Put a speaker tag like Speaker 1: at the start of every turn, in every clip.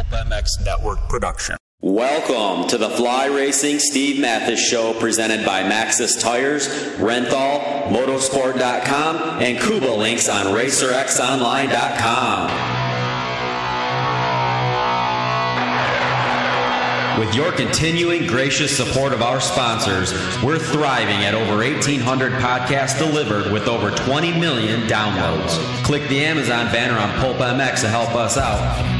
Speaker 1: Pulp MX Network production.
Speaker 2: Welcome to the Fly Racing Steve Matthes Show presented by Maxxis Tires, Renthal, Motorsport.com, and Kuba Links on RacerXOnline.com. With your continuing gracious support of our sponsors, we're thriving at over 1,800 podcasts delivered with over 20 million downloads. Click the Amazon banner on Pulp MX to help us out.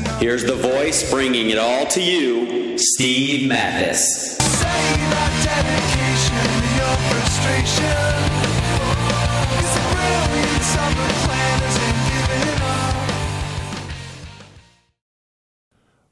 Speaker 2: Here's the voice bringing it all to you, Steve Matthes.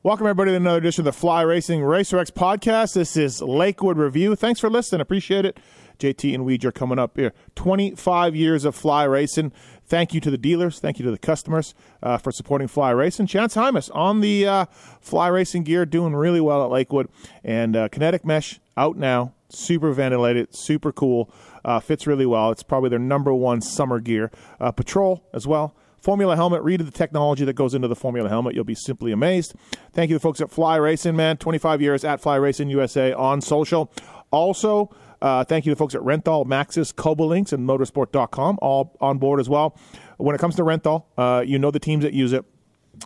Speaker 3: Welcome, everybody, to another edition of the Fly Racing RacerX podcast. This is Lakewood Review. Thanks for listening. Appreciate it. JT and Weege are coming up here. 25 years of fly racing. Thank you to the dealers. Thank you to the customers uh, for supporting fly racing. Chance Hymas on the uh, fly racing gear, doing really well at Lakewood. And uh, Kinetic Mesh out now, super ventilated, super cool. Uh, fits really well. It's probably their number one summer gear. Uh, Patrol as well. Formula helmet. Read the technology that goes into the Formula helmet. You'll be simply amazed. Thank you to the folks at Fly Racing, man. 25 years at Fly Racing USA on social. Also, uh, thank you to folks at Renthal, Maxxis, Cobolinks, and Motorsport.com, all on board as well. When it comes to Renthal, uh, you know the teams that use it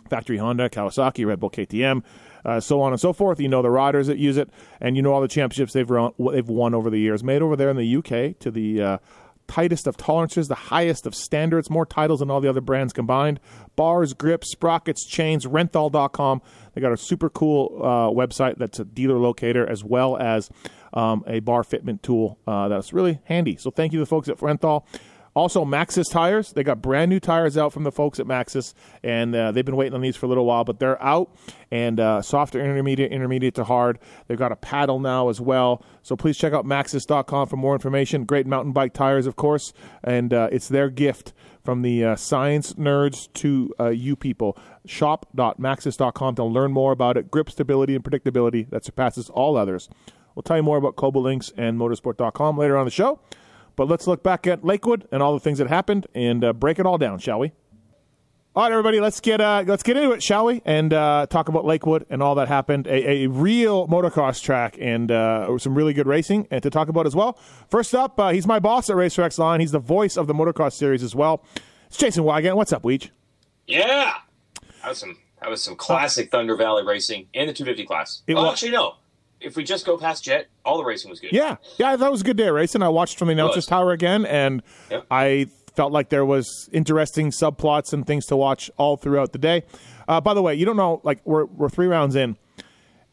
Speaker 3: Factory Honda, Kawasaki, Red Bull KTM. Uh, so on and so forth. You know the riders that use it, and you know all the championships they've run, they've won over the years. Made over there in the UK to the uh, tightest of tolerances, the highest of standards, more titles than all the other brands combined. Bars, grips, sprockets, chains, renthal.com. They got a super cool uh, website that's a dealer locator as well as um, a bar fitment tool uh, that's really handy. So thank you to the folks at Renthal. Also, Maxxis tires. They got brand new tires out from the folks at Maxxis, and uh, they've been waiting on these for a little while, but they're out and uh, intermediate, intermediate to hard. They've got a paddle now as well. So please check out Maxxis.com for more information. Great mountain bike tires, of course, and uh, it's their gift from the uh, science nerds to uh, you people. Shop.maxxis.com to learn more about it. Grip stability and predictability that surpasses all others. We'll tell you more about Cobolinks and Motorsport.com later on the show. But let's look back at Lakewood and all the things that happened and uh, break it all down, shall we? All right, everybody, let's get uh, let's get into it, shall we? And uh, talk about Lakewood and all that happened. A, a real motocross track and uh, some really good racing and to talk about as well. First up, uh, he's my boss at Racer X Line. He's the voice of the motocross series as well. It's Jason Weigandt. What's up, Weege?
Speaker 4: Yeah, that was some that was some classic Thunder Valley racing in the 250 class.
Speaker 3: It
Speaker 4: well,
Speaker 3: was-
Speaker 4: actually, no. If we just go past Jett, all the racing was good.
Speaker 3: Yeah, yeah, that was a good day of racing. I watched from the announcers tower again, and. I felt like there was interesting subplots and things to watch all throughout the day. Uh, by the way, you don't know, like we're we're three rounds in,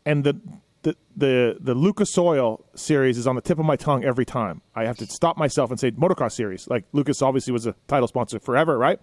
Speaker 3: and the the the the Lucas Oil series is on the tip of my tongue every time. I have to stop myself and say motocross series. Like Lucas obviously was a title sponsor forever, right?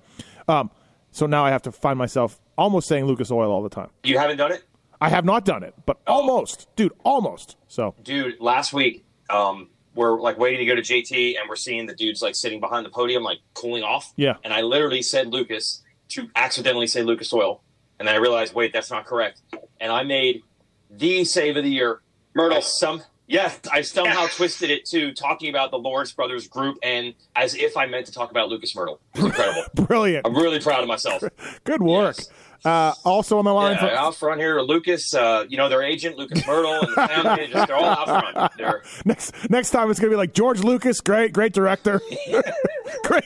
Speaker 3: Um, so now I have to find myself almost saying Lucas Oil all the time.
Speaker 4: You haven't done it,
Speaker 3: I have not done it, but almost, dude, almost. So
Speaker 4: dude. Last week, um, we're like waiting to go to JT, and we're seeing the dudes like sitting behind the podium, like cooling off.
Speaker 3: Yeah.
Speaker 4: And I literally said Lucas to accidentally say Lucas Oil, and then I realized, wait, that's not correct. And I made the save of the year. Mirtl. some. Yes, I somehow twisted it to talking about the Lawrence Brothers group, and as if I meant to talk about Lucas Mirtl. It was incredible.
Speaker 3: brilliant,
Speaker 4: I'm really proud of myself.
Speaker 3: good work.
Speaker 4: Yes.
Speaker 3: Uh, also on the line,
Speaker 4: Yeah,
Speaker 3: from-
Speaker 4: out front here, Lucas. Uh, you know their agent, Lucas Mirtl, and the family. just, they're all out front. They're
Speaker 3: next next time it's gonna be like George Lucas, great, great director, great,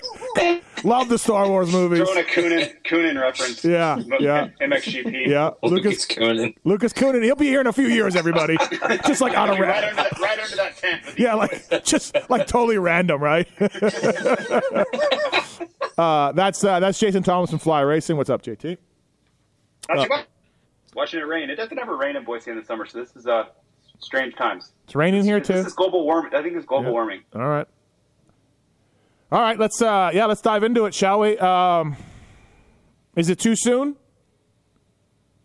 Speaker 3: love the Star Wars movies.
Speaker 5: Throwing a Coenen, Coenen reference.
Speaker 3: Yeah, yeah.
Speaker 5: MXGP.
Speaker 3: Yeah,
Speaker 4: Lucas
Speaker 3: Lucas
Speaker 4: Coenen.
Speaker 3: Lucas Coenen, he'll be here in a few years, everybody. Just like out of
Speaker 5: Right under that, right under that tent.
Speaker 3: yeah, like just like totally random, right? uh, that's uh, that's Jason Thomas from Fly Racing. What's up, JT?
Speaker 5: Not too much. Watching it rain. It doesn't ever rain in Boise in the summer, so this is uh, strange times.
Speaker 3: It's raining here too.
Speaker 5: This
Speaker 3: too.
Speaker 5: is global warming. I think it's global warming.
Speaker 3: All right. All right, let's uh yeah, let's dive into it, shall we? Um Is it too soon?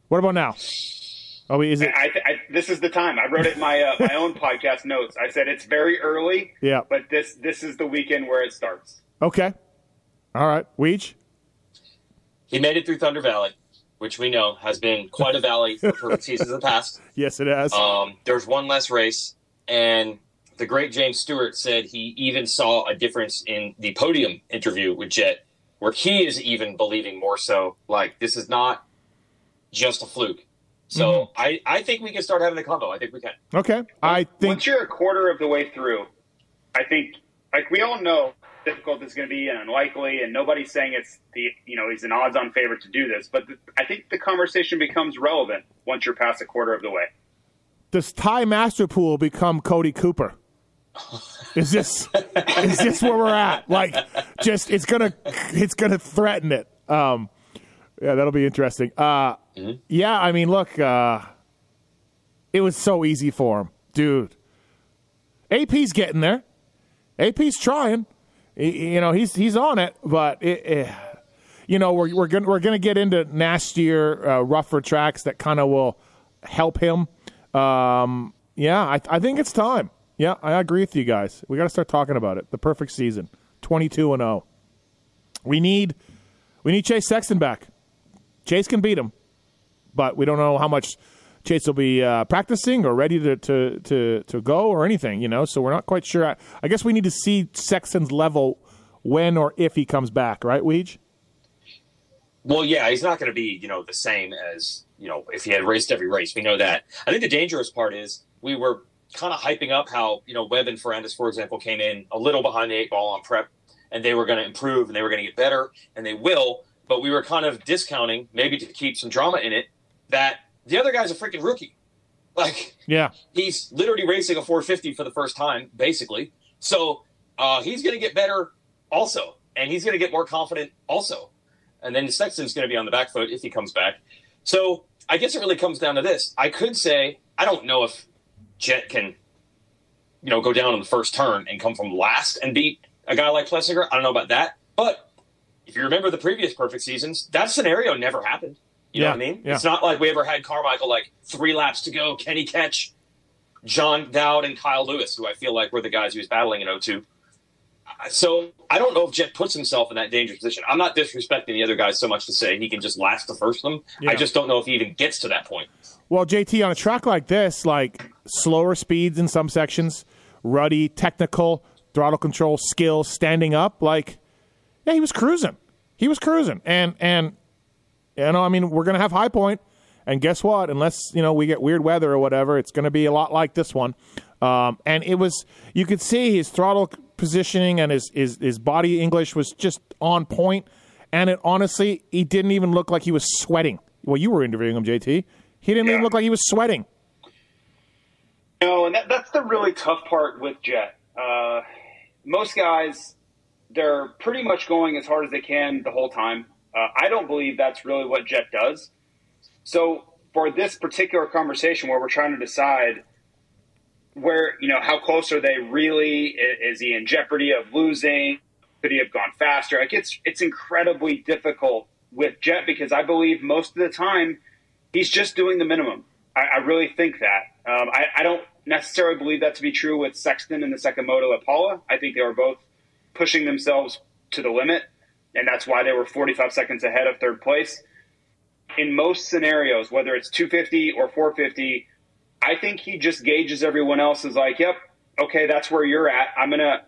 Speaker 3: What about now? Oh, is it
Speaker 5: I, th- I this is the time. I wrote it in my uh, my own podcast notes. I said it's very early.
Speaker 3: Yeah.
Speaker 5: But this this is the weekend where it starts.
Speaker 3: Okay. All right. Weege?
Speaker 4: He made it through Thunder Valley, which we know has been quite a valley for perfect seasons in the past.
Speaker 3: Yes, it has.
Speaker 4: Um, there's one less race, and the great James Stewart said he even saw a difference in the podium interview with Jett, where he is even believing more so like this is not just a fluke. So I, I think we can start having a combo. I think we can.
Speaker 3: okay. I think.
Speaker 5: Once you're a quarter of the way through, I think like we all know how difficult it's going to be and unlikely, and nobody's saying it's the you know he's an odds-on favorite to do this. But the, I think the conversation becomes relevant once you're past a quarter of the way.
Speaker 3: does Ty Masterpool become Cody Cooper? Is this is this where we're at? Like, just it's gonna it's gonna threaten it. Um, yeah, that'll be interesting. Uh, yeah, I mean, look, uh, it was so easy for him, dude. AP's getting there. AP's trying. You know, he's he's on it, but it, it, you know, we're we're gonna we're gonna get into nastier, uh, rougher tracks that kind of will help him. Um, yeah, I, I think it's time. Yeah, I agree with you guys. We got to start talking about it. The perfect season, twenty-two and zero. We need we need Chase Sexton back. Chase can beat him, but we don't know how much Chase will be uh, practicing or ready to, to to to go or anything. You know, so we're not quite sure. I, I guess we need to see Sexton's level when or if he comes back. Right, Weege?
Speaker 4: Well, yeah, he's not going to be, you know, the same as, you know, if he had raced every race. We know that. I think the dangerous part is we were kind of hyping up how, you know, Webb and Ferrandis, for example, came in a little behind the eight ball on prep and they were going to improve and they were going to get better and they will. But we were kind of discounting, maybe to keep some drama in it, that the other guy's a freaking rookie. Like,
Speaker 3: Yeah,
Speaker 4: he's literally racing a 450 for the first time, basically. So uh, he's going to get better also, and he's going to get more confident also. And then Sexton's going to be on the back foot if he comes back. So I guess it really comes down to this. I could say I don't know if Jett can, you know, go down on the first turn and come from last and beat a guy like Plessinger. I don't know about that, but if you remember the previous perfect seasons, that scenario never happened. You
Speaker 3: Yeah,
Speaker 4: know what I mean?
Speaker 3: yeah.
Speaker 4: It's not like we ever had Carmichael like three laps to go, Can he Catch, John Dowd, and Kyle Lewis, who I feel like were the guys he was battling in 02. Uh, So I don't know if Jett puts himself in that dangerous position. I'm not disrespecting the other guys so much to say he can just last the first of them.
Speaker 3: Yeah.
Speaker 4: I just don't know if he even gets to that point.
Speaker 3: Well, JT, on a track like this, like slower speeds in some sections, ruddy, technical, throttle control, skills, standing up, like, yeah, he was cruising. He was cruising. And, and, you know, I mean, we're going to have high point, And guess what? Unless, you know, we get weird weather or whatever, it's going to be a lot like this one. Um, and it was, you could see his throttle positioning and his, his, his body English was just on point. And it honestly, he didn't even look like he was sweating. Well, you were interviewing him, JT. He didn't even look like he was sweating.
Speaker 5: No, and that, that's the really tough part with Jett. Uh, most guys, they're pretty much going as hard as they can the whole time. Uh, I don't believe that's really what Jett does. So for this particular conversation, where we're trying to decide where you know how close are they really? Is he in jeopardy of losing? Could he have gone faster? Like it's it's incredibly difficult with Jett because I believe most of the time he's just doing the minimum. I, I really think that. Um, I, I don't necessarily believe that to be true with Sexton and the second moto at Pala. I think they were both pushing themselves to the limit, and that's why they were 45 seconds ahead of third place. In most scenarios, whether it's 250 or 450, I think he just gauges everyone else as like, yep, okay, that's where you're at. I'm going to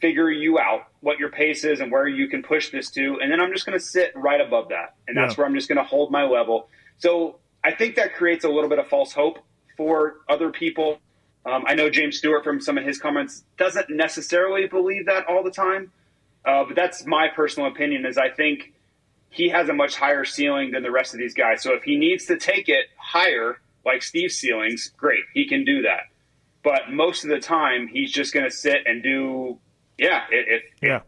Speaker 5: figure you out what your pace is and where you can push this to. And then I'm just going to sit right above that. And that's
Speaker 3: Yeah.
Speaker 5: where I'm just going to hold my level. So I think that creates a little bit of false hope for other people. Um, I know James Stewart from some of his comments doesn't necessarily believe that all the time. Uh, but that's my personal opinion is I think he has a much higher ceiling than the rest of these guys. So if he needs to take it higher, like Steve's ceilings, great, he can do that. But most of the time, he's just going to sit and do, yeah, if,
Speaker 3: Yeah.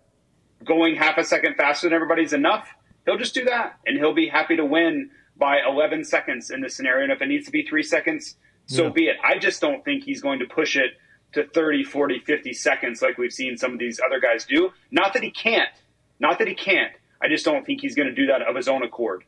Speaker 5: going half a second faster than everybody's enough, he'll just do that. And he'll be happy to win by 11 seconds in this scenario. And if it needs to be three seconds, so
Speaker 3: Yeah.
Speaker 5: be it. I just don't think he's going to push it to 30, 40, 50 seconds like we've seen some of these other guys do. Not that he can't. Not that he can't. I just don't think he's going to do that of his own accord.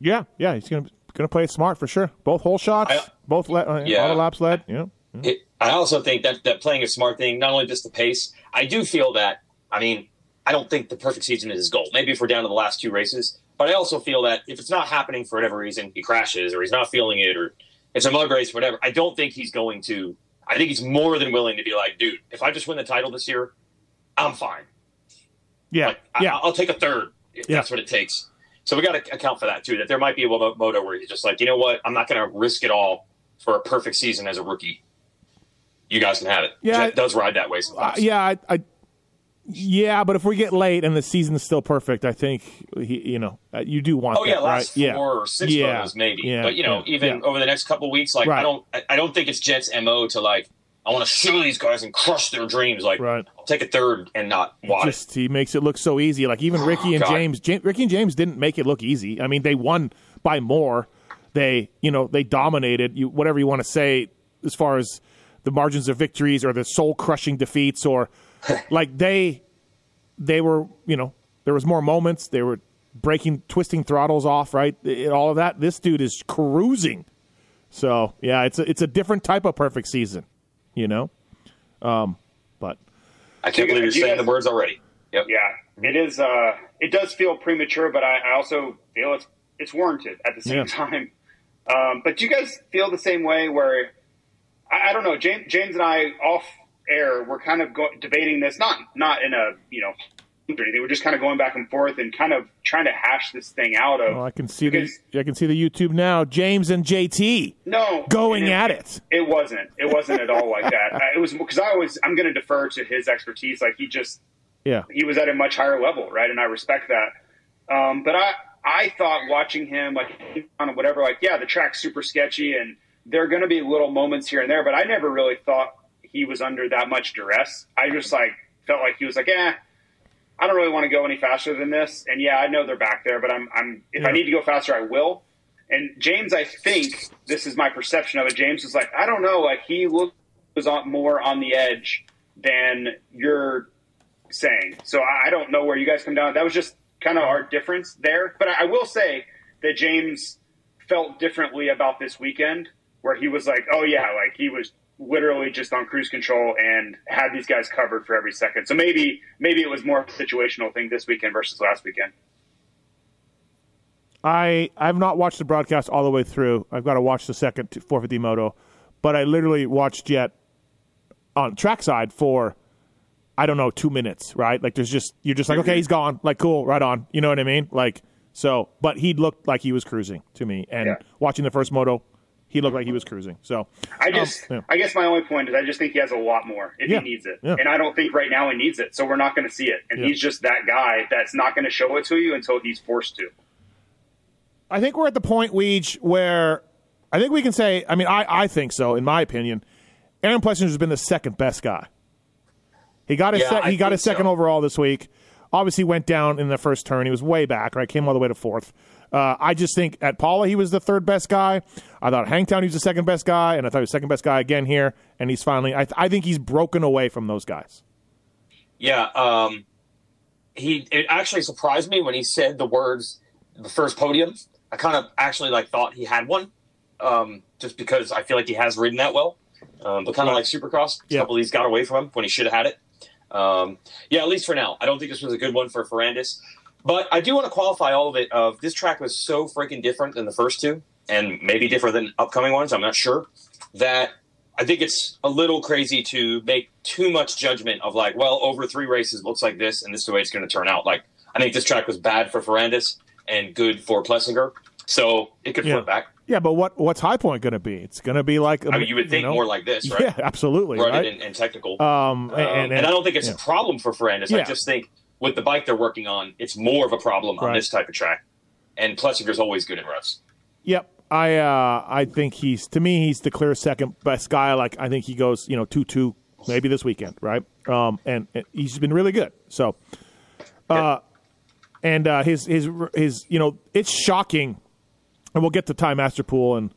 Speaker 3: Yeah, yeah, he's gonna gonna play it smart for sure. Both hole shots,
Speaker 4: I-
Speaker 3: both le- uh,
Speaker 4: Yeah.
Speaker 3: all the laps led. Yeah,
Speaker 4: It, I also think that that playing a smart thing, not only just the pace. I do feel that. I mean, I don't think the perfect season is his goal. Maybe if we're down to the last two races, but I also feel that if it's not happening for whatever reason, he crashes or he's not feeling it or it's a mud race, whatever. I don't think he's going to. I think he's more than willing to be like, dude, if I just win the title this year, I'm fine.
Speaker 3: yeah,
Speaker 4: Like,
Speaker 3: yeah.
Speaker 4: I, will take a third if
Speaker 3: Yeah.
Speaker 4: that's what it takes. So we got to account for that too. That there might be a mo- moto where he's just like, you know what, I'm not going to risk it all for a perfect season as a rookie. You guys can have it.
Speaker 3: Yeah,
Speaker 4: Jett does ride that way
Speaker 3: Uh,
Speaker 4: sometimes.
Speaker 3: yeah, I, I, yeah, but if we get late and the season's still perfect, I think he, you know, uh, you do want.
Speaker 4: Oh yeah, last
Speaker 3: right?
Speaker 4: four or six
Speaker 3: Yeah.
Speaker 4: motos maybe.
Speaker 3: Yeah.
Speaker 4: But you know,
Speaker 3: Yeah.
Speaker 4: even
Speaker 3: Yeah.
Speaker 4: over the next couple weeks, like
Speaker 3: Right.
Speaker 4: I don't, I, don't think it's Jett's mo to like, I want to show these guys and crush their dreams. Like,
Speaker 3: Right.
Speaker 4: I'll take a third and not watch.
Speaker 3: Just he makes it look so easy. Like even Ricky and
Speaker 4: God.
Speaker 3: James, James, Ricky and James didn't make it look easy. I mean, they won by more. They, you know, they dominated. You whatever you want to say as far as the margins of victories or the soul crushing defeats or like they, they were, you know, there was more moments. They were breaking, twisting throttles off, right? It- all of that. This dude is cruising. So yeah, it's a, it's a different type of perfect season, you know. Um, but
Speaker 4: I can't
Speaker 5: You
Speaker 4: believe you're
Speaker 5: guys- you
Speaker 4: saying the words already. Yep.
Speaker 5: Yeah, it is. Uh, it does feel premature, but I, I also feel it's it's warranted at the same
Speaker 3: Yeah.
Speaker 5: time. Um, but do you guys feel the same way? Where I, I don't know, James, James and I off air, we're kind of go- debating this, not not in a you know or anything. We're just kind of going back and forth and kind of trying to hash this thing out of.
Speaker 3: well, I can see the I can see the YouTube now. James and JT
Speaker 5: no
Speaker 3: going
Speaker 5: and
Speaker 3: at it.
Speaker 5: It wasn't. It wasn't at all like that. It was because I was. I'm going to defer to his expertise. Like he just
Speaker 3: Yeah,
Speaker 5: he was at a much higher level, right? And I respect that. Um, but I, I thought watching him, like on whatever, like yeah, the track's super sketchy, and there are going to be little moments here and there. But I never really thought he was under that much duress. I just like felt like he was like, eh, I don't really want to go any faster than this. And yeah, I know they're back there, but I'm, I'm if
Speaker 3: Yeah.
Speaker 5: I need to go faster, I will. And James, I think this is my perception of it. James was like, I don't know, like he looked was on more on the edge than you're saying. So I I don't know where you guys come down. That was just kind of our difference there. But I I will say that James felt differently about this weekend, where he was like, "Oh yeah," like he was literally just on cruise control and had these guys covered for every second. So maybe maybe it was more of a situational thing this weekend versus last weekend.
Speaker 3: I I've not watched the broadcast all the way through. I've got to watch the second 450 moto, but I literally watched Jett on trackside for I don't know two minutes. Right? Like there's just you're just like okay, mm-hmm. he's gone. Like cool, right on. You know what I mean? Like so, but he looked like he was cruising to me, and
Speaker 5: Yeah.
Speaker 3: watching the first moto, he looked like he was cruising. So
Speaker 5: I just,
Speaker 3: Um, yeah.
Speaker 5: I guess my only point is, I just think he has a lot more if
Speaker 3: Yeah.
Speaker 5: he needs it,
Speaker 3: Yeah.
Speaker 5: and I don't think right now he needs it. So we're not going to see it, and
Speaker 3: Yeah.
Speaker 5: he's just that guy that's not going to show it to you until he's forced to.
Speaker 3: I think we're at the point, Weege, where I think we can say, I mean, I, I think so, in my opinion. Aaron Plessinger has been the second best guy. He got his
Speaker 4: Yeah,
Speaker 3: se- he got
Speaker 4: think
Speaker 3: his second
Speaker 4: so.
Speaker 3: overall this week. Obviously, went down in the first turn. He was way back, right? Came all the way to fourth. Uh, I just think at Pala he was the third best guy. I thought Hangtown he was the second best guy, and I thought he was the second best guy again here. And he's finally, I, I think he's broken away from those guys.
Speaker 4: Yeah, um, he it actually surprised me when he said the words the first podium. I kind of actually like thought he had one, um, just because I feel like he has ridden that well. Um, but kind of like Supercross, a
Speaker 3: Yeah.
Speaker 4: couple of these got away from him when he should have had it. Um, yeah, at least for now. I don't think this was a good one for Ferrandis, but I do want to qualify all of it. Of this track was so freaking different than the first two, and maybe different than upcoming ones. I'm not sure. That I think it's a little crazy to make too much judgment of like, well, over three races looks like this, and this is the way it's going to turn out. Like, I think this track was bad for Ferrandis and good for Plessinger, so it could
Speaker 3: Yeah.
Speaker 4: flip back.
Speaker 3: Yeah, but what what's High Point going to be? It's going to be like
Speaker 4: I mean, you would think
Speaker 3: know?
Speaker 4: more like this, right?
Speaker 3: Yeah, absolutely, right?
Speaker 4: and, and technical.
Speaker 3: um,
Speaker 4: Um,
Speaker 3: and,
Speaker 4: and, I don't think it's
Speaker 3: yeah.
Speaker 4: a problem for Ferrandis.
Speaker 3: Yeah.
Speaker 4: I just think with the bike they're working on, it's more of a problem on
Speaker 3: Right.
Speaker 4: this type of track. And Plessinger's always good in ruts.
Speaker 3: Yep. I uh, I think he's to me he's the clear second best guy. Like I think he goes you know two two maybe this weekend, right? Um, and, and he's been really good. So, uh, and uh, his his his you know it's shocking, and we'll get to Ty Masterpool, and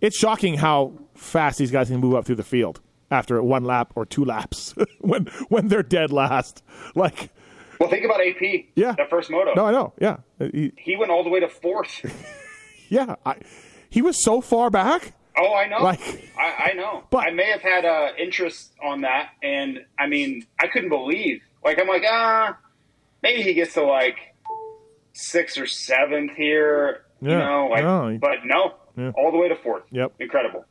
Speaker 3: it's shocking how fast these guys can move up through the field after one lap or two laps when when they're dead last. Like,
Speaker 5: Well, think about AP.
Speaker 3: Yeah.
Speaker 5: that first moto.
Speaker 3: no, I know, yeah, he,
Speaker 5: He went all the way to fourth.
Speaker 3: Yeah, I, he was so far back.
Speaker 5: Oh, I know.
Speaker 3: Like-
Speaker 5: I, I know.
Speaker 3: But-
Speaker 5: I may have had uh, interest on that, and I mean, I couldn't believe. Like, I'm like, ah, maybe he gets to like sixth or seventh here. You know, like,
Speaker 3: No,
Speaker 5: but no,
Speaker 3: Yeah.
Speaker 5: all the way to fourth.
Speaker 3: Yep.
Speaker 5: Incredible.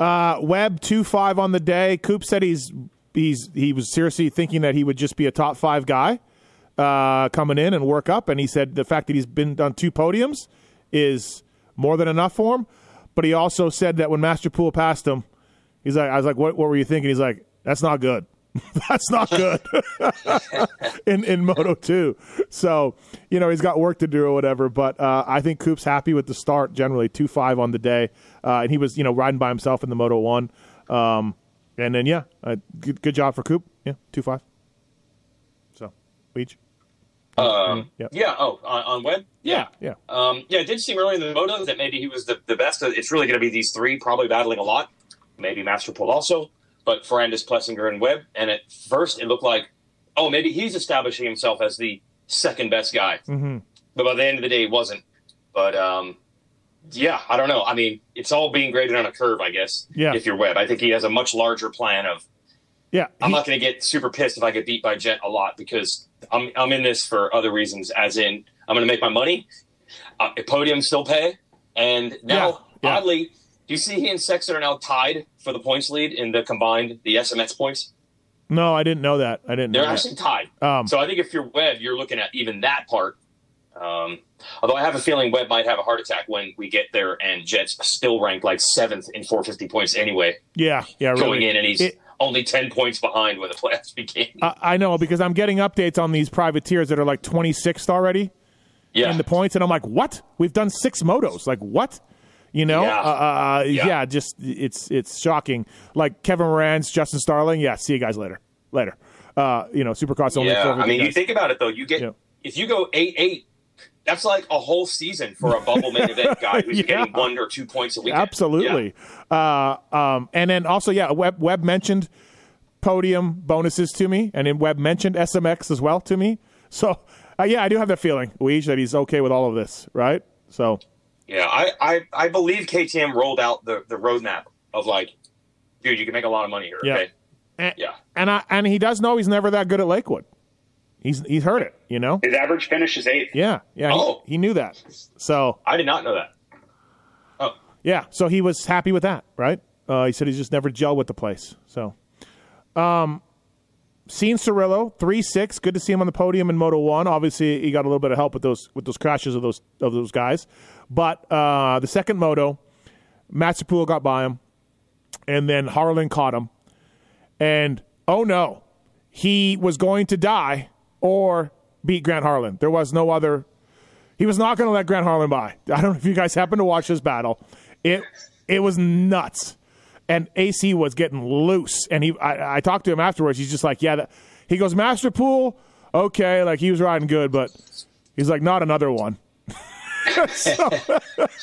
Speaker 3: Uh, Webb two five on the day. Coop said he's he's he was seriously thinking that he would just be a top five guy uh, coming in and work up, and he said the fact that he's been on two podiums is more than enough for him. But he also said that when Masterpool passed him, he's like, I was like, what what were you thinking? He's like, that's not good. that's not good in in Moto two. So you know he's got work to do or whatever. But uh, I think Coop's happy with the start. Generally two five on the day, uh, and he was you know riding by himself in the Moto one. Um, and then yeah, uh, good, good job for Coop. Yeah, two five. So, Leach.
Speaker 4: Um,
Speaker 3: Yep.
Speaker 4: Yeah. Oh, on, on web.
Speaker 3: Yeah, yeah,
Speaker 4: Um, yeah, it did seem early in the motos that maybe he was the, the best. It's really going to be these three probably battling a lot. Maybe Masterpool also, but Ferrandis, Plessinger, and Webb. And at first, it looked like, oh, maybe he's establishing himself as the second best guy.
Speaker 3: hmm
Speaker 4: But by the end of the day, it wasn't. But um, yeah, I don't know. I mean, it's all being graded on a curve, I guess.
Speaker 3: Yeah.
Speaker 4: If you're Webb, I think he has a much larger plan of
Speaker 3: yeah.
Speaker 4: I'm
Speaker 3: He-
Speaker 4: not going to get super pissed if I get beat by Jett a lot because I'm I'm in this for other reasons. As in, I'm going to make my money. Uh, podium still pay, and now
Speaker 3: Yeah, yeah.
Speaker 4: oddly, do you see he and Sexton are now tied for the points lead in the combined the SMX points?
Speaker 3: no, I didn't know that. I didn't. Know.
Speaker 4: They're
Speaker 3: know that.
Speaker 4: actually tied.
Speaker 3: Um,
Speaker 4: So I think if you're Webb, you're looking at even that part. Um, although I have a feeling Webb might have a heart attack when we get there, and Jett's still ranked like seventh in 450 points anyway,
Speaker 3: yeah, yeah. Really.
Speaker 4: going in, and he's
Speaker 3: It-
Speaker 4: only 10 points behind when the playoffs begin.
Speaker 3: I, I know because I'm getting updates on these privateers that are like 26th already.
Speaker 4: yeah,
Speaker 3: in the points, and I'm like, what? We've done six motos. Like what? You know?
Speaker 4: Yeah.
Speaker 3: Uh, uh, yeah.
Speaker 4: Yeah.
Speaker 3: Just it's it's shocking. Like Kevin Moran's, Justin Starling. Yeah. See you guys later. Later. Uh, you know, Supercross only.
Speaker 4: Yeah, I mean, you think about it though. You get
Speaker 3: Yeah.
Speaker 4: if you go eight eight, that's like a whole season for a bubble main event guy who's
Speaker 3: Yeah.
Speaker 4: getting one or two points a week.
Speaker 3: Absolutely. Uh, um, and then also, yeah, Webb, Webb mentioned podium bonuses to me, and then Webb mentioned SMX as well to me. So, uh, yeah, I do have that feeling, Weege, that he's okay with all of this, right? So,
Speaker 4: Yeah, yeah. I, I I believe KTM rolled out the the roadmap of like, dude, you can make a lot of money here.
Speaker 3: Yeah.
Speaker 4: Okay.
Speaker 3: and,
Speaker 4: Yeah.
Speaker 3: and I and he does know he's never that good at Lakewood. He's he's heard it, you know.
Speaker 5: His average finish is eighth.
Speaker 3: Yeah, yeah.
Speaker 4: Oh.
Speaker 3: He, knew that. So
Speaker 4: I did not know that. Oh,
Speaker 3: yeah, so he was happy with that, right? Uh, he said he's just never gelled with the place. So, um, seen Cianciarulo three six. Good to see him on the podium in Moto One. Obviously, he got a little bit of help with those with those crashes of those of those guys. But uh, the second moto, Masterpool got by him, and then Harlan caught him, and oh no, he was going to die or beat Grant Harlan. There was no other he was not going to let Grant Harlan by. I don't know if you guys happened to watch this battle. It it was nuts, and AC was getting loose. And he, I, I talked to him afterwards. He's just like, yeah. That, he goes, Masterpool, okay, like he was riding good, but he's like, not another one. So-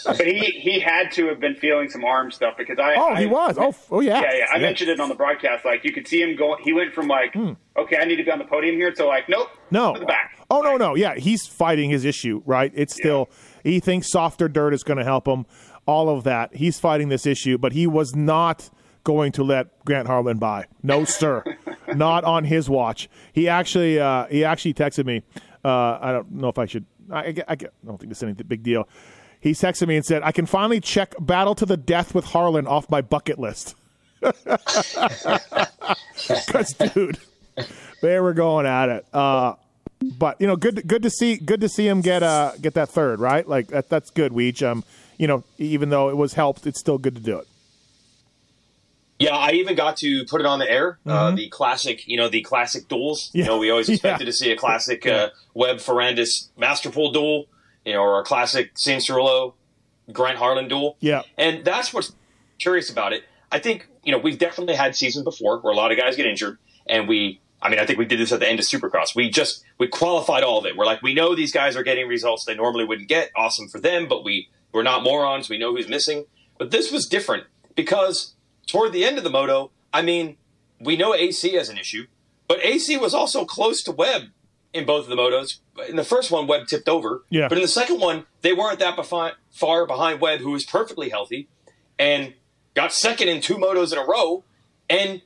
Speaker 5: But he, he had to have been feeling some arm stuff because I.
Speaker 3: oh, he was. Oh, oh yeah.
Speaker 5: Yeah, yeah. I mentioned it on the broadcast. Like you could see him go. He went from like, okay, I need to be on the podium here, to like, nope,
Speaker 3: Hmm. No.
Speaker 5: back.
Speaker 3: Oh no, no, yeah, he's fighting his issue, right? It's still he thinks softer dirt is going to help him. All of that, he's fighting this issue, but he was not going to let Grant Harlan by. No, sir, not on his watch. He actually, uh, he actually texted me. Uh, I don't know if I should. I, I, I don't think this is any big deal. He texted me and said, "I can finally check Battle to the Death with Harlan off my bucket list." Because, dude, they were going at it. Uh, but you know, good good to see good to see him get uh get that third right. Like that that's good. Weege. Um, you know, even though it was helped, it's still good to do it.
Speaker 4: Yeah, I even got to put it on the air. Uh, the classic, you know, the classic duels.
Speaker 3: Mm-hmm. Yeah.
Speaker 4: You know, we always
Speaker 3: Yeah.
Speaker 4: expected to see a classic uh, Webb Ferrandis Masterpool duel, you know, or a classic Cianciarulo Grant Harlan duel.
Speaker 3: Yeah.
Speaker 4: And that's what's curious about it. I think, you know, we've definitely had seasons before where a lot of guys get injured and we I mean, I think we did this at the end of Supercross. We just we qualified all of it. We're like, we know these guys are getting results they normally wouldn't get. Awesome for them, but we we're not morons. We know who's missing. But this was different because toward the end of the moto, I mean, we know AC has an issue, but AC was also close to Webb in both of the motos. In the first one, Webb tipped over.
Speaker 3: Yeah.
Speaker 4: But in the second one, they weren't that befi- far behind Webb, who was perfectly healthy. And got second in two motos in a row, and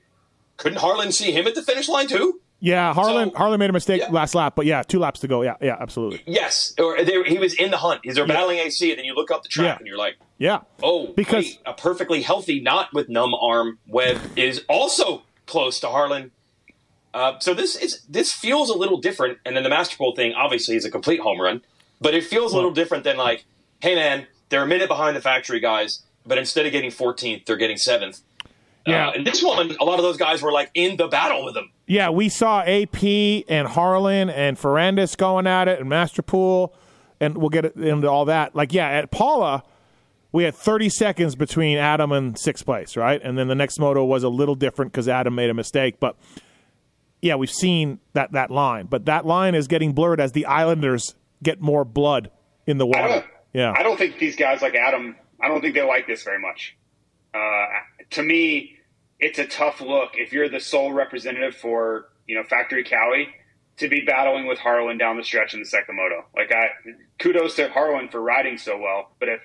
Speaker 4: couldn't Harlan see him at the finish line too?
Speaker 3: Yeah, Harlan
Speaker 4: So-
Speaker 3: Harlan made a mistake
Speaker 4: Yeah.
Speaker 3: last lap, but yeah, two laps to go. Yeah, yeah, absolutely.
Speaker 4: Yes, or they, he was in the hunt. He's they're battling AC, and then you look up the track,
Speaker 3: Yeah.
Speaker 4: and you're like,
Speaker 3: Yeah.
Speaker 4: oh,
Speaker 3: Because-
Speaker 4: wait, a perfectly healthy, not with numb arm Webb is also close to Harlan. Uh, so this is this feels a little different, and then the Masterpool thing obviously is a complete home run, but it feels a little different than like, hey man, they're a minute behind the factory guys, but instead of getting 14th, they're getting seventh.
Speaker 3: Yeah.
Speaker 4: Uh, and this one, a lot of those guys were like in the battle with them.
Speaker 3: Yeah, we saw AP and Harlan and Ferrandis going at it and Masterpool, and we'll get into all that. Like, yeah, at Pala, we had 30 seconds between Adam and sixth place, right? And then the next moto was a little different because Adam made a mistake. But yeah, we've seen that, that line. But that line is getting blurred as the Islanders get more blood in the water.
Speaker 5: don't,
Speaker 3: Yeah.
Speaker 5: I don't think these guys like Adam. I don't think they like this very much. Uh, to me, it's a tough look if you're the sole representative for you know Factory Cali to be battling with Harlan down the stretch in the second moto. Like, I kudos to Harlan for riding so well, but if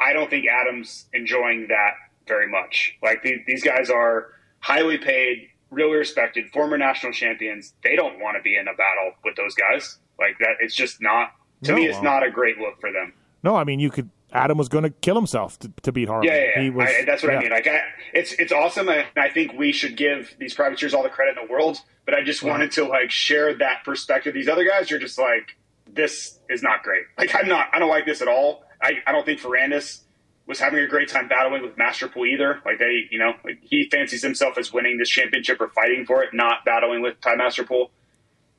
Speaker 5: I don't think Adam's enjoying that very much. Like these, these guys are highly paid, really respected, former national champions. They don't want to be in a battle with those guys. Like that, it's just not. To
Speaker 3: No,
Speaker 5: me, it's not a great look for them.
Speaker 3: no, I mean, you could. Adam was going to kill himself to, to beat Harlan.
Speaker 5: Yeah, yeah, yeah.
Speaker 3: He was,
Speaker 5: I, that's what
Speaker 3: yeah.
Speaker 5: I mean. Like, I, it's it's awesome, and I think we should give these privateers all the credit in the world. But I just wanted to like share that perspective. These other guys, you're just like, this is not great. Like, I'm not. I don't like this at all. I, I don't think Ferrandis was having a great time battling with Masterpool either. Like they, you know, like he fancies himself as winning this championship or fighting for it, not battling with Ty Masterpool.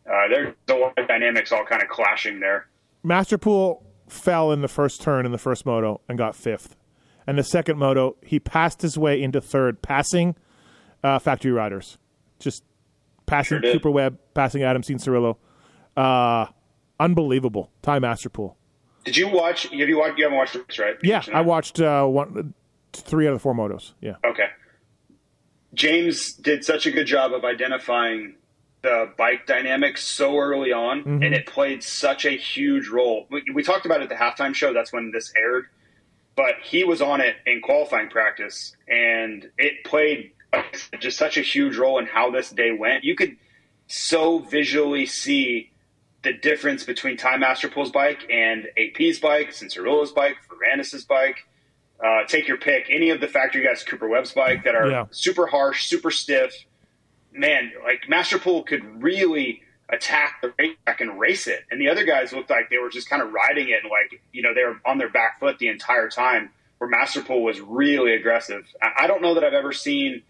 Speaker 5: Uh, there's a lot of dynamics all kind of clashing there.
Speaker 3: Masterpool fell in the first turn in the first moto and got fifth. And the second moto, he passed his way into third, passing uh, factory riders. Just passing
Speaker 5: Sure.
Speaker 3: Cooper Webb, passing Adam Cianciarulo. Uh, unbelievable. Ty Masterpool.
Speaker 5: Did you watch? Have you watched? You haven't watched this, right?
Speaker 3: Yeah, I watched uh, one, three out of the four motos. Yeah.
Speaker 5: Okay. James did such a good job of identifying the bike dynamics so early on,
Speaker 3: Mm-hmm.
Speaker 5: and it played such a huge role. We, we talked about it at the halftime show. That's when this aired. But he was on it in qualifying practice, and it played just such a huge role in how this day went. You could so visually see the difference between Ty Master Masterpool's bike and AP's bike, Cianciarulo's bike, Ferrandis' bike. Uh, take your pick. Any of the factory guys, Cooper Webb's bike, that are
Speaker 3: Yeah.
Speaker 5: super harsh, super stiff. Man, like Masterpool could really attack the racetrack and race it, and the other guys looked like they were just kind of riding it, and like you know they were on their back foot the entire time. Where Masterpool was really aggressive. I, I don't know that I've ever seen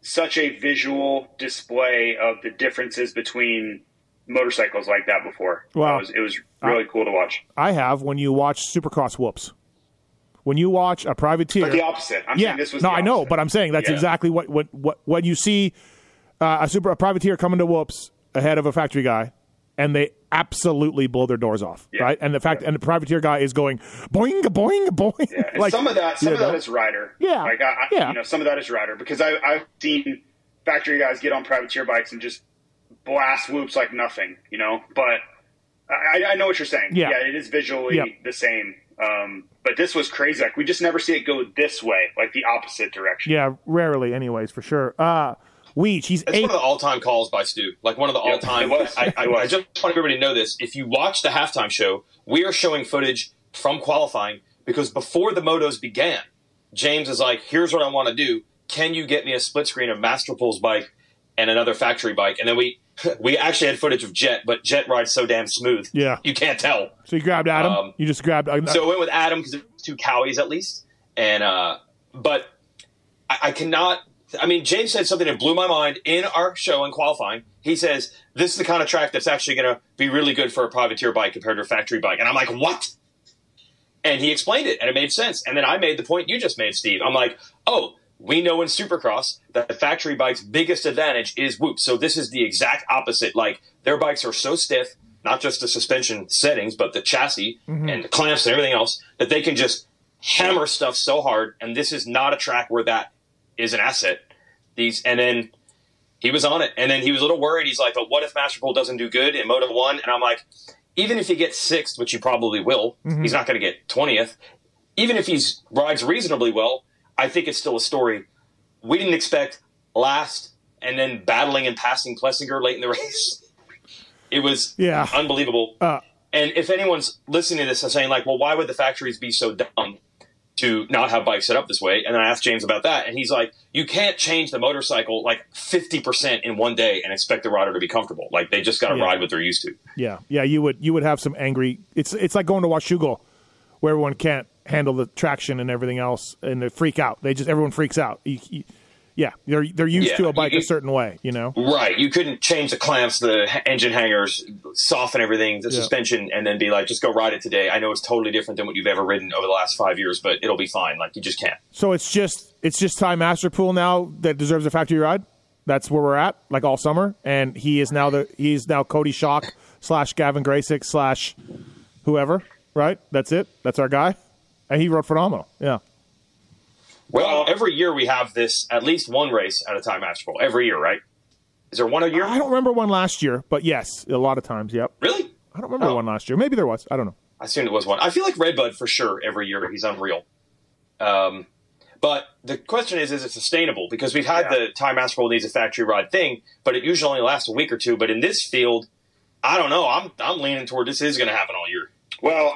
Speaker 5: such a visual display of the differences between motorcycles like that before.
Speaker 3: Wow.
Speaker 5: it was, it was really cool to watch.
Speaker 3: I have when you watch Supercross whoops. When you watch a privateer.
Speaker 5: But the opposite. I'm
Speaker 3: yeah,
Speaker 5: saying this was
Speaker 3: no, I know, but I'm saying that's
Speaker 5: Yeah.
Speaker 3: exactly what what what when you see uh, a super a privateer coming to whoops ahead of a factory guy, and they absolutely blow their doors off,
Speaker 5: Yeah.
Speaker 3: right? And the fact and the privateer guy is going boing boing boing.
Speaker 5: Yeah,
Speaker 3: like,
Speaker 5: some of that, some of that
Speaker 3: know?
Speaker 5: is rider.
Speaker 3: Yeah,
Speaker 5: like I, I,
Speaker 3: yeah.
Speaker 5: you know, some of that is rider because I, I've seen factory guys get on privateer bikes and just blast whoops like nothing, you know. But I, I know what you're saying.
Speaker 3: Yeah.
Speaker 5: it is visually
Speaker 3: Yeah.
Speaker 5: the same. Um, but this was crazy. Like we just never see it go this way, like the opposite direction.
Speaker 3: Yeah, rarely, anyways, for sure. Uh, Weege, he's
Speaker 4: That's
Speaker 3: eight.
Speaker 4: one of the all-time calls by Stu. Like one of the
Speaker 5: Yeah,
Speaker 4: all-time.
Speaker 5: it.
Speaker 4: I, I, I just want everybody to know this. If you watch the halftime show, we are showing footage from qualifying because before the motos began, James is like, "Here's what I want to do. Can you get me a split screen of Masterpool's bike and another factory bike?" And then we we actually had footage of Jett, but Jett rides so damn smooth.
Speaker 3: Yeah.
Speaker 4: you can't tell.
Speaker 3: so you grabbed Adam.
Speaker 4: Um,
Speaker 3: you just grabbed. Uh,
Speaker 4: So it went with Adam because it was two cowies at least. And uh, but I, I cannot. I mean, James said something that blew my mind in our show in qualifying. He says this is the kind of track that's actually going to be really good for a privateer bike compared to a factory bike. And I'm like, what? And he explained it, and it made sense. And then I made the point you just made, Steve. I'm like, oh, we know in Supercross that the factory bike's biggest advantage is whoop. So this is the exact opposite. Like their bikes are so stiff, not just the suspension settings, but the chassis mm-hmm. and the clamps and everything else, that they can just hammer stuff so hard. And this is not a track where that is an asset. These and then he was on it, and then he was a little worried. He's like, "But what if Masterpool doesn't do good in Moto One?" And I'm like, "Even if he gets sixth, which he probably will, he's not going to get twentieth. Even if he's rides reasonably well, I think it's still a story. We didn't expect last and then battling and passing Plessinger late in the race. It was
Speaker 3: Yeah.
Speaker 4: unbelievable.
Speaker 3: Uh,
Speaker 4: and if anyone's listening to this and saying like, well, why would the factories be so dumb to not have bikes set up this way? And then I asked James about that, and he's like, you can't change the motorcycle like 50% in one day and expect the rider to be comfortable. Like they just got to
Speaker 3: Yeah.
Speaker 4: ride what they're used to.
Speaker 3: Yeah, yeah, you would you would have some angry. It's it's like going to Washougal, where everyone can't handle the traction and everything else, and they freak out. They just everyone freaks out. You- you- yeah, they're they're used
Speaker 4: Yeah,
Speaker 3: to a bike
Speaker 4: you-
Speaker 3: a certain way, you know.
Speaker 4: Right. You couldn't change the clamps, the engine hangers, soften everything, the
Speaker 3: Yeah.
Speaker 4: suspension, and then be like, just go ride it today. I know it's totally different than what you've ever ridden over the last five years, but it'll be fine. Like you just can't.
Speaker 3: So it's just it's just Ty Masterpool now that deserves a factory ride. That's where we're at, like all summer, and he is now the he is now Cody Shock slash Gavin Graysick slash whoever. Right, that's it. That's our guy, and he rode phenomenal. Yeah.
Speaker 4: Well, every year we have this at least one race at a Ty Masterpool. Every year, right? Is there one a year?
Speaker 3: I don't remember one last year, but yes, a lot of times. Yep.
Speaker 4: Really?
Speaker 3: I don't remember
Speaker 4: Oh.
Speaker 3: one last year. Maybe there was. I don't know.
Speaker 4: I assumed it was one. I feel like Redbud for sure every year. He's unreal. Um, but the question is, is it sustainable? Because we've had
Speaker 5: Yeah.
Speaker 4: the Ty Masterpool needs a factory ride thing, but it usually only lasts a week or two. But in this field, I don't know. I'm I'm leaning toward this is going to happen all year.
Speaker 5: Well,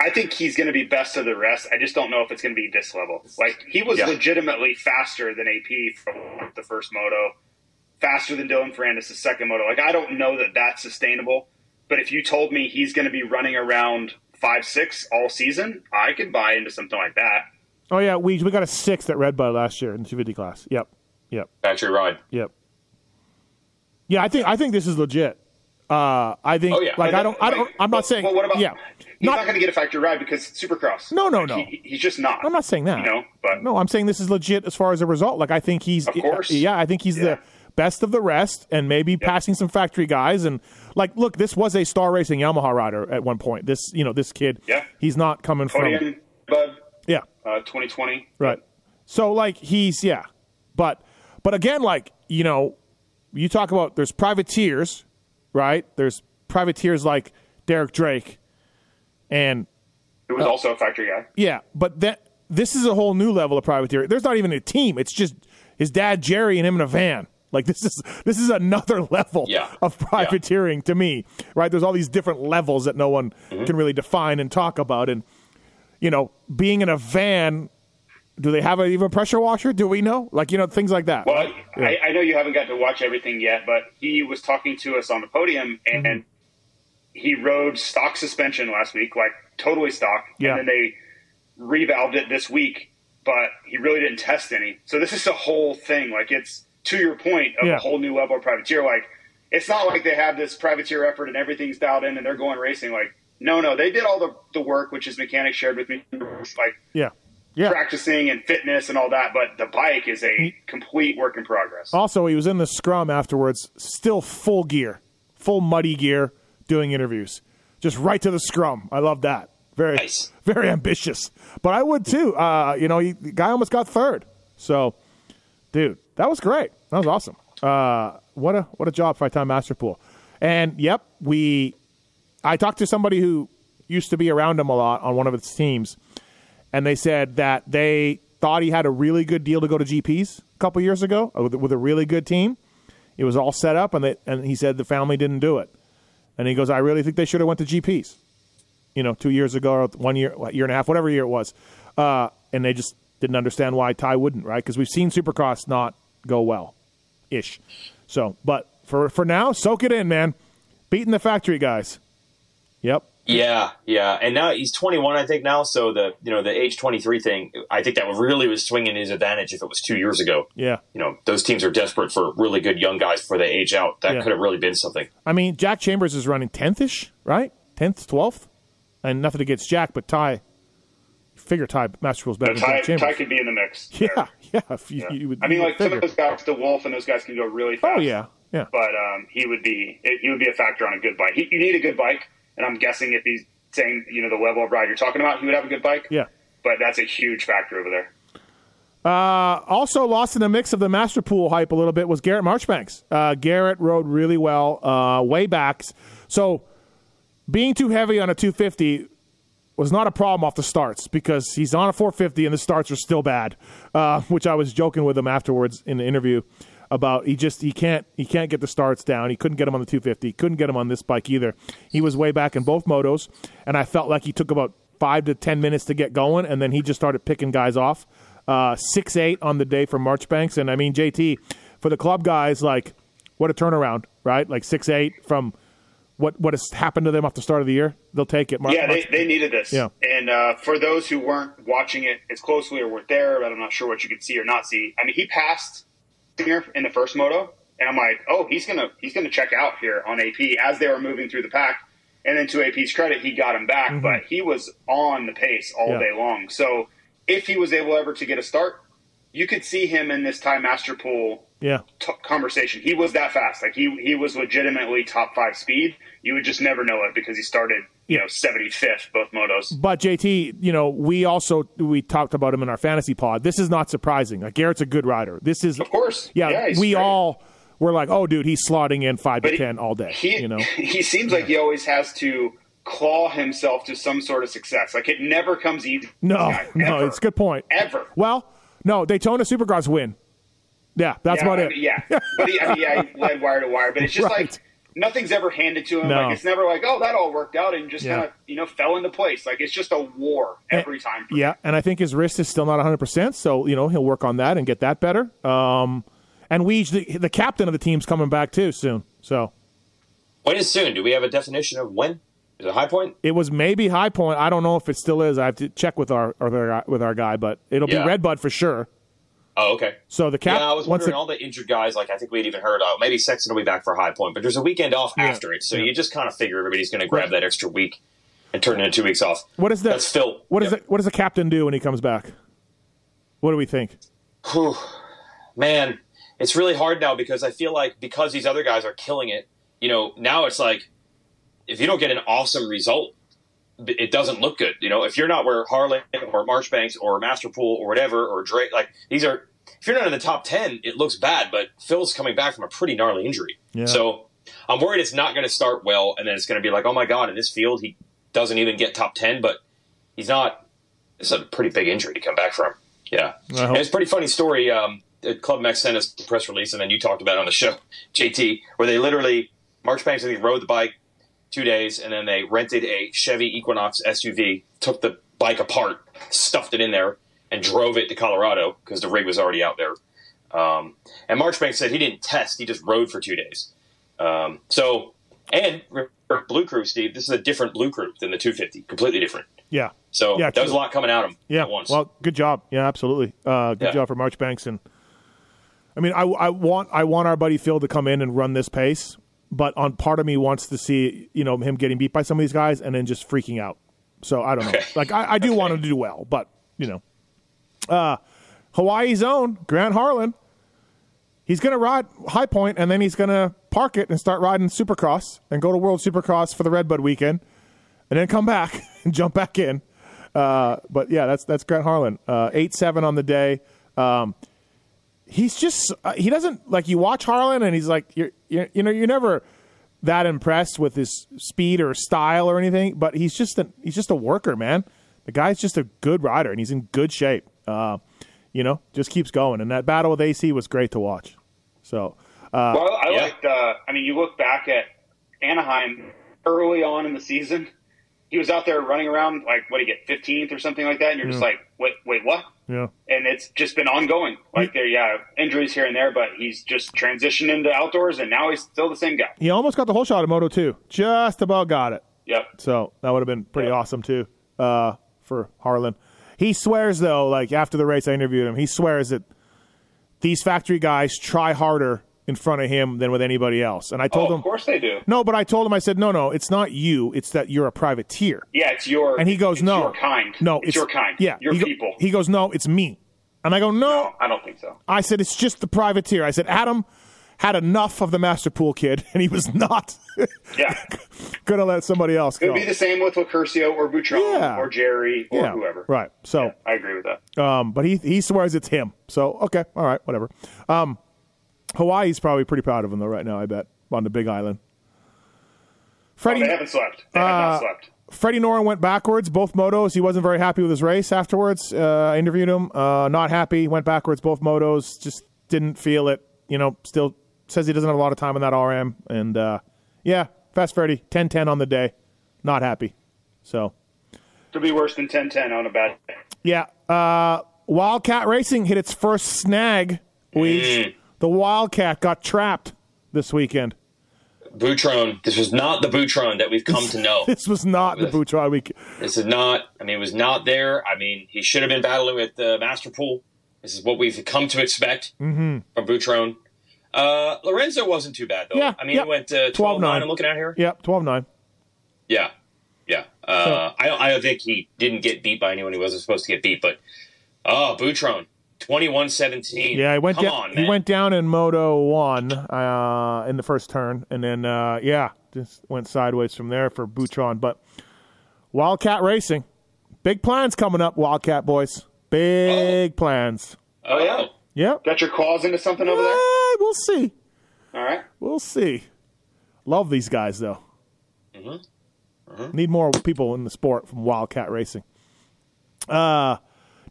Speaker 5: I think he's going to be best of the rest. I just don't know if it's going to be this level. Like he was
Speaker 4: Yeah.
Speaker 5: legitimately faster than AP from the first moto, faster than Dylan Ferrandis the second moto. Like I don't know that that's sustainable. But if you told me he's going to be running around five six all season, I could buy into something like that.
Speaker 3: Oh yeah, we we got a sixth at Red Bud last year in the 250 class. Yep, yep,
Speaker 4: Factory ride.
Speaker 3: yep. Yeah, I think I think this is legit. Uh, I think
Speaker 4: Oh, yeah.
Speaker 3: like I don't I don't
Speaker 5: Like,
Speaker 3: I'm not
Speaker 5: well-
Speaker 3: saying
Speaker 5: Well, what about?
Speaker 3: yeah.
Speaker 5: He's not,
Speaker 3: Not,
Speaker 5: going to get a factory ride because it's Supercross.
Speaker 3: No, no,
Speaker 5: Like,
Speaker 3: no.
Speaker 5: He, he's just not.
Speaker 3: I'm not saying that.
Speaker 5: You know, but
Speaker 3: no, I'm saying this is legit as far as a result. Like I think he's
Speaker 5: Of course.
Speaker 3: yeah, I think he's
Speaker 5: Yeah.
Speaker 3: the best of the rest and maybe passing some factory guys and like look, this was a star racing Yamaha rider at one point. This, you know, this kid,
Speaker 5: Yeah.
Speaker 3: he's not coming from
Speaker 5: podium, Bud,
Speaker 3: yeah.
Speaker 5: uh, 2020.
Speaker 3: Right. So like he's yeah. But but again like, you know, you talk about there's privateers, right? There's privateers like Derek Drake and
Speaker 5: Who was also a factory guy.
Speaker 3: yeah, but that this is a whole new level of privateer. There's not even a team. It's just his dad Jerry and him in a van. Like this is this is another level
Speaker 4: Yeah.
Speaker 3: of privateering to me, right? There's all these different levels that no one
Speaker 4: Mm-hmm.
Speaker 3: can really define and talk about, and you know, being in a van. Do they have a, even a pressure washer? Do we know? Like you know things like that.
Speaker 5: Well, I, I know you haven't got to watch everything yet, but he was talking to us on the podium, and
Speaker 3: Mm-hmm.
Speaker 5: He rode stock suspension last week, like totally stock,
Speaker 3: Yeah.
Speaker 5: and then they revalved it this week, but he really didn't test any. So this is a whole thing. Like it's to your point of
Speaker 3: Yeah.
Speaker 5: a whole new level of privateer. Like it's not like they have this privateer effort and everything's dialed in and they're going racing. Like no, no, they did all the the work, which his mechanic shared with me, like
Speaker 3: yeah, yeah.
Speaker 5: practicing and fitness and all that. But the bike is a complete work in progress.
Speaker 3: Also, he was in the scrum afterwards, still full gear, full muddy gear, doing interviews, just right to the scrum. I love that. Very,
Speaker 4: Nice.
Speaker 3: very ambitious. But I would too. Uh, you know, he, the guy almost got third. So, dude, that was great. That was awesome. Uh, what a what a job by Ty Masterpool. And yep, we. I talked to somebody who used to be around him a lot on one of his teams, and they said that they thought he had a really good deal to go to GPs a couple years ago uh, with, with a really good team. It was all set up, and they, and he said the family didn't do it. And he goes, I really think they should have went to GPs. You know, two years ago, or one year, year and a half, whatever year it was, uh, and they just didn't understand why Ty wouldn't, right? Because we've seen Supercross not go well, ish. So, but for for now, soak it in, man. Beating the factory guys. Yep.
Speaker 4: Yeah, yeah, and now he's 21, I think now. So the you know the age 23 thing, I think that really was swinging his advantage if it was two years ago.
Speaker 3: Yeah.
Speaker 4: You know, those teams are desperate for really good young guys before they age out. That
Speaker 3: Yeah.
Speaker 4: could have really been something.
Speaker 3: I mean, Jack Chambers is running tenth ish, right? Tenth, twelfth, and nothing against Jack, but Ty. Figure Ty Masterpool's better
Speaker 5: But
Speaker 3: than
Speaker 5: Ty,
Speaker 3: Jack Chambers.
Speaker 5: Ty could be in the mix. there.
Speaker 3: yeah, yeah. If you,
Speaker 5: Yeah.
Speaker 3: you would,
Speaker 5: I mean,
Speaker 3: you would
Speaker 5: like some of those guys, the Wolf and those guys can go really fast.
Speaker 3: Oh yeah, yeah.
Speaker 5: But um, he would be he would be a factor on a good bike. He, you need a good bike, and I'm guessing if he's saying you know the level of ride you're talking about, he would have a good bike.
Speaker 3: Yeah.
Speaker 5: But that's a huge factor over there.
Speaker 3: Uh, also lost in the mix of the Masterpool hype a little bit was Garrett Marchbanks. Uh, Garrett rode really well uh, way backs. So being too heavy on a 250 was not a problem off the starts because he's on a 450 and the starts are still bad, uh, which I was joking with him afterwards in the interview about he just he can't he can't get the starts down. He couldn't get him on the 250. He couldn't get him on this bike either. He was way back in both motos, and I felt like he took about five to ten minutes to get going, and then he just started picking guys off. Uh, six eight on the day for Marchbanks, and I mean JT for the club guys like what a turnaround, right? Like six eight from what what has happened to them off the start of the year. They'll take it.
Speaker 5: Mark, yeah, they, they needed this.
Speaker 3: Yeah.
Speaker 5: And uh, for those who weren't watching it as closely or weren't there, but I'm not sure what you could see or not see. I mean, he passed Singer in the first moto, and I'm like, oh, he's gonna he's gonna check out here on AP as they were moving through the pack. And then to AP's credit, he got him back, mm-hmm. but he was on the pace all yeah. day long. So if he was able ever to get a start, you could see him in this Ty Masterpool
Speaker 3: yeah.
Speaker 5: T- conversation. He was that fast. Like he he was legitimately top five speed. You would just never know it because he started you know 75th both motos.
Speaker 3: But JT, you know, we also we talked about him in our fantasy pod. This is not surprising. Like Garrett's a good rider. This is
Speaker 5: of course.
Speaker 3: Yeah,
Speaker 5: yeah
Speaker 3: we great. all were like, oh, dude, he's slotting in five but to he, ten all day.
Speaker 5: He,
Speaker 3: you know,
Speaker 5: he seems like he always has to claw himself to some sort of success. Like it never comes easy.
Speaker 3: No,
Speaker 5: guy,
Speaker 3: no, it's a good point.
Speaker 5: Ever.
Speaker 3: Well, no, Daytona Supercross win. Yeah, that's
Speaker 5: yeah,
Speaker 3: about
Speaker 5: I
Speaker 3: it.
Speaker 5: Yeah, but he, I mean, yeah, he led wire to wire, but it's just right. like nothing's ever handed to him.
Speaker 3: No.
Speaker 5: Like it's never like, oh, that all worked out and just yeah. kind of you know fell into place. Like it's just a war every
Speaker 3: and,
Speaker 5: time.
Speaker 3: yeah,
Speaker 5: him.
Speaker 3: and I think his wrist is still not 100, percent so you know he'll work on that and get that better. Um, and Weege, the, the captain of the team's coming back too soon. So
Speaker 4: when is soon? Do we have a definition of when? Is it High Point?
Speaker 3: It was maybe High Point. I don't know if it still is. I have to check with our, our with our guy, but it'll yeah. be Redbud for sure.
Speaker 4: Oh, okay.
Speaker 3: So the cap.
Speaker 4: Yeah, I was wondering the, all the injured guys. Like I think we'd even heard of maybe Sexton will be back for High Point, but there's a weekend off yeah, after it, so yeah. you just kind of figure everybody's going to grab that extra week and turn it into two weeks off.
Speaker 3: What is that?
Speaker 4: That's Phil.
Speaker 3: What yep. the, What does the captain do when he comes back? What do we think?
Speaker 4: Whew. Man, it's really hard now because I feel like because these other guys are killing it. You know, now it's like if you don't get an awesome result, it doesn't look good. You know, if you're not where Harlan or Marchbanks or Masterpool or whatever or Drake, like these are, if you're not in the top 10, it looks bad, but Phil's coming back from a pretty gnarly injury.
Speaker 3: Yeah.
Speaker 4: So I'm worried it's not going to start well. And then it's going to be like, oh my God, in this field, he doesn't even get top 10, but he's not, it's a pretty big injury to come back from. Yeah. It's a pretty funny story. Um, ClubMX sent us a press release, and then you talked about it on the show, JT, where they literally, Marchbanks, I think, rode the bike two days, and then they rented a Chevy Equinox SUV, took the bike apart, stuffed it in there, and drove it to Colorado because the rig was already out there. Um, and Marchbank said he didn't test; he just rode for two days. Um, so, and Blue Crew, Steve, this is a different Blue Crew than the 250, completely different.
Speaker 3: Yeah.
Speaker 4: So
Speaker 3: yeah,
Speaker 4: that was a lot coming at him.
Speaker 3: Yeah.
Speaker 4: once.
Speaker 3: Well, good job. Yeah, absolutely. Uh, good yeah. job for Marchbanks and. I mean, I, I want I want our buddy Phil to come in and run this pace, but on part of me wants to see you know him getting beat by some of these guys and then just freaking out. So I don't know. Okay. Like I, I do okay. want him to do well, but you know, uh, Hawaii's own Grant Harlan. He's going to ride High Point and then he's going to park it and start riding Supercross and go to World Supercross for the Redbud weekend, and then come back and jump back in. Uh, but yeah, that's that's Grant Harlan. Uh, eight seven on the day. Um, he's just uh, he doesn't like you watch Harlan and he's like you're, you're you know you're never that impressed with his speed or style or anything, but he's just a he's just a worker, man. The guy's just a good rider and he's in good shape. Uh, you know, just keeps going. And that battle with AC was great to watch. So, uh,
Speaker 5: well, I yeah. liked. Uh, I mean, you look back at Anaheim early on in the season. He was out there running around like what do you get, fifteenth or something like that, and you're yeah. just like, wait, wait, what?
Speaker 3: Yeah.
Speaker 5: And it's just been ongoing. Like there, yeah, injuries here and there, but he's just transitioned into outdoors, and now he's still the same guy.
Speaker 3: He almost got the whole shot at Moto two, just about got it.
Speaker 5: Yep.
Speaker 3: So that would have been pretty yep. awesome too uh, for Harlan. He swears though, like after the race, I interviewed him. He swears that these factory guys try harder in front of him than with anybody else. And I told
Speaker 5: oh,
Speaker 3: him,
Speaker 5: of course they do.
Speaker 3: No, but I told him, I said, no, no, it's not you. It's that you're a privateer.
Speaker 5: Yeah, it's your.
Speaker 3: And he goes, no, it's
Speaker 5: your kind.
Speaker 3: No,
Speaker 5: it's, it's, your kind.
Speaker 3: Yeah,
Speaker 5: your
Speaker 3: he
Speaker 5: people.
Speaker 3: Go, he goes, no, it's me. And I go, no,
Speaker 5: no, I don't think so.
Speaker 3: I said, it's just the privateer. I said, Adam had enough of the Masterpool kid, and he was not.
Speaker 5: yeah,
Speaker 3: gonna let somebody else
Speaker 5: go. It'd be the same with Locurcio or Butron yeah. or Jerry or
Speaker 3: yeah.
Speaker 5: whoever.
Speaker 3: Right. So
Speaker 5: yeah, I agree with that.
Speaker 3: Um, but he he swears it's him. So okay, all right, whatever. Um, Hawaii's probably pretty proud of him though right now. I bet on the Big Island.
Speaker 5: Freddie, oh, they haven't slept. They have uh, not slept.
Speaker 3: Freddie Noren went backwards, both motos. He wasn't very happy with his race afterwards. Uh, I interviewed him. Uh, not happy. Went backwards, both motos. Just didn't feel it. You know, still says he doesn't have a lot of time on that RM. And uh, yeah, Fast Freddie, 10 10 on the day. Not happy. So,
Speaker 5: To be worse than 10-10 on a bad day.
Speaker 3: yeah. Uh, Wildcat Racing hit its first snag. We, The Wildcat got trapped this weekend.
Speaker 4: Butron. This was not the Butron that we've come to know.
Speaker 3: This was not the Butron week.
Speaker 4: This is not. I mean, it was not there. I mean, he should have been battling with the uh, Masterpool. This is what we've come to expect
Speaker 3: Mm-hmm.
Speaker 4: from Butron. Uh, Lorenzo wasn't too bad though.
Speaker 3: Yeah,
Speaker 4: I mean,
Speaker 3: yeah.
Speaker 4: he went uh,
Speaker 3: 12-9.
Speaker 4: 12-9. I'm looking at here.
Speaker 3: Yep, 12 9.
Speaker 4: Yeah, yeah. Uh, I don't. I don't think he didn't get beat by anyone he wasn't supposed to get beat. But oh, Butron, 21-17.
Speaker 3: Yeah, he went
Speaker 4: Come
Speaker 3: down.
Speaker 4: on,
Speaker 3: he went down in Moto One uh, in the first turn, and then uh, yeah, just went sideways from there for Butron. But Wildcat Racing, big plans coming up, Wildcat boys. Big plans.
Speaker 5: Oh, yeah?
Speaker 3: Yep.
Speaker 5: Got your claws into something over there?
Speaker 3: We'll see.
Speaker 5: All right.
Speaker 3: We'll see. Love these guys though.
Speaker 4: Mm-hmm.
Speaker 3: Need more people in the sport from Wildcat Racing. Uh,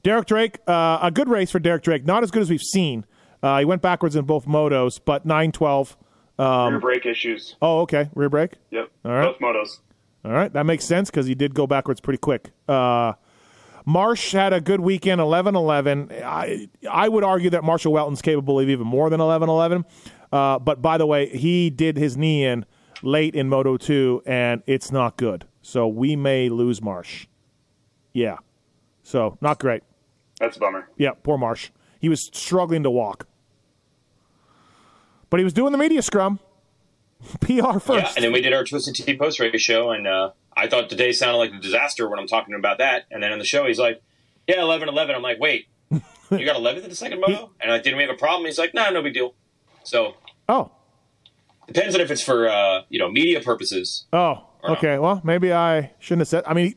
Speaker 3: Derek Drake, uh, a good race for Derek Drake. Not as good as we've seen. Uh, he went backwards in both motos, but nine twelve.
Speaker 5: Rear brake issues.
Speaker 3: Oh, okay. Rear brake.
Speaker 5: Yep.
Speaker 3: All right.
Speaker 5: Both motos.
Speaker 3: All right, that makes sense because he did go backwards pretty quick. Uh, Marsh had a good weekend, 11-11. I I would argue that Marshal Weltin's capable of even more than 11-11. Uh, but by the way, he did his knee in late in Moto 2, and it's not good. So we may lose Marsh. Yeah. So not great.
Speaker 5: That's a bummer.
Speaker 3: Yeah, poor Marsh. He was struggling to walk. But he was doing the media scrum. PR first.
Speaker 4: Yeah, and then we did our Twisted Tea post race show, and uh, I thought the day sounded like a disaster when I'm talking about that. And then in the show, he's like, "Yeah, 11 11. I'm like, "Wait, you got 11th in the second moto?" And I didn't we have a problem? He's like, "No, no big deal." So
Speaker 3: oh.
Speaker 4: depends on if it's for uh, you know media purposes.
Speaker 3: Oh,
Speaker 4: Or not.
Speaker 3: okay. Well, maybe I shouldn't have said. I mean,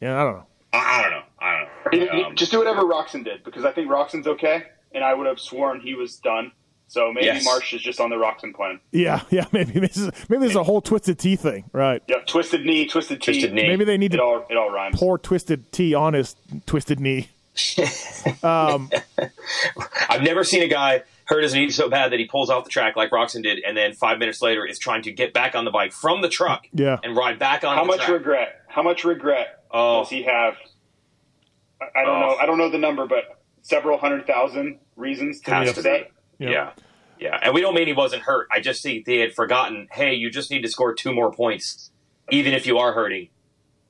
Speaker 3: yeah, I don't know.
Speaker 4: I, I don't know. I don't know.
Speaker 5: You-
Speaker 4: Um,
Speaker 5: Just do whatever Roczen did because I think Roczen's okay, and I would have sworn he was done. So maybe
Speaker 4: Yes.
Speaker 5: Marsh is just on the Roczen plan.
Speaker 3: Yeah, yeah. Maybe this is maybe this is a whole Twisted Tea thing, right?
Speaker 5: Yeah, twisted knee, Twisted Tea.
Speaker 4: Twisted knee.
Speaker 3: Maybe they need
Speaker 5: It
Speaker 3: to
Speaker 5: all it all rhymes.
Speaker 3: pour Twisted Tea on his twisted knee.
Speaker 4: um, I've never seen a guy hurt his knee so bad that he pulls off the track like Roczen did, and then five minutes later is trying to get back on the bike from the truck
Speaker 3: Yeah.
Speaker 4: and ride back on
Speaker 5: How
Speaker 4: the
Speaker 5: much
Speaker 4: track.
Speaker 5: regret? How much regret
Speaker 4: Oh.
Speaker 5: does he have? I, I don't
Speaker 4: Oh.
Speaker 5: know. I don't know the number, but several hundred thousand reasons to
Speaker 4: Has
Speaker 5: be
Speaker 4: to
Speaker 5: upset.
Speaker 3: Yeah.
Speaker 4: Yeah. Yeah. And we don't mean he wasn't hurt. I just think they had forgotten, hey, you just need to score two more points. Even if you are hurting,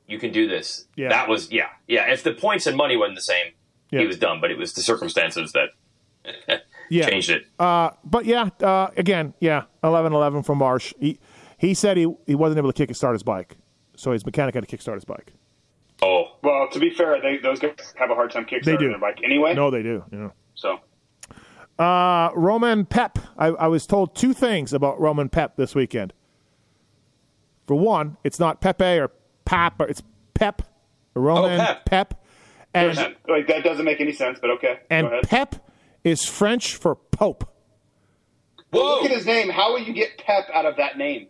Speaker 4: you can do this.
Speaker 3: Yeah.
Speaker 4: That was, yeah. Yeah. If the points and money wasn't the same,
Speaker 3: Yeah.
Speaker 4: he was done, but it was the circumstances that
Speaker 3: Yeah.
Speaker 4: changed it.
Speaker 3: Uh, but yeah, uh, again, yeah, 11-11 from Marsh. He he said he he wasn't able to kickstart his bike, so his mechanic had to kickstart his bike.
Speaker 4: Oh.
Speaker 5: Well, to be fair, they, those guys have a hard time kickstarting
Speaker 3: They do.
Speaker 5: their bike anyway.
Speaker 3: No, they do. Yeah.
Speaker 5: So
Speaker 3: Uh, Roman Pep. I, I was told two things about Roman Pep this weekend. For one, it's not Pepe or Pap, or it's Pep. Roman
Speaker 4: Oh, Pep.
Speaker 3: And,
Speaker 5: like that doesn't make any sense, but okay.
Speaker 3: and Pep is French for Pope.
Speaker 4: Whoa.
Speaker 5: Look at his name. How will you get Pep out of that name?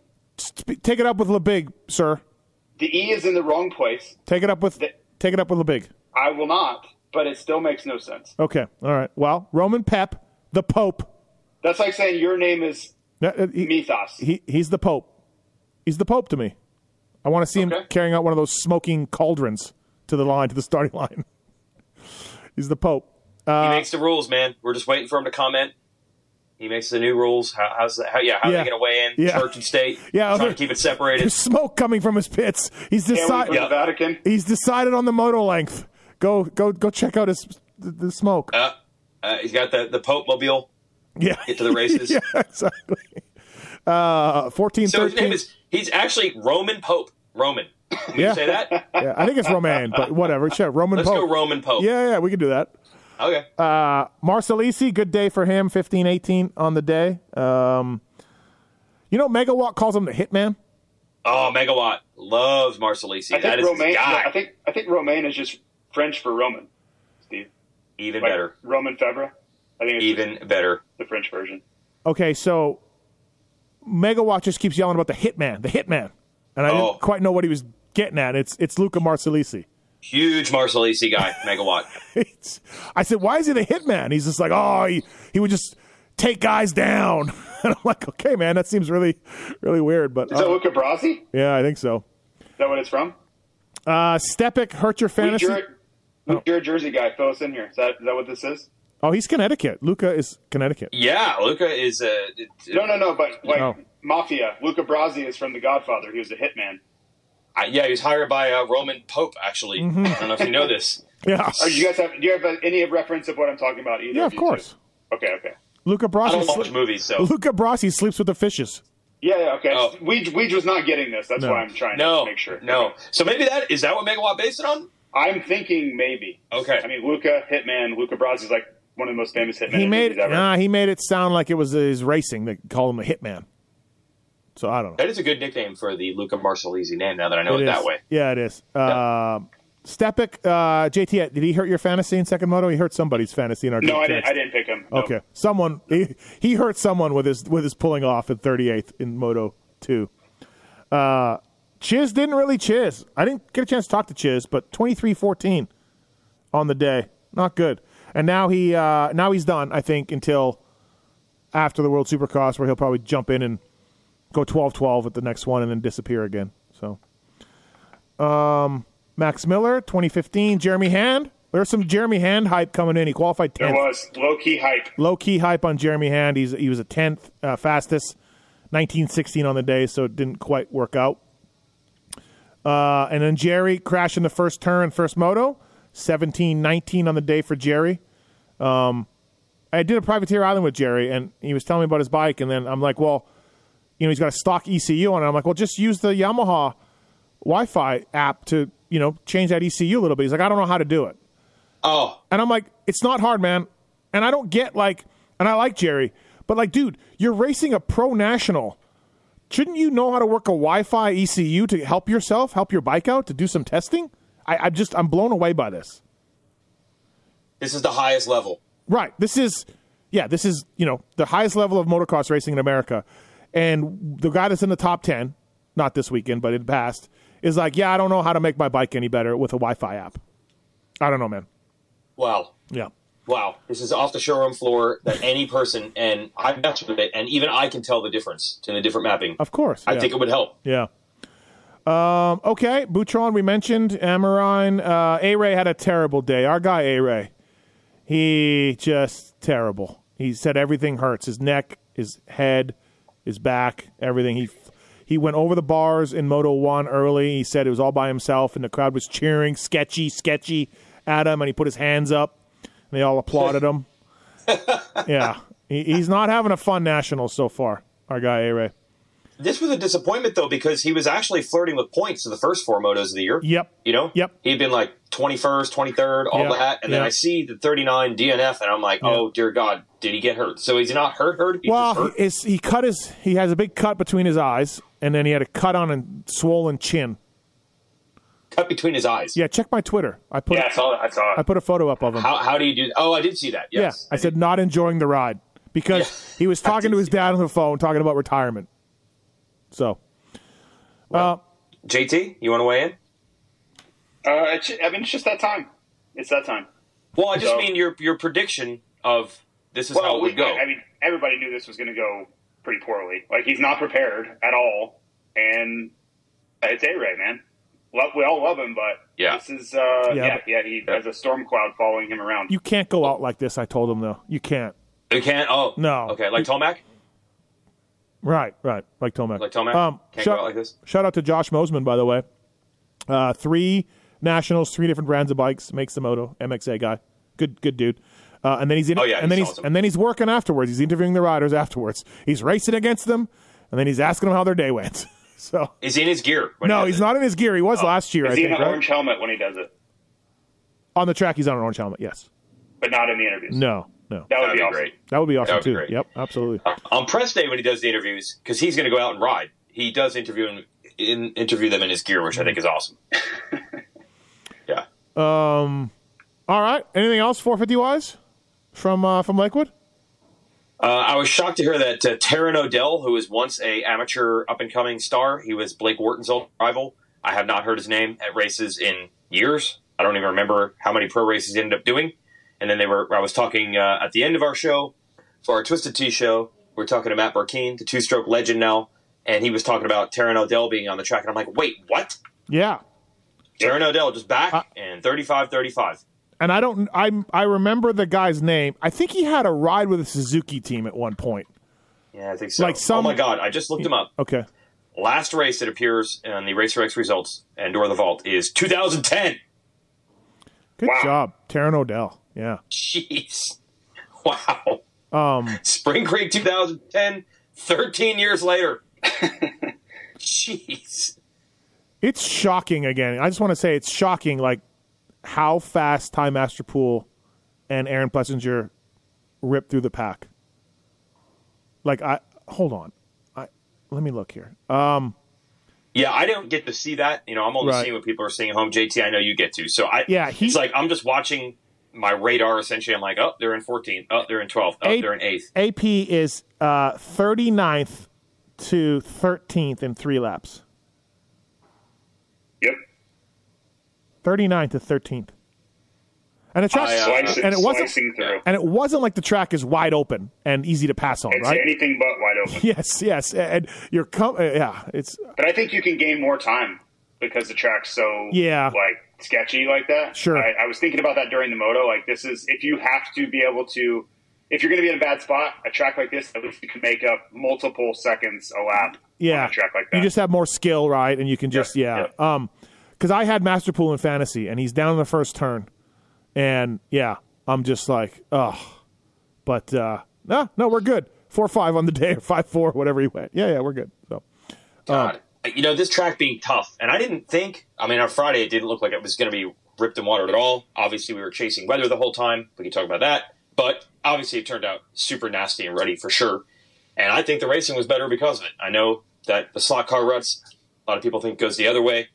Speaker 3: Take it up with LeBig, sir.
Speaker 5: The E is in the wrong place.
Speaker 3: Take it up with
Speaker 5: The-
Speaker 3: take it up with LeBig.
Speaker 5: I will not, but it still makes no sense.
Speaker 3: Okay, all right. Well, Roman Pep, the Pope.
Speaker 5: That's like saying your name is
Speaker 3: Uh, uh, he-
Speaker 5: Mythos.
Speaker 3: he he's the Pope. He's the Pope to me. I want to see him carrying out one of those smoking cauldrons to the line to the starting line. he's the Pope.
Speaker 4: he
Speaker 3: Uh,
Speaker 4: makes the rules, man. We're just waiting for him to comment. He makes the new rules. How, how's that? How, yeah, how
Speaker 3: Yeah.
Speaker 4: are they going to weigh in?
Speaker 3: Yeah.
Speaker 4: Church and state.
Speaker 3: Yeah,
Speaker 4: trying to keep it separated.
Speaker 3: There's smoke coming from his pits. He's decided.
Speaker 4: Yeah.
Speaker 5: Vatican.
Speaker 3: He's decided on the moto length. Go go go check out his the, the smoke.
Speaker 4: Uh, uh, he's got the the Pope mobile.
Speaker 3: yeah,
Speaker 4: Get to the races.
Speaker 3: yeah, exactly. Uh, 14,
Speaker 4: So his name is he's actually Roman Pope. Roman. Can
Speaker 3: Yeah.
Speaker 4: you say that?
Speaker 3: yeah, I think it's Roman, but whatever. Sure, Roman
Speaker 4: Let's
Speaker 3: Pope.
Speaker 4: go Roman Pope.
Speaker 3: Yeah, yeah, we can do that.
Speaker 4: Okay.
Speaker 3: Uh, Marsalisi, good day for him. 15-18 on the day. Um, you know, Megawatt calls him the Hitman.
Speaker 4: oh, Megawatt loves Marsalisi.
Speaker 5: I
Speaker 4: That
Speaker 5: think
Speaker 4: is
Speaker 5: Romaine.
Speaker 4: his guy.
Speaker 5: I think I think Romaine is just French for Roman. Steve,
Speaker 4: Even
Speaker 5: like
Speaker 4: better.
Speaker 5: Roman Febvre. I think it's
Speaker 4: Even better.
Speaker 5: the French version.
Speaker 3: Okay, so Megawatt just keeps yelling about the Hitman, the Hitman, and I
Speaker 4: Oh.
Speaker 3: didn't quite know what he was getting at. It's it's Luca Marsalisi.
Speaker 4: Huge Marsalisi guy, megawatt.
Speaker 3: I said, why is he the hitman? He's just like, oh, he, he would just take guys down. And I'm like, okay, man, that seems really, really weird. But
Speaker 5: Is that
Speaker 3: uh,
Speaker 5: Luca Brasi?
Speaker 3: Yeah, I think so.
Speaker 5: Is that what it's from?
Speaker 3: Uh, Stepik hurt your
Speaker 5: Who's
Speaker 3: fantasy.
Speaker 5: your, who's your Jersey guy? Fill us in here. Is that, is that what this is?
Speaker 3: Oh, he's Connecticut. Luca is Connecticut.
Speaker 4: yeah, Luca is a.
Speaker 5: No, no, no. But like
Speaker 3: No.
Speaker 5: Mafia, Luca Brasi is from The Godfather. He was a hitman.
Speaker 4: I- yeah, he was hired by uh, Roman Pope. Actually,
Speaker 3: Mm-hmm.
Speaker 4: I don't know if you know this.
Speaker 3: Yeah,
Speaker 5: Oh, do you guys have? Do you have uh, any reference of what I'm talking about? Either
Speaker 3: yeah, of
Speaker 5: you
Speaker 3: course.
Speaker 5: two? Okay, okay.
Speaker 3: Luca Brasi.
Speaker 4: I don't watch
Speaker 3: sli-
Speaker 4: movies, so
Speaker 3: Luca Brasi sleeps with the fishes.
Speaker 5: Yeah, yeah, okay.
Speaker 4: Oh.
Speaker 5: Weege, Weege was not getting this. That's
Speaker 3: No.
Speaker 5: why I'm trying
Speaker 4: no,
Speaker 5: to make sure.
Speaker 4: no.
Speaker 5: Okay.
Speaker 4: So maybe that is that what Megawatt based it on?
Speaker 5: I'm thinking maybe.
Speaker 4: Okay.
Speaker 5: I mean, Luca Hitman. Luca Brasi is like one of the most famous hitmen
Speaker 3: He made
Speaker 5: movies ever.
Speaker 3: nah, he made it sound like it was his racing. They call him a hitman. So I don't know.
Speaker 4: That is a good nickname for the Luca Marsalisi name. Now that I know it that way.
Speaker 3: Yeah, it is. Uh, Stepik, uh, JT, did he hurt your fantasy in second moto? He hurt somebody's fantasy in our
Speaker 5: no, I didn't. I didn't pick him. No.
Speaker 3: Okay, someone he, he hurt someone with his with his pulling off at 38th in Moto Two. Uh, Chiz didn't really chiz. I didn't get a chance to talk to Chiz, but 23-14 on the day, not good. And now he uh, now he's done. I think until after the World Supercross, where he'll probably jump in and go 12-12 at the next one, and then disappear again. So, um, Max Miller, 2015, Jeremy Hand. There's some Jeremy Hand hype coming in. He qualified 10th
Speaker 5: There was low key hype.
Speaker 3: low key hype on Jeremy Hand. He's he was a tenth uh, fastest, nineteen sixteen on the day, so it didn't quite work out. Uh, and then Jerry crashing the first turn, first moto, 17-19 on the day for Jerry. Um, I did a privateer island with Jerry, and he was telling me about his bike, and then I'm like, well, you know, he's got a stock ECU on it. I'm like, well, just use the Yamaha Wi-Fi app to you know change that ECU a little bit. He's like, I don't know how to do it.
Speaker 4: Oh,
Speaker 3: And I'm like, it's not hard, man. And I don't get like, and I like Jerry, but like, dude, you're racing a pro national. Shouldn't you know how to work a Wi-Fi ECU to help yourself, help your bike out, to do some testing? I, I'm just, I'm blown away by this.
Speaker 4: this is the highest level.
Speaker 3: Right. This is, yeah, this is, you know, the highest level of motocross racing in America. And the guy that's in the top 10, not this weekend, but in the past, is like, yeah, I don't know how to make my bike any better with a Wi Fi app. I don't know, man.
Speaker 4: Wow.
Speaker 3: Yeah.
Speaker 4: Wow, this is off the showroom floor that any person, and I've messed with it, and even I can tell the difference in the different mapping.
Speaker 3: Of course.
Speaker 4: I
Speaker 3: yeah.
Speaker 4: think it would help.
Speaker 3: Yeah. Um, okay, Butron, we mentioned Amarine. Uh, A Ray had a terrible day. Our guy A Ray, he just terrible. He said everything hurts. His neck, his head, his back, everything. He he went over the bars in Moto One early. He said it was all by himself, and the crowd was cheering, sketchy, sketchy at him, and he put his hands up. And they all applauded him. yeah, he, he's not having a fun national so far. Our guy A Ray.
Speaker 4: This was a disappointment though because he was actually flirting with points in the first four motos of the year.
Speaker 3: Yep.
Speaker 4: You know,
Speaker 3: Yep.
Speaker 4: He'd been like twenty first, twenty third, all
Speaker 3: Yeah.
Speaker 4: that, and then I see the thirty nine DNF, and I'm like, oh dear God, did he get hurt? So he's not hurt, hurt. He's
Speaker 3: Well,
Speaker 4: hurt.
Speaker 3: he, is, he cut his. He has a big cut between his eyes, and then he had a cut on a swollen chin.
Speaker 4: cut between his eyes.
Speaker 3: Yeah, check my Twitter. I put
Speaker 5: Yeah, I saw it. I saw It.
Speaker 3: I put a photo up of him.
Speaker 4: How how do you do? Oh, I did see that.
Speaker 3: yeah,
Speaker 4: Yes,
Speaker 3: I said not enjoying the ride because
Speaker 4: Yeah.
Speaker 3: he was talking to his
Speaker 4: see
Speaker 3: dad on the phone, talking about retirement. So, uh,
Speaker 4: JT, you want to weigh in?
Speaker 5: Uh, it's, I mean, it's just that time. It's that time.
Speaker 4: Well, I just
Speaker 5: So-
Speaker 4: mean your your prediction of this is how
Speaker 5: Well,
Speaker 4: it
Speaker 5: we,
Speaker 4: would go.
Speaker 5: I mean, everybody knew this was going to go pretty poorly. Like he's not prepared at all, and it's A Ray, man. Love, we all love him, but
Speaker 4: Yeah.
Speaker 5: this is uh,
Speaker 3: Yeah,
Speaker 5: yeah, yeah, He has a storm cloud following him around.
Speaker 3: you can't go out like this. I told him though. You can't.
Speaker 4: you can't. Oh,
Speaker 3: No.
Speaker 4: Okay, like Tomac.
Speaker 3: Right, right. Like Tomac.
Speaker 4: Like Tomac?
Speaker 3: Um,
Speaker 4: Can't
Speaker 3: shout,
Speaker 4: go out like this?
Speaker 3: shout out to Josh Mosiman, by the way. Uh, three nationals, three different brands of bikes. Makes the moto MXA guy. Good, good dude. Uh, and then he's in,
Speaker 4: Oh, yeah,
Speaker 3: and then
Speaker 4: he's
Speaker 3: he's
Speaker 4: awesome.
Speaker 3: and then he's working afterwards. He's interviewing the riders afterwards. He's racing against them, and then he's asking them how their day went. so
Speaker 4: Is he in his gear? when he
Speaker 3: no,
Speaker 4: does
Speaker 3: he's
Speaker 4: it?
Speaker 3: not in his gear. He was last year,
Speaker 5: Is
Speaker 3: I
Speaker 5: he
Speaker 3: think.
Speaker 5: in an
Speaker 3: right?
Speaker 5: orange helmet when he does it,
Speaker 3: On the track, he's on an orange helmet. Yes.
Speaker 5: but not in the interviews?
Speaker 3: No, no.
Speaker 5: that would
Speaker 4: That'd
Speaker 5: be
Speaker 4: be
Speaker 5: awesome.
Speaker 4: great.
Speaker 3: That would be awesome
Speaker 4: would be
Speaker 3: too.
Speaker 4: great.
Speaker 3: Yep, absolutely.
Speaker 4: on press day when he does the interviews because he's going to go out and ride. He does interview in, in, interview them in his gear, which I think is awesome. yeah. Um.
Speaker 3: All right. Anything else 450 wise from uh, from Lakewood?
Speaker 4: Uh, I was shocked to hear that uh, Taryn Odell, who was once a amateur up and coming star, he was Blake Wharton's old rival. I have not heard his name at races in years. I don't even remember how many pro races he ended up doing. And then they were. I was talking uh, at the end of our show for our Twisted Tea show. We are talking to Matt Burkeen, the two-stroke legend now, and he was talking about Taryn Odell being on the track, and I'm like, wait, what?
Speaker 3: Yeah.
Speaker 4: Taryn Odell just back
Speaker 3: Uh,
Speaker 4: and 35-35.
Speaker 3: And I don't. I I remember the guy's name. I think he had a ride with a Suzuki team at one point.
Speaker 4: Yeah, I think so.
Speaker 3: Like some-
Speaker 4: oh my god, I just looked him up.
Speaker 3: Okay.
Speaker 4: Last race that appears in the Racer X results and Door of the Vault is 2010.
Speaker 3: Good
Speaker 5: Wow.
Speaker 3: job, Taryn Odell. Yeah.
Speaker 4: Jeez. Wow.
Speaker 3: Um.
Speaker 4: Spring Creek 2010, 13 years later. Jeez.
Speaker 3: It's shocking again. I just want to say it's shocking, like how fast Ty Masterpool and Aaron Plessinger ripped through the pack. Like I hold on, I let me look here. Um,
Speaker 4: Yeah, I don't get to see that. You know, I'm only
Speaker 3: Right.
Speaker 4: seeing what people are seeing at home. JT, I know you get to. So I,
Speaker 3: Yeah, he-
Speaker 4: it's like I'm just watching my radar. Essentially, I'm like, oh, they're in 14. Oh, they're in 12. Oh,
Speaker 3: A-
Speaker 4: they're in eighth.
Speaker 3: AP is uh, 39th to 13th in three laps.
Speaker 5: Yep.
Speaker 3: 39th to 13th. And the track,
Speaker 4: I, uh,
Speaker 5: Slicing,
Speaker 3: and it wasn't, and it wasn't like the track is wide open and easy to pass on,
Speaker 5: It's
Speaker 3: right?
Speaker 5: anything but wide open.
Speaker 3: Yes, yes, and you're com- uh, yeah, it's
Speaker 5: But I think you can gain more time because the track's so
Speaker 3: Yeah.
Speaker 5: like sketchy like that.
Speaker 3: Sure.
Speaker 5: I, I was thinking about that during the moto. Like this is if you have to be able to if you're going to be in a bad spot, a track like this, at least you can make up multiple seconds a lap
Speaker 3: yeah.
Speaker 5: on a track like that.
Speaker 3: You just have more skill, right? And you can just yeah.
Speaker 4: yeah.
Speaker 3: Um, because I had Masterpool in fantasy, and he's down in the first turn, and yeah, I'm just like, oh, but uh, no, no, we're good. Four five on the day, or five four, whatever he went. Yeah, yeah, we're good. So
Speaker 4: God. you know, this track being tough, and I didn't think, I mean, on Friday, it didn't look like it was going to be ripped and watered at all. Obviously, we were chasing weather the whole time. We can talk about that. But obviously, it turned out super nasty and ruddy for sure. And I think the racing was better because of it. I know that the slot car ruts, a lot of people think goes the other way.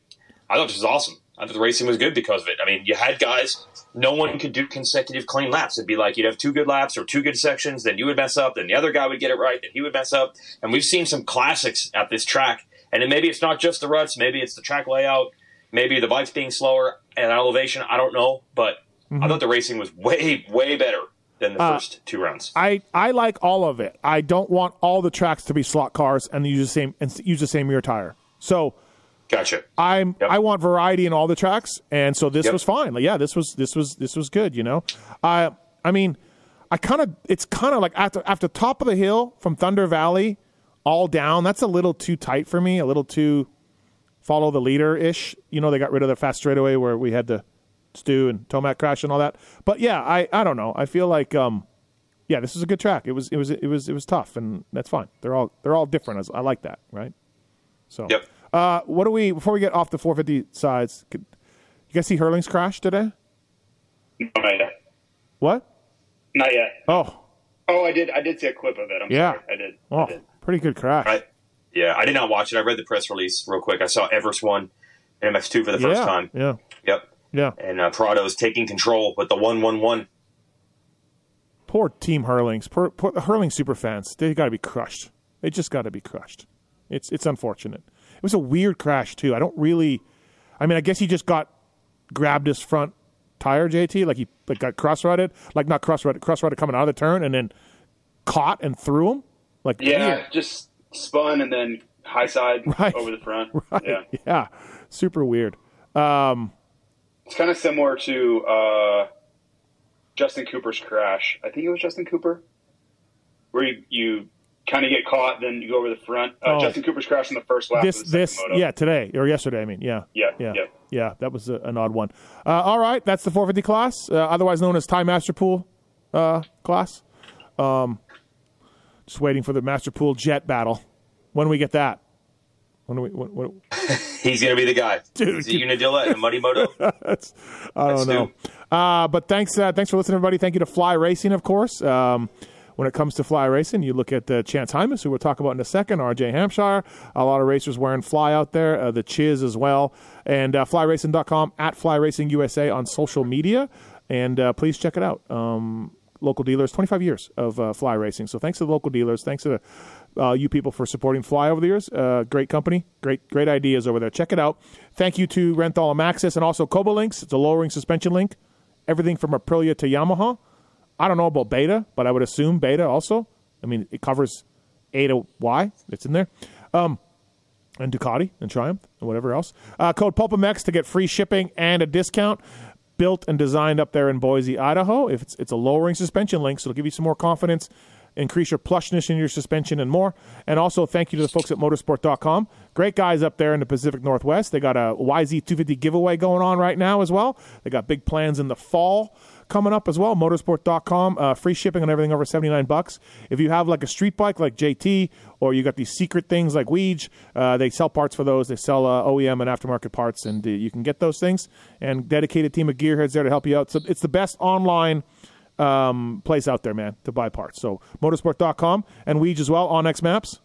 Speaker 4: I thought this was awesome. I thought the racing was good because of it. I mean, you had guys, no one could do consecutive clean laps. It'd be like you'd have two good laps or two good sections, then you would mess up, then the other guy would get it right, then he would mess up. And we've seen some classics at this track. And then maybe it's not just the ruts, maybe it's the track layout, maybe the bikes being slower at elevation. I don't know. But I thought the racing was way, way better than the
Speaker 3: Uh,
Speaker 4: first two rounds.
Speaker 3: I I like all of it. I don't want all the tracks to be slot cars and use the same and use the same rear tire. So
Speaker 4: Gotcha.
Speaker 3: I'm
Speaker 4: Yep.
Speaker 3: I want variety in all the tracks, and so this
Speaker 4: Yep.
Speaker 3: was fine. Like, yeah, this was this was this was good. You know, I I mean, I kind of it's kind of like after after top of the hill from Thunder Valley, all down. That's a little too tight for me. A little too follow the leader ish. You know, they got rid of the fast straightaway where we had the Stu and Tomac crash and all that. But yeah, I I don't know. I feel like um. Yeah, this is a good track. It was, it was, it was, it was tough, and that's fine. They're all, they're all different. I like that, right? So,
Speaker 4: Yep.
Speaker 3: Uh, what do we before we get off the 450 sides? Could, you guys see Herlings' crash today?
Speaker 5: No, not yet.
Speaker 3: What?
Speaker 5: Not yet.
Speaker 3: Oh,
Speaker 5: Oh, I did. I did see a clip of it. I'm
Speaker 3: Yeah.
Speaker 5: sorry. I did.
Speaker 3: oh,
Speaker 5: I did.
Speaker 3: pretty good crash.
Speaker 4: I, yeah, I did not watch it. I read the press release real quick. I saw Everts one and MX2 for the first
Speaker 3: yeah,
Speaker 4: time.
Speaker 3: yeah,
Speaker 4: Yep.
Speaker 3: yeah.
Speaker 4: And uh, Prado's taking control with the 111.
Speaker 3: Poor Team Herlings, poor, poor the Hurling super fans. They got to be crushed. They just got to be crushed. It's it's unfortunate. It was a weird crash too. I don't really. I mean, I guess he just got grabbed his front tire, JT, like he like got cross-rutted, like not cross-rutted, cross-rutted coming out of the turn, and then caught and threw him. Like
Speaker 5: Yeah,
Speaker 3: weird.
Speaker 5: just spun and then high side
Speaker 3: Right.
Speaker 5: over the front.
Speaker 3: Right.
Speaker 5: Yeah.
Speaker 3: yeah, super weird.
Speaker 5: It's kind of similar to uh, Justin Cooper's crash. I think it was Justin Cooper, where you, you kind of get caught, then you go over the front. Uh,
Speaker 3: Oh.
Speaker 5: Justin Cooper's crash in the first lap.
Speaker 3: this
Speaker 5: of the
Speaker 3: this
Speaker 5: moto.
Speaker 3: yeah today or yesterday. I mean, yeah,
Speaker 5: Yeah,
Speaker 3: yeah,
Speaker 5: yeah.
Speaker 3: yeah. That was a, an odd one. Uh, all right, that's the 450 class, uh, otherwise known as Ty Masterpool uh, class. Um, just waiting for the Masterpool Jett battle. When do we get that? When do we? When, when,
Speaker 4: He's going to be the guy.
Speaker 3: Dude,
Speaker 4: Is it Unadilla and Muddy Moto?
Speaker 3: that's, I don't
Speaker 4: That's
Speaker 3: know. Uh, but thanks, uh, thanks for listening, everybody. Thank you to Fly Racing, of course. Um, when it comes to fly racing, you look at uh, Chance Hymas, who we'll talk about in a second, RJ Hampshire. A lot of racers wearing fly out there, uh, the Chiz as well. And uh, flyracing.com, at Fly Racing USA on social media. And uh, please check it out. Um, local dealers. 25 years of uh, fly racing. So thanks to the local dealers. Thanks to the, uh, you people for supporting Fly over the years. Uh, great company. Great great ideas over there. Check it out. Thank you to Renthal and Maxxis and also Kouba Links. It's a lowering suspension link. Everything from Aprilia to Yamaha. I don't know about Beta, but I would assume Beta also. I mean, it covers A to Y. It's in there. Um, and Ducati and Triumph and whatever else. Uh, code PulpMX to get free shipping and a discount. Built and designed up there in Boise, Idaho. If it's, it's a lowering suspension link, so it'll give you some more confidence, increase your plushness in your suspension, and more. And also, thank you to the folks at MotoSport.com. Great guys up there in the Pacific Northwest. They got a YZ250 giveaway going on right now as well. They got big plans in the fall coming up as well. MotoSport.com, uh, free shipping on everything over 79 bucks. If you have like a street bike like JT, or you got these secret things like Weege, uh, they sell parts for those. They sell uh, OEM and aftermarket parts, and uh, you can get those things. And dedicated team of gearheads there to help you out. So it's the best online um, place out there, man, to buy parts. So motosport.com and Weege as well, onX Maps.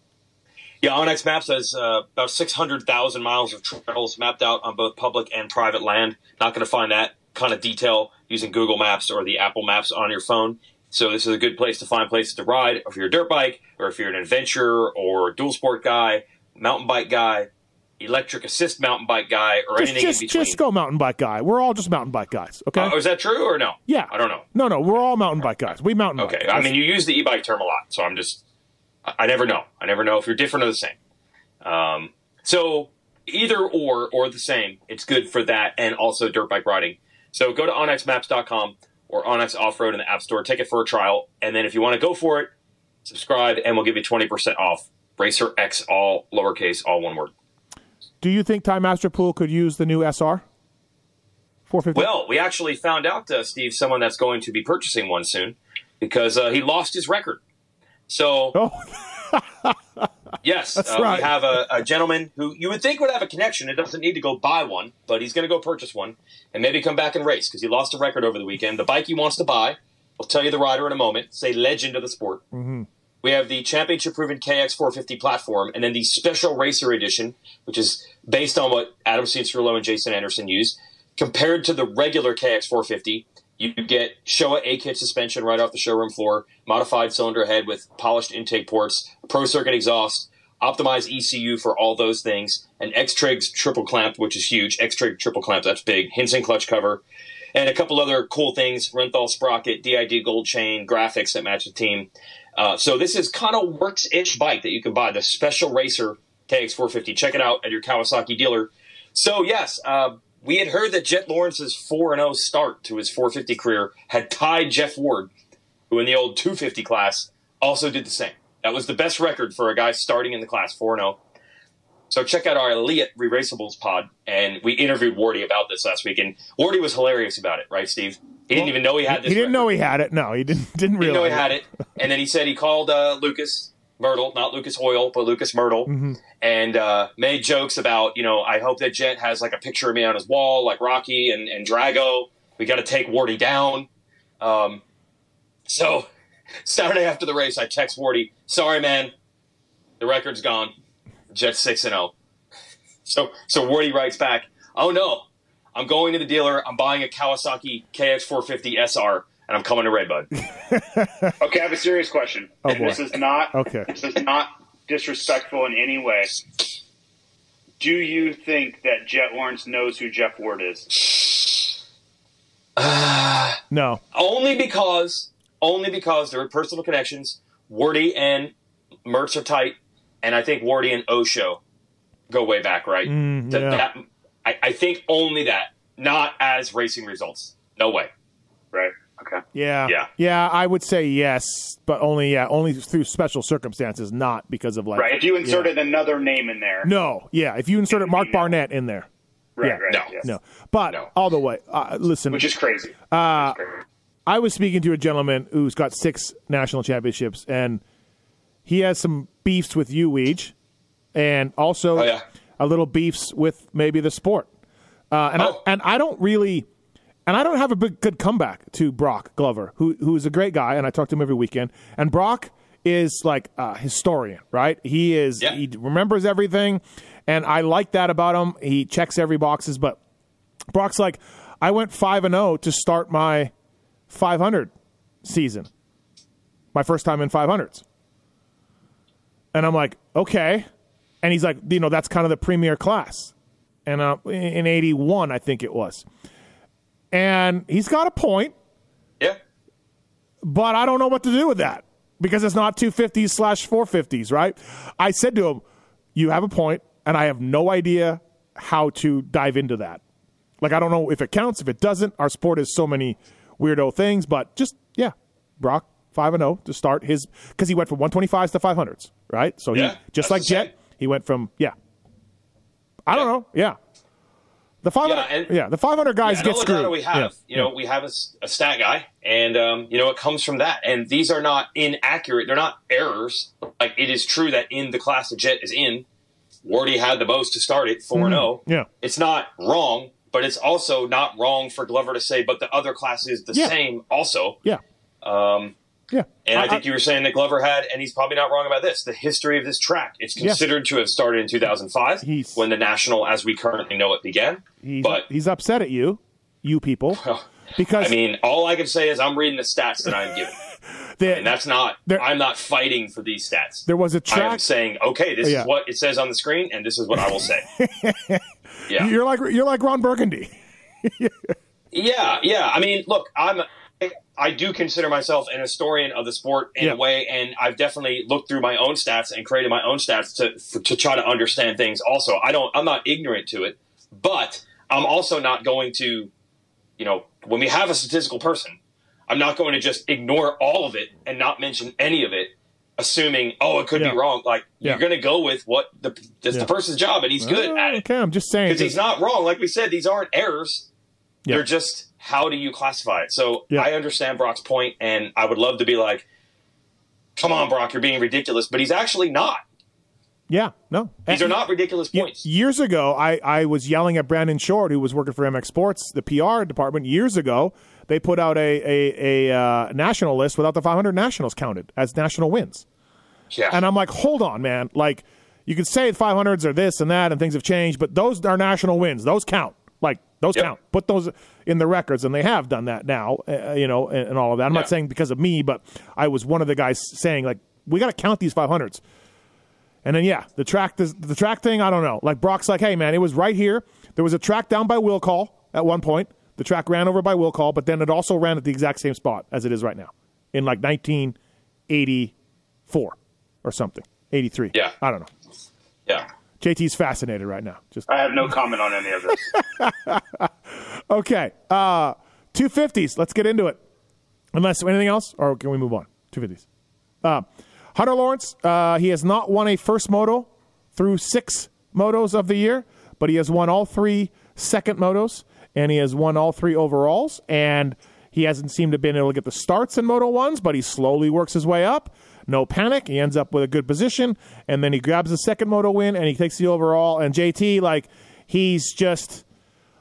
Speaker 4: Yeah, onX Maps has uh, about 600,000 miles of trails mapped out on both public and private land. Not going to find that kind of detail using Google Maps or the Apple Maps on your phone. So this is a good place to find places to ride if you're a dirt bike or if you're an adventure or dual sport guy, mountain bike guy, electric assist mountain bike guy, or
Speaker 3: Just,
Speaker 4: anything
Speaker 3: just,
Speaker 4: in between.
Speaker 3: just go mountain bike guy. We're all just mountain bike guys, okay?
Speaker 4: Oh, is that true or no?
Speaker 3: yeah.
Speaker 4: I don't know.
Speaker 3: No, no, we're all mountain bike guys. We mountain bike.
Speaker 4: Okay, I mean you use the e-bike term a lot, so I'm just I I never know. I never know if you're different or the same. Um, so either or or the same, it's good for that and also dirt bike riding. So go to onxmaps.com or onX Offroad in the App Store, take it for a trial, and then if you want to go for it, subscribe and we'll give you 20% off. Racer X all lowercase, all one word.
Speaker 3: Do you think Ty Masterpool could use the new SR? 450?
Speaker 4: Well, we actually found out, uh, Steve, someone that's going to be purchasing one soon because uh, he lost his record. So
Speaker 3: oh,
Speaker 4: Yes, uh,
Speaker 3: right.
Speaker 4: we have a, a gentleman who you would think would have a connection. It doesn't need to go buy one, but he's going to go purchase one and maybe come back and race because he lost a record over the weekend. The bike he wants to buy, I'll tell you the rider in a moment. It's a legend of the sport.
Speaker 3: Mm-hmm.
Speaker 4: We have the championship-proven KX450 platform, and then the special racer edition, which is based on what Adam Cianciarulo and Jason Anderson use. Compared to the regular KX450, you get Showa A-kit suspension right off the showroom floor, modified cylinder head with polished intake ports, pro circuit exhaust, optimized ECU for all those things, an X-Trig's triple clamp, which is huge. X-Trig triple clamp, that's big. Hinson clutch cover, and a couple other cool things: Renthal sprocket, DID gold chain, graphics that match the team. Uh, so this is kind of works-ish bike that you can buy, the Special Racer KX450. Check it out at your Kawasaki dealer. So yes, uh, we had heard that Jett Lawrence's 4 0 start to his 450 career had tied Jeff Ward, who in the old 250 class also did the same. That was the best record for a guy starting in the class 4 0. So check out our Elliott Re-Raceables pod, and we interviewed Wardy about this last week, and Wardy was hilarious about it, right, Steve? He didn't even know he had this.
Speaker 3: he didn't
Speaker 4: record
Speaker 3: know he had it. No, he didn't. Didn't he
Speaker 4: didn't know he had it. And then he said he called uh, Lucas Mirtl, not Lucas Oil, but Lucas Mirtl,
Speaker 3: Mm-hmm.
Speaker 4: and uh, made jokes about, you know, I hope that Jett has like a picture of me on his wall, like Rocky and, and Drago. We got to take Wardy down. Um, so Saturday after the race, I text Wardy, sorry, man, the record's gone. Jett 6 and 0. So, so Wardy writes back, oh no, I'm going to the dealer. I'm buying a Kawasaki KX450 SR, and I'm coming to Redbud.
Speaker 5: Okay, I have a serious question.
Speaker 3: Oh,
Speaker 5: and
Speaker 3: boy.
Speaker 5: this is not
Speaker 3: Okay.
Speaker 5: this is not disrespectful in any way. Do you think that Jett Lawrence knows who Jeff Ward is?
Speaker 3: No.
Speaker 4: only because only because there are personal connections. Wardy and Mertz are tight, and I think Wardy and Osho go way back, right?
Speaker 3: Mm,
Speaker 4: That-
Speaker 3: yeah.
Speaker 4: that- I, I think only that, not as racing results. No way.
Speaker 5: Right. Okay.
Speaker 3: Yeah.
Speaker 4: Yeah.
Speaker 3: Yeah. I would say yes, but only yeah, only through special circumstances, not because of like.
Speaker 5: Right. If you inserted another name in there.
Speaker 3: No. Yeah. If you inserted Mark Barnett in there.
Speaker 5: Right.
Speaker 3: yeah.
Speaker 5: Right.
Speaker 4: No.
Speaker 5: yes.
Speaker 3: No. But
Speaker 4: No.
Speaker 3: all the way. Uh, listen.
Speaker 5: Which is crazy.
Speaker 3: Uh,
Speaker 5: Which is crazy.
Speaker 3: I was speaking to a gentleman who's got six national championships, and he has some beefs with you, Weege, and also
Speaker 4: Oh, yeah.
Speaker 3: a little beefs with maybe the sport. Uh, and
Speaker 4: Oh.
Speaker 3: I, and I don't really, and I don't have a big, good comeback to Brock Glover, who who is a great guy, and I talk to him every weekend. And Brock is like a historian, right? He is
Speaker 4: Yeah.
Speaker 3: he remembers everything, and I like that about him. He checks every boxes, but Brock's like, I went five and zero to start my 500 season. My first time in 500s. And I'm like, okay. And he's like, you know, that's kind of the premier class. And uh, in 81, I think it was. And he's got a point,
Speaker 4: Yeah.
Speaker 3: but I don't know what to do with that because it's not 250s slash 450s, right? I said to him, you have a point, and I have no idea how to dive into that. Like, I don't know if it counts, if it doesn't. Our sport is so many weirdo things, but just, yeah, Brock, 5 and 0 to start his, because he went from 125s to 500s, right? So he,
Speaker 4: Yeah,
Speaker 3: just like. Jett, he went from, yeah. I don't know, yeah. The 500,
Speaker 4: Yeah,
Speaker 3: yeah, the 500 guys
Speaker 4: Yeah,
Speaker 3: get
Speaker 4: and
Speaker 3: screwed.
Speaker 4: we have,
Speaker 3: Yeah,
Speaker 4: you know, we have a stat guy, and um, you know, it comes from that. And these are not inaccurate; they're not errors. Like it is true that in the class the Jett is in, Wardy had the most to start it, four and zero.
Speaker 3: Mm-hmm. Yeah.
Speaker 4: it's not wrong, but it's also not wrong for Glover to say, but the other class is the same, also.
Speaker 3: Yeah.
Speaker 4: Um,
Speaker 3: Yeah.
Speaker 4: and I, think you were saying that Glover had, and he's probably not wrong about this, the history of this track. It's
Speaker 3: Yeah.
Speaker 4: considered to have started in 2005
Speaker 3: He's-
Speaker 4: when the national, as we currently know it, began.
Speaker 3: he's,
Speaker 4: but
Speaker 3: he's upset at you, you people, because
Speaker 4: I mean, all I can say is I'm reading the stats that I'm given,
Speaker 3: the-
Speaker 4: and that's not.
Speaker 3: There-
Speaker 4: I'm not fighting for these stats.
Speaker 3: there was a
Speaker 4: I
Speaker 3: track.
Speaker 4: saying, okay, this
Speaker 3: Yeah.
Speaker 4: is what it says on the screen, and this is what I will say. yeah,
Speaker 3: You're like you're like Ron Burgundy.
Speaker 4: yeah, yeah. I mean, look, I'm. I do consider myself an historian of the sport in
Speaker 3: Yeah.
Speaker 4: a way, and I've definitely looked through my own stats and created my own stats to to try to understand things. Also, I don't. I'm not ignorant to it, but I'm also not going to, you know, when we have a statistical person, I'm not going to just ignore all of it and not mention any of it, assuming oh it could
Speaker 3: Yeah.
Speaker 4: be wrong. Like
Speaker 3: Yeah.
Speaker 4: you're going to go with what the that's the person's job, and he's good
Speaker 3: Oh,
Speaker 4: at uh, it
Speaker 3: Okay, I'm just saying.
Speaker 4: because he's not wrong. Like we said, these aren't errors. They're just how do you classify it? So
Speaker 3: Yeah.
Speaker 4: I understand Brock's point, and I would love to be like, "Come on, Brock, you're being ridiculous," but he's actually not.
Speaker 3: Yeah, no.
Speaker 4: These are not ridiculous points.
Speaker 3: Years ago, I, I was yelling at Brandon Short, who was working for MX Sports, the PR department. Years ago, they put out a a, a uh, national list without the 500 nationals counted as national wins.
Speaker 4: Yeah,
Speaker 3: And I'm like, hold on, man. Like, you could say 500s are this and that, and things have changed, but those are national wins. Those count. Like, those
Speaker 4: Yep.
Speaker 3: count. Put those in the records, and they have done that now, uh, you know, and, and all of that. I'm
Speaker 4: Yeah.
Speaker 3: not saying because of me, but I was one of the guys saying, like, we got to count these 500s. And then, yeah, the track, the, the track thing, I don't know. Like, Brock's like, hey, man, it was right here. There was a track down by Will Call at one point. The track ran over by Will Call, but then it also ran at the exact same spot as it is right now in like 1984 or something. 83.
Speaker 4: Yeah.
Speaker 3: I don't know.
Speaker 4: yeah.
Speaker 3: JT's fascinated right now. Just
Speaker 5: I have no comment on any of this.
Speaker 3: okay. Uh, 250s. Let's get into it. Unless anything else, or can we move on? 250s. Uh, Hunter Lawrence. Uh, he has not won a first moto through six motos of the year, but he has won all three second motos, and he has won all three overalls. And he hasn't seemed to have been able to get the starts in Moto ones, but he slowly works his way up. No panic. He ends up with a good position, and then he grabs the second moto win, and he takes the overall. And JT, like, he's just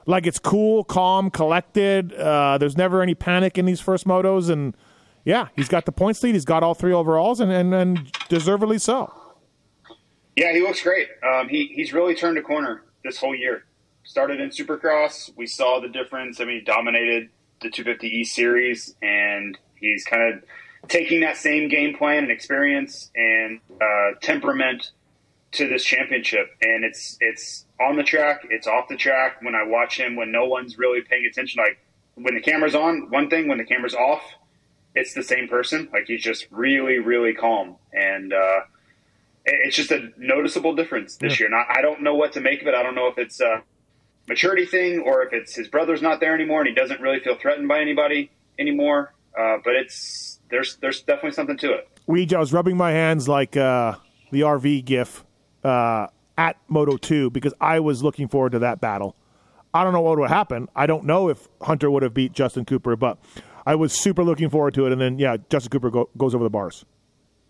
Speaker 3: like it's cool, calm, collected. Uh, there's never any panic in these first motos, and yeah, he's got the points lead. He's got all three overalls, and and, and deservedly so.
Speaker 5: Yeah, he looks great. Um, he he's really turned a corner this whole year. Started in Supercross, we saw the difference. I mean, he dominated the 250E series, and he's kind of taking that same game plan and experience and uh, temperament to this championship. And it's it's on the track, it's off the track. When I watch him, when no one's really paying attention, like when the camera's on, one thing. When the camera's off, it's the same person. Like he's just really, really calm and. uh it's just a noticeable difference this year. And I, I don't know what to make of it. I don't know if it's a maturity thing or if it's his brother's not there anymore and he doesn't really feel threatened by anybody anymore. Uh, but it's there's there's definitely something to it.
Speaker 3: Weege, I was rubbing my hands like uh, the RV GIF uh, at Moto 2 because I was looking forward to that battle. I don't know what would happen. I don't know if Hunter would have beat Justin Cooper, but I was super looking forward to it. And then, yeah, Justin Cooper go, goes over the bars.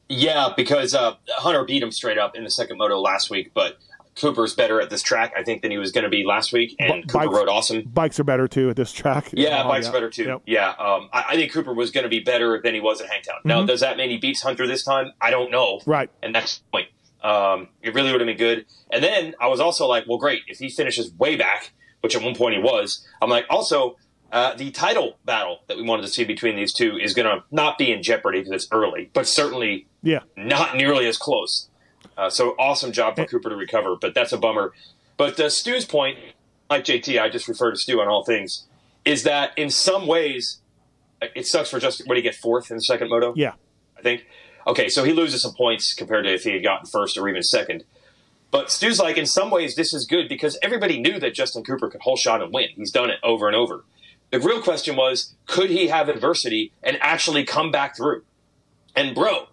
Speaker 4: Yeah, because uh, Hunter beat him straight up in the second moto last week, but Cooper's better at this track, I think, than he was going to be last week, and
Speaker 3: B-
Speaker 4: Cooper
Speaker 3: bikes-
Speaker 4: rode awesome.
Speaker 3: Bikes are better too at this track.
Speaker 4: Yeah,
Speaker 3: Oh,
Speaker 4: bike's better too.
Speaker 3: Yep.
Speaker 4: Yeah, um, I, I think Cooper was going to be better than he was at Hangtown. Now,
Speaker 3: Mm-hmm.
Speaker 4: does that mean he beats Hunter this time? I don't know.
Speaker 3: Right.
Speaker 4: And that's the point. Um, it really would have been good. And then I was also like, well, great if he finishes way back, which at one point he was. I'm like, also, Uh, the title battle that we wanted to see between these two is going to not be in jeopardy because it's early, but certainly
Speaker 3: Yeah.
Speaker 4: not nearly as close. Uh, so awesome job for Cooper to recover, but that's a bummer. But uh, Stu's point, like JT, I just refer to Stu on all things, is that in some ways it sucks for Justin. What did he get fourth in the second moto?
Speaker 3: Yeah.
Speaker 4: I think. Okay, so he loses some points compared to if he had gotten first or even second. But Stu's like, in some ways, this is good because everybody knew that Justin Cooper could whole shot and win. He's done it over and over. The real question was, could he have adversity and actually come back through? And bro,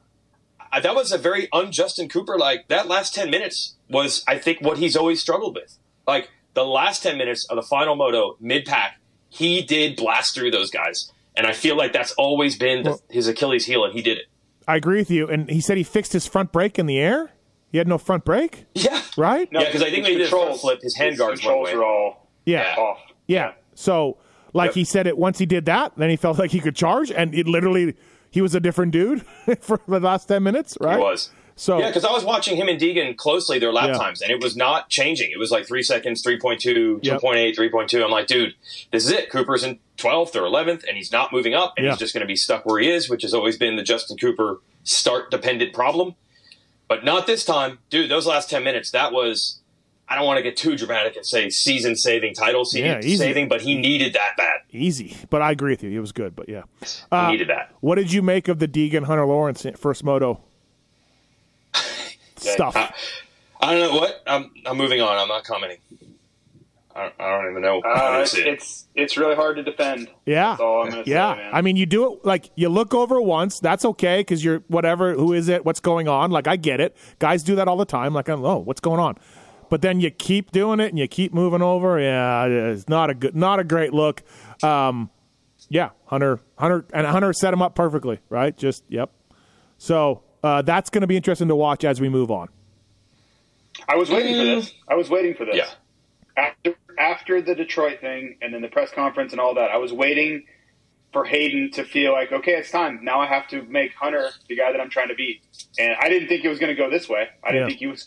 Speaker 4: that was a very un-Justin Cooper. Like that last ten minutes was, I think, what he's always struggled with. Like the last ten minutes of the final moto mid pack, he did blast through those guys, and I feel like that's always been the,
Speaker 3: Well-
Speaker 4: his Achilles heel, and he did it.
Speaker 3: I agree with you. And he said he fixed his front brake in the air. He had no front brake,
Speaker 4: Yeah,
Speaker 3: right?
Speaker 5: No,
Speaker 4: Yeah, 'cause I think
Speaker 5: his
Speaker 4: when he did his front flip, his hand guards went away.
Speaker 5: are all
Speaker 3: Yeah.
Speaker 5: off.
Speaker 3: Yeah. So, like
Speaker 4: Yep.
Speaker 3: he said it once he did that, then he felt like he could charge, and it literally he was a different dude for the last ten minutes, right?
Speaker 4: He was.
Speaker 3: So
Speaker 4: Yeah, because I was watching him and Deegan closely their lap
Speaker 3: Yeah.
Speaker 4: times, and it was not changing. It was like three seconds, 3.2,
Speaker 3: Yep.
Speaker 4: 2.8, 3.2. I'm like, dude, this is it. Cooper's in 12th or 11th, and he's not moving up, and
Speaker 3: Yeah.
Speaker 4: he's just going to be stuck where he is, which has always been the Justin Cooper start dependent problem. But not this time. Dude, those last 10 minutes, that was. I don't want to get too dramatic and say season saving, title
Speaker 3: Yeah,
Speaker 4: season
Speaker 3: easy.
Speaker 4: saving, but he needed that bad.
Speaker 3: easy, but I agree with you. It was good, but yeah.
Speaker 4: He
Speaker 3: Uh,
Speaker 4: needed that.
Speaker 3: What did you make of the Deegan Hunter Lawrence first moto stuff?
Speaker 4: I, I don't know what. I'm, I'm moving on. I'm not commenting. I, I don't even know. I
Speaker 5: Uh, it's,
Speaker 4: it.
Speaker 5: it's it's really hard to defend.
Speaker 3: Yeah.
Speaker 5: That's all I'm gonna say,
Speaker 3: yeah.
Speaker 5: man.
Speaker 3: I mean, you do it like you look over once. That's okay because you're whatever. Who is it? What's going on? Like I get it. Guys do that all the time. Like I don't know what's going on. But then you keep doing it and you keep moving over. Yeah, it's not a good, not a great look. Um, yeah, Hunter, Hunter, and Hunter set him up perfectly, right? Just yep. So uh, that's going to be interesting to watch as we move on.
Speaker 5: I was waiting for this. I was waiting for this.
Speaker 4: Yeah.
Speaker 5: After after the Detroit thing and then the press conference and all that, I was waiting for Haiden to feel like, okay, it's time. Now I have to make Hunter the guy that I'm trying to beat. And I didn't think it was going to go this way. I didn't
Speaker 3: Yeah.
Speaker 5: think he was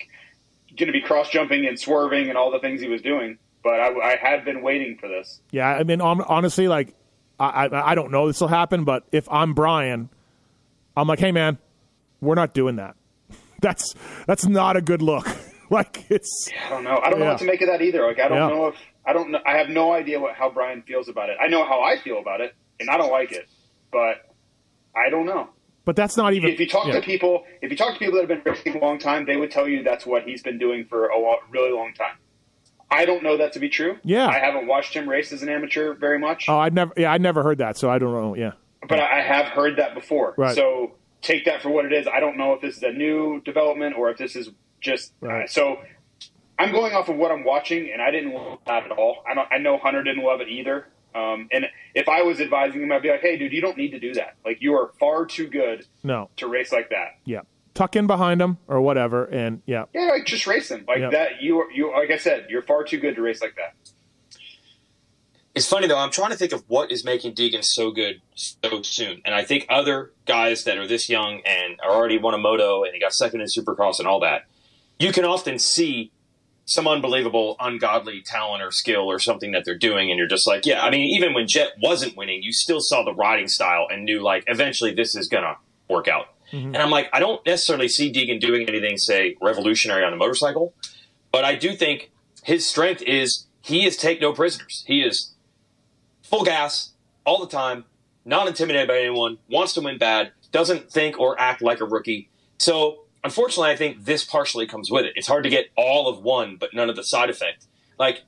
Speaker 5: going to be cross jumping and swerving and all the things he was doing. But I, I had been waiting for this.
Speaker 3: Yeah, I mean, honestly, like I, I, I don't know this will happen, but if I'm Brian, I'm like, hey man, we're not doing that. That's that's not a good look. like it's
Speaker 5: I don't know. I don't know what to make of that either. Like I don't
Speaker 3: Yeah.
Speaker 5: know if I don't know. I have no idea what how Brian feels about it. I know how I feel about it, and I don't like it. But I don't know.
Speaker 3: But that's not even.
Speaker 5: if you talk
Speaker 3: yeah.
Speaker 5: to people, if you talk to people that have been racing a long time, they would tell you that's what he's been doing for a really long time. I don't know that to be true.
Speaker 3: Yeah.
Speaker 5: I haven't watched him race as an amateur very much,
Speaker 3: Oh, I never. Yeah, I never heard that, so I don't know. Yeah,
Speaker 5: but I I have heard that before.
Speaker 3: Right.
Speaker 5: So take that for what it is. I don't know if this is a new development or if this is just uh,
Speaker 3: Right.
Speaker 5: so. I'm going off of what I'm watching, and I didn't love that at all. I don't. I know Hunter didn't love it either. Um, and if I was advising him, I'd be like, "Hey, dude, you don't need to do that. Like, you are far too good
Speaker 3: no,
Speaker 5: to race like that.
Speaker 3: yeah, tuck in behind him or whatever, and yeah,
Speaker 5: Yeah, like just race him like
Speaker 3: Yeah.
Speaker 5: that. You are you like I said, you're far too good to race like that.
Speaker 4: It's funny though. I'm trying to think of what is making Deegan so good so soon, and I think other guys that are this young and are already won a moto and he got second in Supercross and all that, you can often see some unbelievable, ungodly talent or skill or something that they're doing, and you're just like, yeah. I mean, even when Jett wasn't winning, you still saw the riding style and knew like eventually this is gonna work out. Mm-hmm. And I'm like, I don't necessarily see Deegan doing anything, say, revolutionary on the motorcycle, but I do think his strength is he is take no prisoners. He is full gas all the time, not intimidated by anyone, wants to win bad, doesn't think or act like a rookie. So, unfortunately, I think this partially comes with it. It's hard to get all of one, but none of the side effect. Like,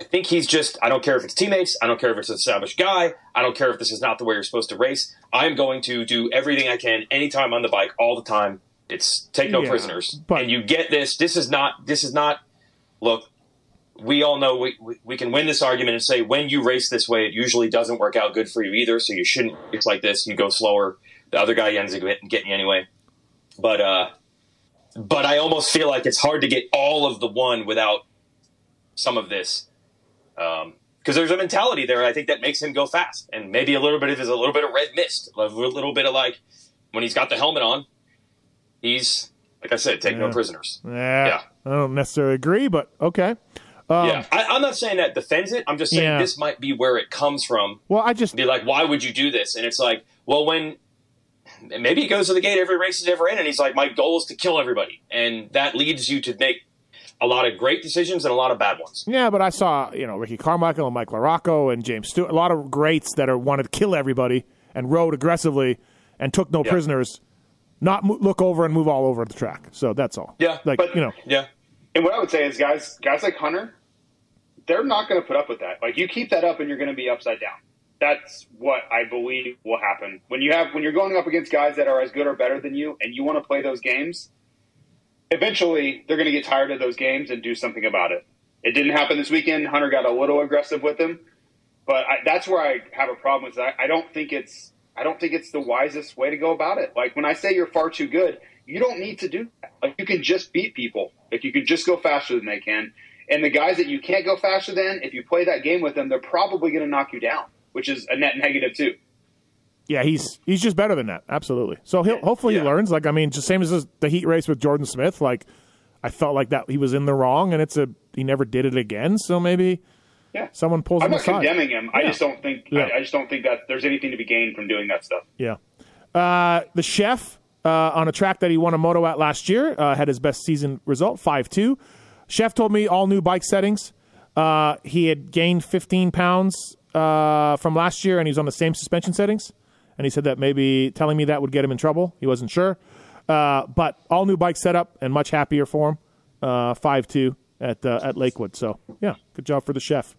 Speaker 4: I think he's just, I don't care if it's teammates, I don't care if it's an established guy, I don't care if this is not the way you're supposed to race. I'm going to do everything I can anytime on the bike, all the time. It's take no
Speaker 3: Yeah,
Speaker 4: prisoners.
Speaker 3: but-
Speaker 4: and you get this. This is not, this is not, look, we all know we, we, we can win this argument and say when you race this way, it usually doesn't work out good for you either. So you shouldn't race like this. You go slower. The other guy ends up getting getting you anyway. But uh, but I almost feel like it's hard to get all of the one without some of this. Because there's a mentality there, I think, that makes him go fast, and maybe a little bit of is a little bit of red mist, a little bit of like when he's got the helmet on, he's like I said, take no prisoners.
Speaker 3: yeah,
Speaker 4: Yeah.
Speaker 3: I don't necessarily agree, but okay. Um,
Speaker 4: yeah, I, I'm not saying that defends it. I'm just saying
Speaker 3: Yeah.
Speaker 4: this might be where it comes from.
Speaker 3: Well, I just
Speaker 4: Be like, why would you do this? And it's like, well, when maybe he goes to the gate every race he's ever in, and he's like, my goal is to kill everybody, and that leads you to make a lot of great decisions and a lot of bad ones.
Speaker 3: Yeah, but I saw you know Ricky Carmichael and Mike LaRocco and James Stewart, a lot of greats that are wanted to kill everybody and rode aggressively and took no
Speaker 4: Yeah.
Speaker 3: prisoners, not mo- look over and move all over the track. So that's all.
Speaker 4: Yeah,
Speaker 3: like
Speaker 5: but-
Speaker 3: you know,
Speaker 4: Yeah,
Speaker 5: And what I would say is, guys, guys like Hunter, they're not going to put up with that. Like you keep that up, and you're going to be upside down. That's what I believe will happen when you have when you're going up against guys that are as good or better than you, and you want to play those games. Eventually, they're going to get tired of those games and do something about it. It didn't happen this weekend. Hunter got a little aggressive with him, but I, that's where I have a problem. Is I, I don't think it's I don't think it's the wisest way to go about it. Like when I say you're far too good, you don't need to do that. Like you can just beat people. Like you can just go faster than they can. And the guys that you can't go faster than, if you play that game with them, they're probably going to knock you down, which is a net negative too.
Speaker 3: yeah, he's he's just better than that. Absolutely. So he'll hopefully he learns. Like I mean, just same as the heat race with Jordan Smith. Like I felt like that he was in the wrong, and it's a he never did it again. So maybe
Speaker 5: Yeah.
Speaker 3: someone pulls
Speaker 5: I'm
Speaker 3: him
Speaker 5: not
Speaker 3: aside.
Speaker 5: condemning him. I just don't think
Speaker 3: Yeah.
Speaker 5: I, I just don't think that there's anything to be gained from doing that stuff.
Speaker 3: Yeah. Uh, the chef uh, on a track that he won a moto at last year uh, had his best season result, 5 2. Chef told me all new bike settings. Uh, he had gained 15 pounds uh, from last year and he was on the same suspension settings. And he said that maybe telling me that would get him in trouble. He wasn't sure. Uh, but all new bike setup and much happier for him. Uh, 5 2 at, uh, at Lakewood. So, yeah, good job for the chef.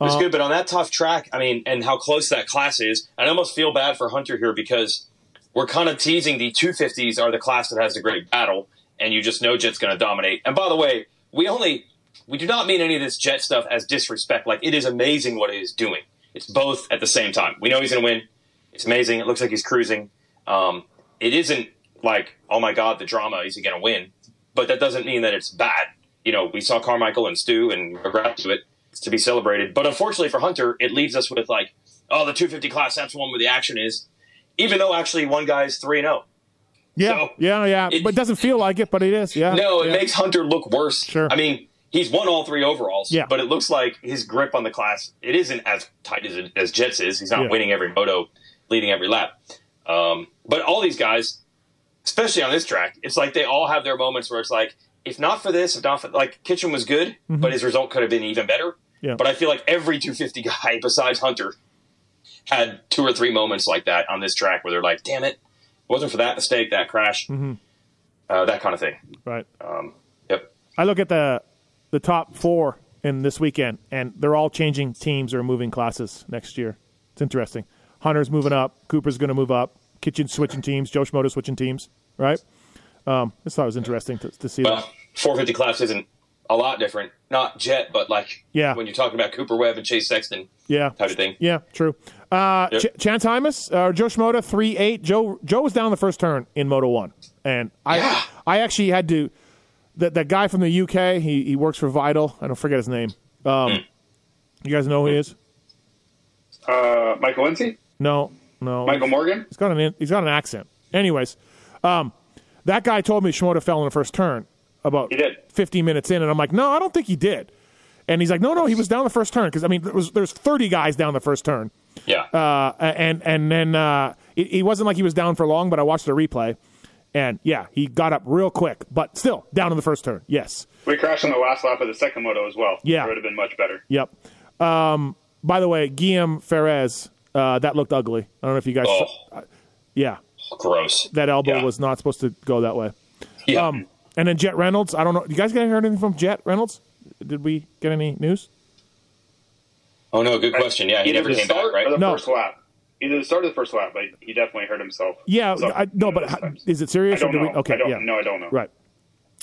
Speaker 4: it was
Speaker 3: Uh,
Speaker 4: good. But on that tough track, I mean, and how close that class is, I almost feel bad for Hunter here because we're kind of teasing the 250s are the class that has the great battle, and you just know Jett's going to dominate. And by the way, we only we do not mean any of this Jett stuff as disrespect. Like it is amazing what he is doing. It's both at the same time. We know he's going to win. It's amazing. It looks like he's cruising. Um, it isn't like oh my god, the drama. Is he going to win? But that doesn't mean that it's bad. You know, we saw Carmichael and Stu, and we're to it. It's to be celebrated. But unfortunately for Hunter, it leaves us with like, oh, the 250 class. That's one where the action is. Even though actually one guy's three and oh. zero.
Speaker 3: Yeah,
Speaker 4: So,
Speaker 3: yeah, yeah.
Speaker 4: it-
Speaker 3: but it doesn't feel like it, but it is. Yeah.
Speaker 4: No, it
Speaker 3: yeah.
Speaker 4: makes Hunter look worse.
Speaker 3: Sure.
Speaker 4: I mean, he's won all three overalls.
Speaker 3: Yeah.
Speaker 4: But it looks like his grip on the class it isn't as tight as it, as Jett's is. He's not
Speaker 3: Yeah.
Speaker 4: winning every moto, leading every lap. Um, but all these guys, especially on this track, it's like they all have their moments where it's like, if not for this, if not for like Kitchen was good, but his result could have been even better.
Speaker 3: Mm-hmm. Yeah.
Speaker 4: But I feel like every 250 guy besides Hunter had two or three moments like that on this track where they're like, damn it, it wasn't for that mistake, that crash,
Speaker 3: Mm-hmm.
Speaker 4: uh, that kind of thing.
Speaker 3: Right.
Speaker 4: Um, yep.
Speaker 3: I look at the the top four in this weekend, and they're all changing teams or moving classes next year. It's interesting. Hunter's moving up. Cooper's going to move up. Kitchen switching teams. Jo Shimoda switching teams. Right. Um, I just thought it was interesting to, to see
Speaker 4: Well,
Speaker 3: that.
Speaker 4: 450 class isn't a lot different. Not Jett, but like
Speaker 3: Yeah.
Speaker 4: when you're talking about Cooper Webb and Chase Sexton
Speaker 3: Yeah.
Speaker 4: type of thing.
Speaker 3: Yeah. True. Uh,
Speaker 4: Yep.
Speaker 3: Ch- Chance Hymas, uh, Jo Shimoda, three eight. Joe Joe was down the first turn in Moto One, and I
Speaker 4: Yeah.
Speaker 3: I actually had to. That that guy from the UK, he he works for Vital. I don't forget his name. Um,
Speaker 4: Hmm.
Speaker 3: you guys know who he is?
Speaker 5: Uh, Michael Lindsay,
Speaker 3: No, no.
Speaker 5: Michael Morgan.
Speaker 3: He's got an he's got an accent. Anyways, um, that guy told me Shimoda fell in the first turn about
Speaker 5: He did.
Speaker 3: 15 minutes in, and I'm like, no, I don't think he did. And he's like, no, no, he was down the first turn because I mean, there was there's 30 guys down the first turn,
Speaker 4: Yeah.
Speaker 3: uh, and and then uh, it, it wasn't like he was down for long, but I watched the replay, and yeah, he got up real quick, but still down in the first turn. Yes,
Speaker 5: We crashed on the last lap of the second moto as well.
Speaker 3: Yeah.
Speaker 5: it would have been much better.
Speaker 3: yep. Um, by the way, Guillaume Farres, uh, that looked ugly. I don't know if you guys,
Speaker 4: oh,
Speaker 3: saw, yeah,
Speaker 4: gross.
Speaker 3: that elbow
Speaker 4: Yeah.
Speaker 3: was not supposed to go that way.
Speaker 4: Yeah.
Speaker 3: Um, and then Jett Reynolds. I don't know. You guys get heard anything from Jett Reynolds? Did we get any news?
Speaker 4: oh no, good question. Yeah, he
Speaker 5: Either
Speaker 4: never came
Speaker 5: start
Speaker 4: back,
Speaker 5: or
Speaker 4: right?
Speaker 5: the
Speaker 3: No.
Speaker 5: first lap. Either the start or the first lap, but he definitely hurt himself.
Speaker 3: Yeah, I, no, but how, is it
Speaker 5: I
Speaker 3: serious?
Speaker 5: don't
Speaker 3: or do
Speaker 5: know.
Speaker 3: we, okay,
Speaker 5: I don't,
Speaker 3: yeah,
Speaker 5: No, I don't know.
Speaker 3: right.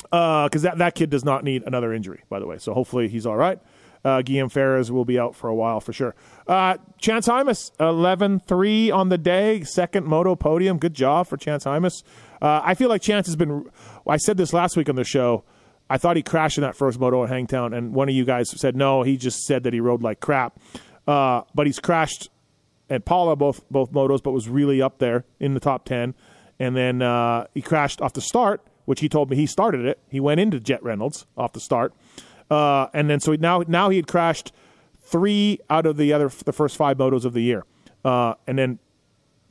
Speaker 3: Because that that kid does not need another injury, by the way. So hopefully he's all right. Uh, Guillaume Farres will be out for a while for sure. Uh, Chance Hymas, 11-3 on the day, second moto podium. Good job for Chance Hymas. Uh, I feel like Chance has been. I said this last week on the show. I thought he crashed in that first moto at Hangtown, and one of you guys said no. He just said that he rode like crap. Uh, but he's crashed at Pala both both motos, but was really up there in the top ten. And then uh, he crashed off the start, which he told me he started it. He went into Jett Reynolds off the start, Uh, and then so now now he had crashed three out of the other the first five motos of the year. Uh, and then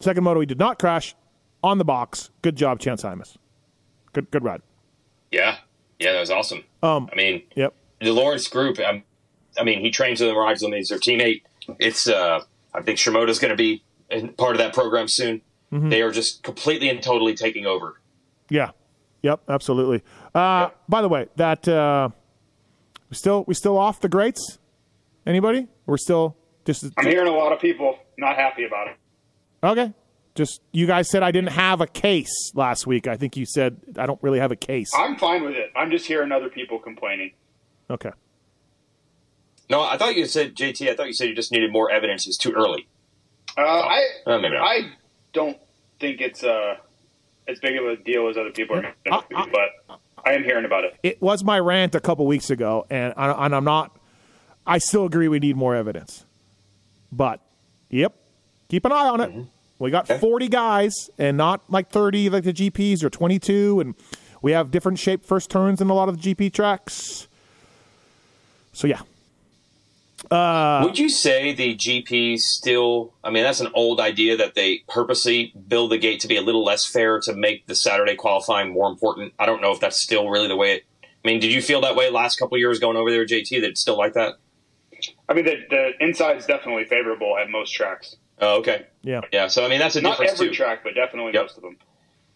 Speaker 3: second moto he did not crash on the box. Good job, Chance Hymas. Good good ride.
Speaker 4: Yeah, yeah, that was awesome.
Speaker 3: Um,
Speaker 4: I mean,
Speaker 3: Yep.
Speaker 4: the Lawrence group. Um, I mean, he trains with them, rides with them. He's their teammate. It's. Uh, I think Shimoda's going to be in part of that program soon.
Speaker 3: Mm-hmm.
Speaker 4: They are just completely and totally taking over.
Speaker 3: Yeah. Yep. Absolutely. Uh, By the way, that uh, we still we still off the greats. Anybody? We're still just
Speaker 5: I'm hearing a lot of people not happy about it.
Speaker 3: okay. Just you guys said I didn't have a case last week. I think you said I don't really have a case.
Speaker 5: I'm fine with it. I'm just hearing other people complaining.
Speaker 3: Okay.
Speaker 4: No, I thought you said JT. I thought you said you just needed more evidence. It's too early.
Speaker 5: Uh, I
Speaker 4: Uh, maybe not.
Speaker 5: I don't think it's uh, as big of a deal as other people are making it to be, but I am hearing about it.
Speaker 3: It was my rant a couple weeks ago, and I, and I'm not. I still agree we need more evidence, but yep, keep an eye on it. We got 40 guys, and not like 30 like the GPs or 22, and we have different shaped first turns in a lot of the GP tracks. So yeah, Uh,
Speaker 4: Would you say the GP still? I mean, that's an old idea that they purposely build the gate to be a little less fair to make the Saturday qualifying more important. I don't know if that's still really the way. It, I mean, did you feel that way last couple of years going over there, JT? That it's still like that?
Speaker 5: I mean, the, the inside is definitely favorable at most tracks.
Speaker 4: Oh, okay.
Speaker 3: yeah,
Speaker 4: Yeah. So I mean, that's a
Speaker 5: Not
Speaker 4: difference
Speaker 5: every
Speaker 4: too.
Speaker 5: track, but definitely
Speaker 4: Yep.
Speaker 5: most of them.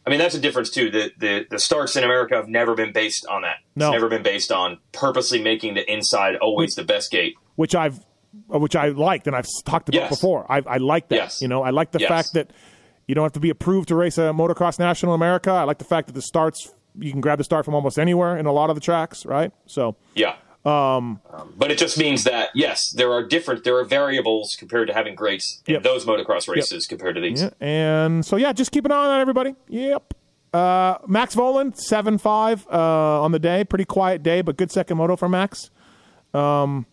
Speaker 4: I mean, that's a difference too. The, the the starts in America have never been based on that.
Speaker 3: No.
Speaker 4: It's never been based on purposely making the inside always the best gate.
Speaker 3: Which I've which I liked and I've talked about
Speaker 4: Yes.
Speaker 3: before. I, I like that.
Speaker 4: Yes.
Speaker 3: You know, I like the
Speaker 4: Yes.
Speaker 3: fact that you don't have to be approved to race a motocross national America. I like the fact that the starts you can grab the start from almost anywhere in a lot of the tracks, right? So
Speaker 4: Yeah. Um, but it just means that yes, there are different, there are variables compared to having greats in
Speaker 3: Yep.
Speaker 4: those motocross races compared to these.
Speaker 3: Yeah, and so yeah, just keep an eye on that, everybody. Yep. Uh, Max Vohland seven five uh, on the day, pretty quiet day, but good second moto for Max. Um,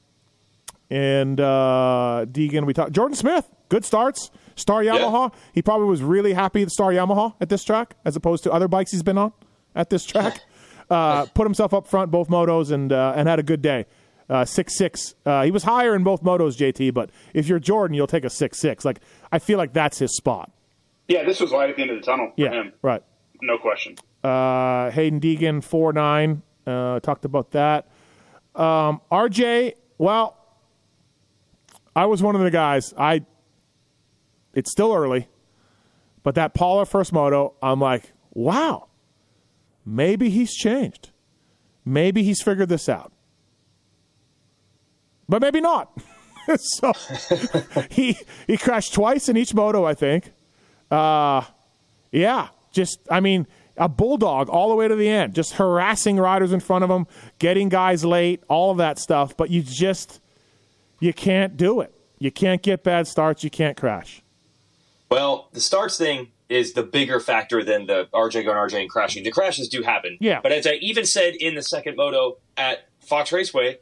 Speaker 3: and uh, Deegan, we talked. Jordan Smith, good starts. Star Yamaha. He probably was really happy at Star Yamaha at this track, as opposed to other bikes he's been on at this track. uh, put himself up front both motos and uh, and had a good day. Uh, six six. Uh, he was higher in both motos, JT. But if you're Jordan, you'll take a six six. Like I feel like that's his spot.
Speaker 5: Yeah, this was light at the end of the tunnel for
Speaker 3: Yeah,
Speaker 5: him.
Speaker 3: right.
Speaker 5: No question.
Speaker 3: Uh, Haiden Deegan four nine. Uh, talked about that. Um, RJ. Well, I was one of the guys. I. It's still early, but that Pala first moto, I'm like, wow. Maybe he's changed. Maybe he's figured this out. But maybe not. so he he crashed twice in each moto, I think. Uh, yeah, just I mean, a bulldog all the way to the end, just harassing riders in front of him, getting guys late, all of that stuff. But you just you can't do it. You can't get bad starts. You can't crash.
Speaker 4: Well, the starts thing is the bigger factor than the RJ going RJ and crashing. The crashes do happen.
Speaker 3: Yeah.
Speaker 4: But as I even said in the second moto at Fox Raceway,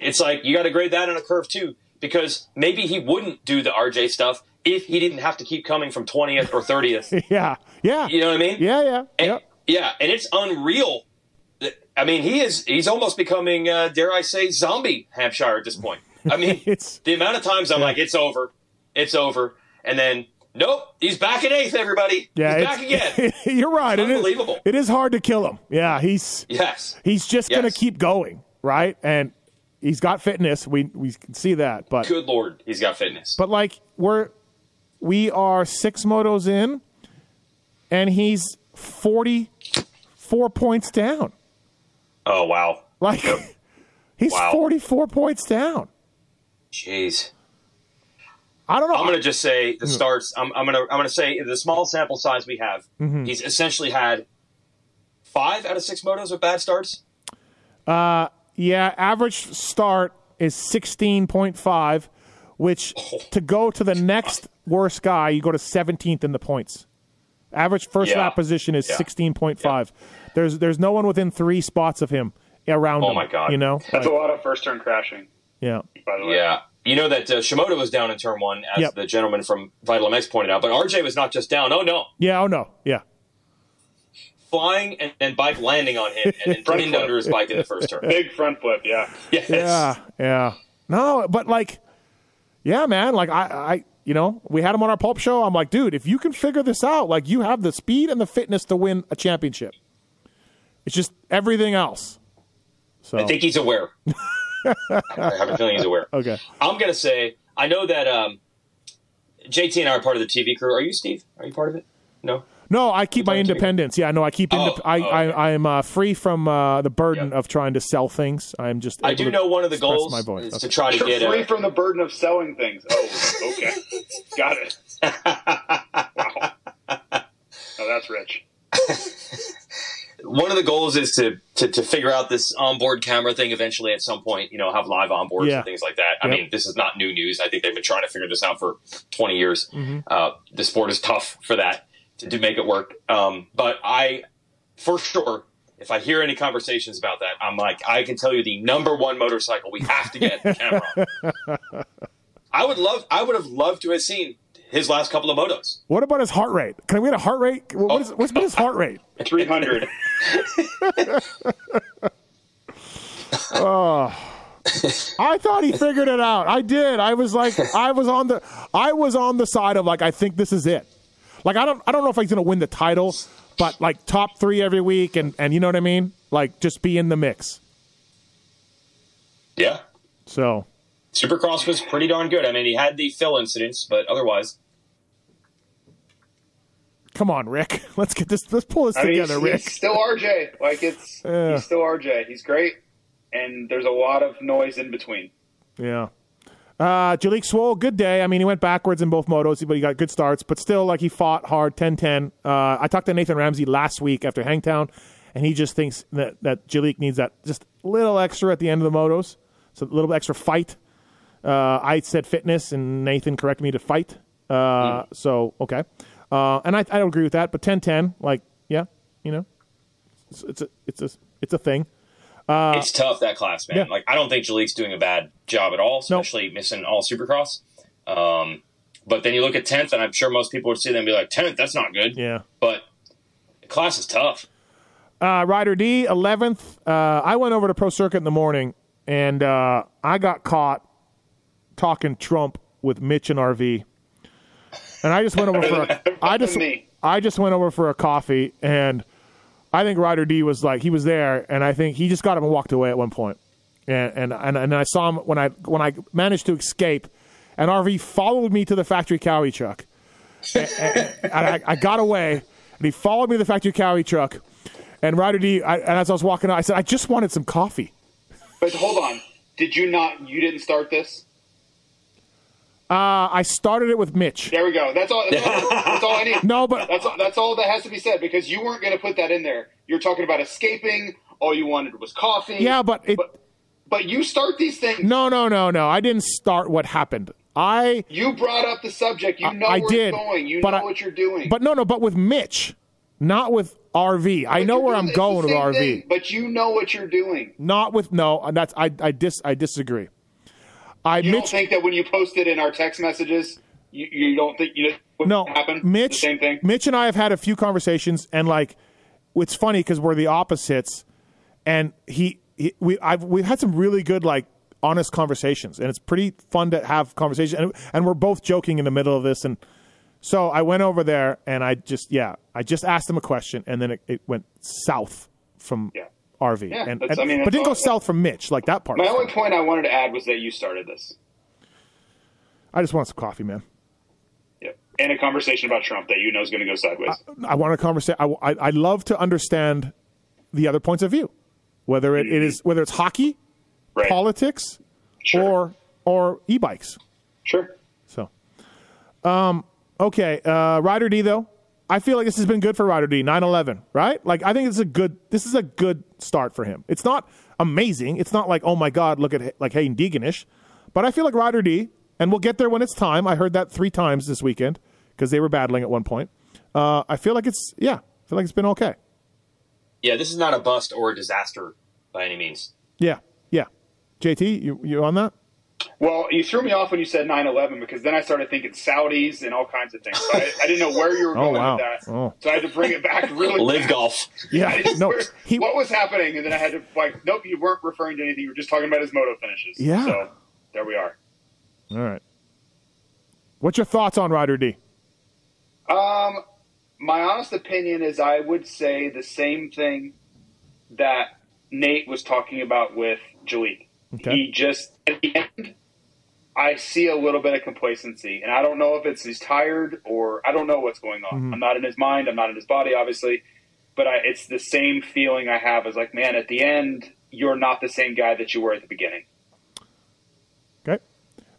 Speaker 4: it's like you got to grade that on a curve too, because maybe he wouldn't do the RJ stuff if he didn't have to keep coming from 20th or 30th.
Speaker 3: Yeah, yeah,
Speaker 4: you know what I mean?
Speaker 3: yeah, yeah,
Speaker 4: And,
Speaker 3: yeah.
Speaker 4: Yeah, and it's unreal. I mean, he is he's almost becoming, uh, dare I say, zombie Hampshire at this point. I mean,
Speaker 3: It's-
Speaker 4: the amount of times I'm like, it's over, it's over, and then nope, he's back in eighth. Everybody,
Speaker 3: Yeah,
Speaker 4: he's back again.
Speaker 3: you're right. It is-
Speaker 4: Unbelievable.
Speaker 3: it is hard to kill him. Yeah, he's
Speaker 4: yes,
Speaker 3: he's just gonna keep going, right? And he's got fitness. We we can see that, but
Speaker 4: good lord, he's got fitness.
Speaker 3: but like we're we are six motos in, and he's forty four points down.
Speaker 4: oh wow,
Speaker 3: Like he's
Speaker 4: Wow.
Speaker 3: forty four points down.
Speaker 4: Jeez.
Speaker 3: I don't know.
Speaker 4: I'm gonna just say the starts. I'm, I'm gonna I'm gonna say the small sample size we have.
Speaker 3: Mm-hmm.
Speaker 4: He's essentially had five out of six motos with bad starts.
Speaker 3: Uh, Yeah, average start is 16.5, which
Speaker 4: Oh,
Speaker 3: to go to the next worst guy, you go to 17th in the points. Average first
Speaker 4: Yeah.
Speaker 3: lap position is
Speaker 4: Yeah.
Speaker 3: 16.5. There's there's no one within 3 spots of him around
Speaker 4: Oh
Speaker 3: him,
Speaker 4: my God.
Speaker 3: you know?
Speaker 5: That's
Speaker 3: Like,
Speaker 5: a lot of first turn crashing,
Speaker 3: yeah.
Speaker 5: by the way.
Speaker 4: Yeah. You know that uh, Shimoda was down in turn one, as
Speaker 3: Yep.
Speaker 4: the gentleman from Vital MX pointed out, but RJ was not just down. Oh, no.
Speaker 3: Yeah, oh no. Yeah.
Speaker 4: flying and then bike landing on him and then
Speaker 5: Front
Speaker 4: pinned under his bike in the first turn.
Speaker 5: Big front flip, yeah.
Speaker 4: Yes.
Speaker 3: Yeah, yeah. No, but like, yeah, man. Like I, I, you know, we had him on our pulp show. I'm like, dude, if you can figure this out, like you have the speed and the fitness to win a championship. It's just everything else. So
Speaker 4: I think he's aware. I have a feeling he's aware.
Speaker 3: okay.
Speaker 4: I'm gonna say I know that um, JT and I are part of the TV crew. Are you, Steve? Are you part of it? No.
Speaker 3: No, I keep my
Speaker 4: You're talking to me?
Speaker 3: independence. Yeah, no, I keep.
Speaker 4: Oh,
Speaker 3: I,
Speaker 4: oh, okay.
Speaker 3: I, I'm uh, free from uh, the burden
Speaker 4: Yep.
Speaker 3: of trying to sell things. I'm just.
Speaker 4: I do know one of the
Speaker 3: express
Speaker 4: goals
Speaker 3: My voice.
Speaker 4: is
Speaker 3: Okay.
Speaker 4: to try to
Speaker 5: You're
Speaker 4: get
Speaker 5: free
Speaker 4: a,
Speaker 5: from the burden of selling things. Oh, okay. Got it. Wow. Oh, that's rich.
Speaker 4: one of the goals is to, to to figure out this onboard camera thing eventually at some point. You know, have live onboards
Speaker 3: Yeah.
Speaker 4: and things like that. I
Speaker 3: Yep.
Speaker 4: mean, this is not new news. I think they've been trying to figure this out for 20 years.
Speaker 3: Mm-hmm.
Speaker 4: Uh, the sport is tough for that to, to make it work. Um, but I, for sure, if I hear any conversations about that, I'm like, I can tell you the number one motorcycle we have to get a camera. on. I would love. I would have loved to have seen his last couple of motos.
Speaker 3: What about his heart rate? Can we get a heart rate? What oh. is, what's been his heart rate?
Speaker 5: 300. oh.
Speaker 3: I thought he figured it out. I did. I was like, I was on the, I was on the side of like, I think this is it. Like, I don't, I don't know if he's gonna win the title, but like top three every week, and and you know what I mean. Like, just be in the mix.
Speaker 4: Yeah.
Speaker 3: So
Speaker 4: Supercross was pretty darn good. I mean, he had the fill incidents, but otherwise,
Speaker 3: come on, Rick. Let's get this. Let's pull this
Speaker 5: I mean,
Speaker 3: together,
Speaker 5: he's,
Speaker 3: Rick.
Speaker 5: he's still RJ. Like it's
Speaker 3: Yeah.
Speaker 5: he's still RJ. He's great, and there's a lot of noise in between.
Speaker 3: Yeah. Uh, Jalek Swoll, good day. I mean, he went backwards in both motos, but he got good starts. But still, like, he fought hard, 10-10. Uh, I talked to Nathan Ramsey last week after Hangtown, and he just thinks that, that Jalik needs that just little extra at the end of the motos. So a little extra fight. Uh, I said fitness, and Nathan corrected me to fight. Uh, So, okay. Uh, and I, I don't agree with that, but 10-10, like, yeah, you know, it's, it's, a, it's, a, it's a thing.
Speaker 4: it's tough that class, man.
Speaker 3: yeah.
Speaker 4: Like, I don't think Jalek's doing a bad job at all, especially missing all Supercross. Um, but then you look at tenth, and I'm sure most people would see them and be like, tenth, that's not good.
Speaker 3: Yeah.
Speaker 4: But the class is tough.
Speaker 3: Uh, Ryder D, 11th. Uh, I went over to Pro Circuit in the morning, and uh, I got caught talking Trump with Mitch and RV. And I just went over for a, I just
Speaker 5: Me.
Speaker 3: I just went over for a coffee, and I think Ryder D was like he was there, and I think he just got up and walked away at one point. And and and, and I saw him when I when I managed to escape, and RV followed me to the factory Kawi truck. and, and- and I, I got away, and he followed me to the factory Kawi truck. And Ryder D, I, and as I was walking out, I said, I just wanted some coffee.
Speaker 5: But hold on, did you not? You didn't start this.
Speaker 3: Uh, I started it with Mitch.
Speaker 5: There we go. That's all. That's all, that's all I need.
Speaker 3: No, but
Speaker 5: That's all, that's all that has to be said because you weren't going to put that in there. You're talking about escaping. All you wanted was coffee.
Speaker 3: yeah, but it.
Speaker 5: But, but you start these things.
Speaker 3: No, no, no, no. I didn't start what happened. I.
Speaker 5: You brought up the subject. You know
Speaker 3: I
Speaker 5: where
Speaker 3: did,
Speaker 5: it's going. You
Speaker 3: but
Speaker 5: know
Speaker 3: I-
Speaker 5: what you're doing.
Speaker 3: But no, no. But with Mitch, not with RV. I know where I'm going with RV.
Speaker 5: thing, but you know what you're doing.
Speaker 3: Not with no. That's I. I dis. I disagree. I
Speaker 5: You don't think that when you posted in our text messages, you, you don't think you what
Speaker 3: no,
Speaker 5: happened?
Speaker 3: Mitch.
Speaker 5: the same thing.
Speaker 3: Mitch and I have had a few conversations, and like, it's funny because we're the opposites, and he, he we I've we've had some really good like honest conversations, and it's pretty fun to have conversations, and, and we're both joking in the middle of this, and so I went over there, and I just yeah, I just asked him a question, and then it, it went south from
Speaker 5: Yeah.
Speaker 3: RV,
Speaker 5: Yeah,
Speaker 3: and, and-
Speaker 5: I mean,
Speaker 3: but didn't go south from Mitch like that part.
Speaker 5: My only point I wanted to add was that you started this.
Speaker 3: I just want some coffee, man.
Speaker 5: Yeah. And a conversation about Trump that you know is going to go sideways.
Speaker 3: I want a conversation. I, I, I love to understand the other points of view, whether it, it is whether it's hockey,
Speaker 5: right.
Speaker 3: politics,
Speaker 5: Sure.
Speaker 3: or or e-bikes.
Speaker 5: Sure.
Speaker 3: So, um, okay, uh, Ryder D though, I feel like this has been good for Ryder D. 9-11, right? Like I think it's a good. This is a good start for him. It's not amazing. It's not like oh my god, look at like Haiden Deeganish, but I feel like Ryder D, and we'll get there when it's time. I heard that three times this weekend because they were battling at one point. Uh, I feel like it's yeah, I feel like it's been okay.
Speaker 4: Yeah, this is not a bust or a disaster by any means.
Speaker 3: Yeah, yeah. JT, you you on that?
Speaker 5: Well, you threw me off when you said 9/11 because then I started thinking Saudis and all kinds of things. So I, I didn't know where you were
Speaker 3: Oh,
Speaker 5: going
Speaker 3: wow.
Speaker 5: with that,
Speaker 3: Oh.
Speaker 5: so I had to bring it back really.
Speaker 4: Live
Speaker 5: fast.
Speaker 4: golf.
Speaker 3: Yeah, no,
Speaker 5: where-
Speaker 3: he.
Speaker 5: what was happening, and then I had to like, nope, you weren't referring to anything. You were just talking about his moto finishes.
Speaker 3: Yeah.
Speaker 5: So there we are.
Speaker 3: All right. What's your thoughts on Ryder D?
Speaker 5: Um, my honest opinion is I would say the same thing that Nate was talking about with Jalek.
Speaker 3: Okay.
Speaker 5: He just at the end, I see a little bit of complacency, and I don't know if it's he's tired or I don't know what's going on.
Speaker 3: Mm-hmm.
Speaker 5: I'm not in his mind. I'm not in his body, obviously, but I, it's the same feeling I have as like, man, at the end, you're not the same guy that you were at the beginning.
Speaker 3: Okay.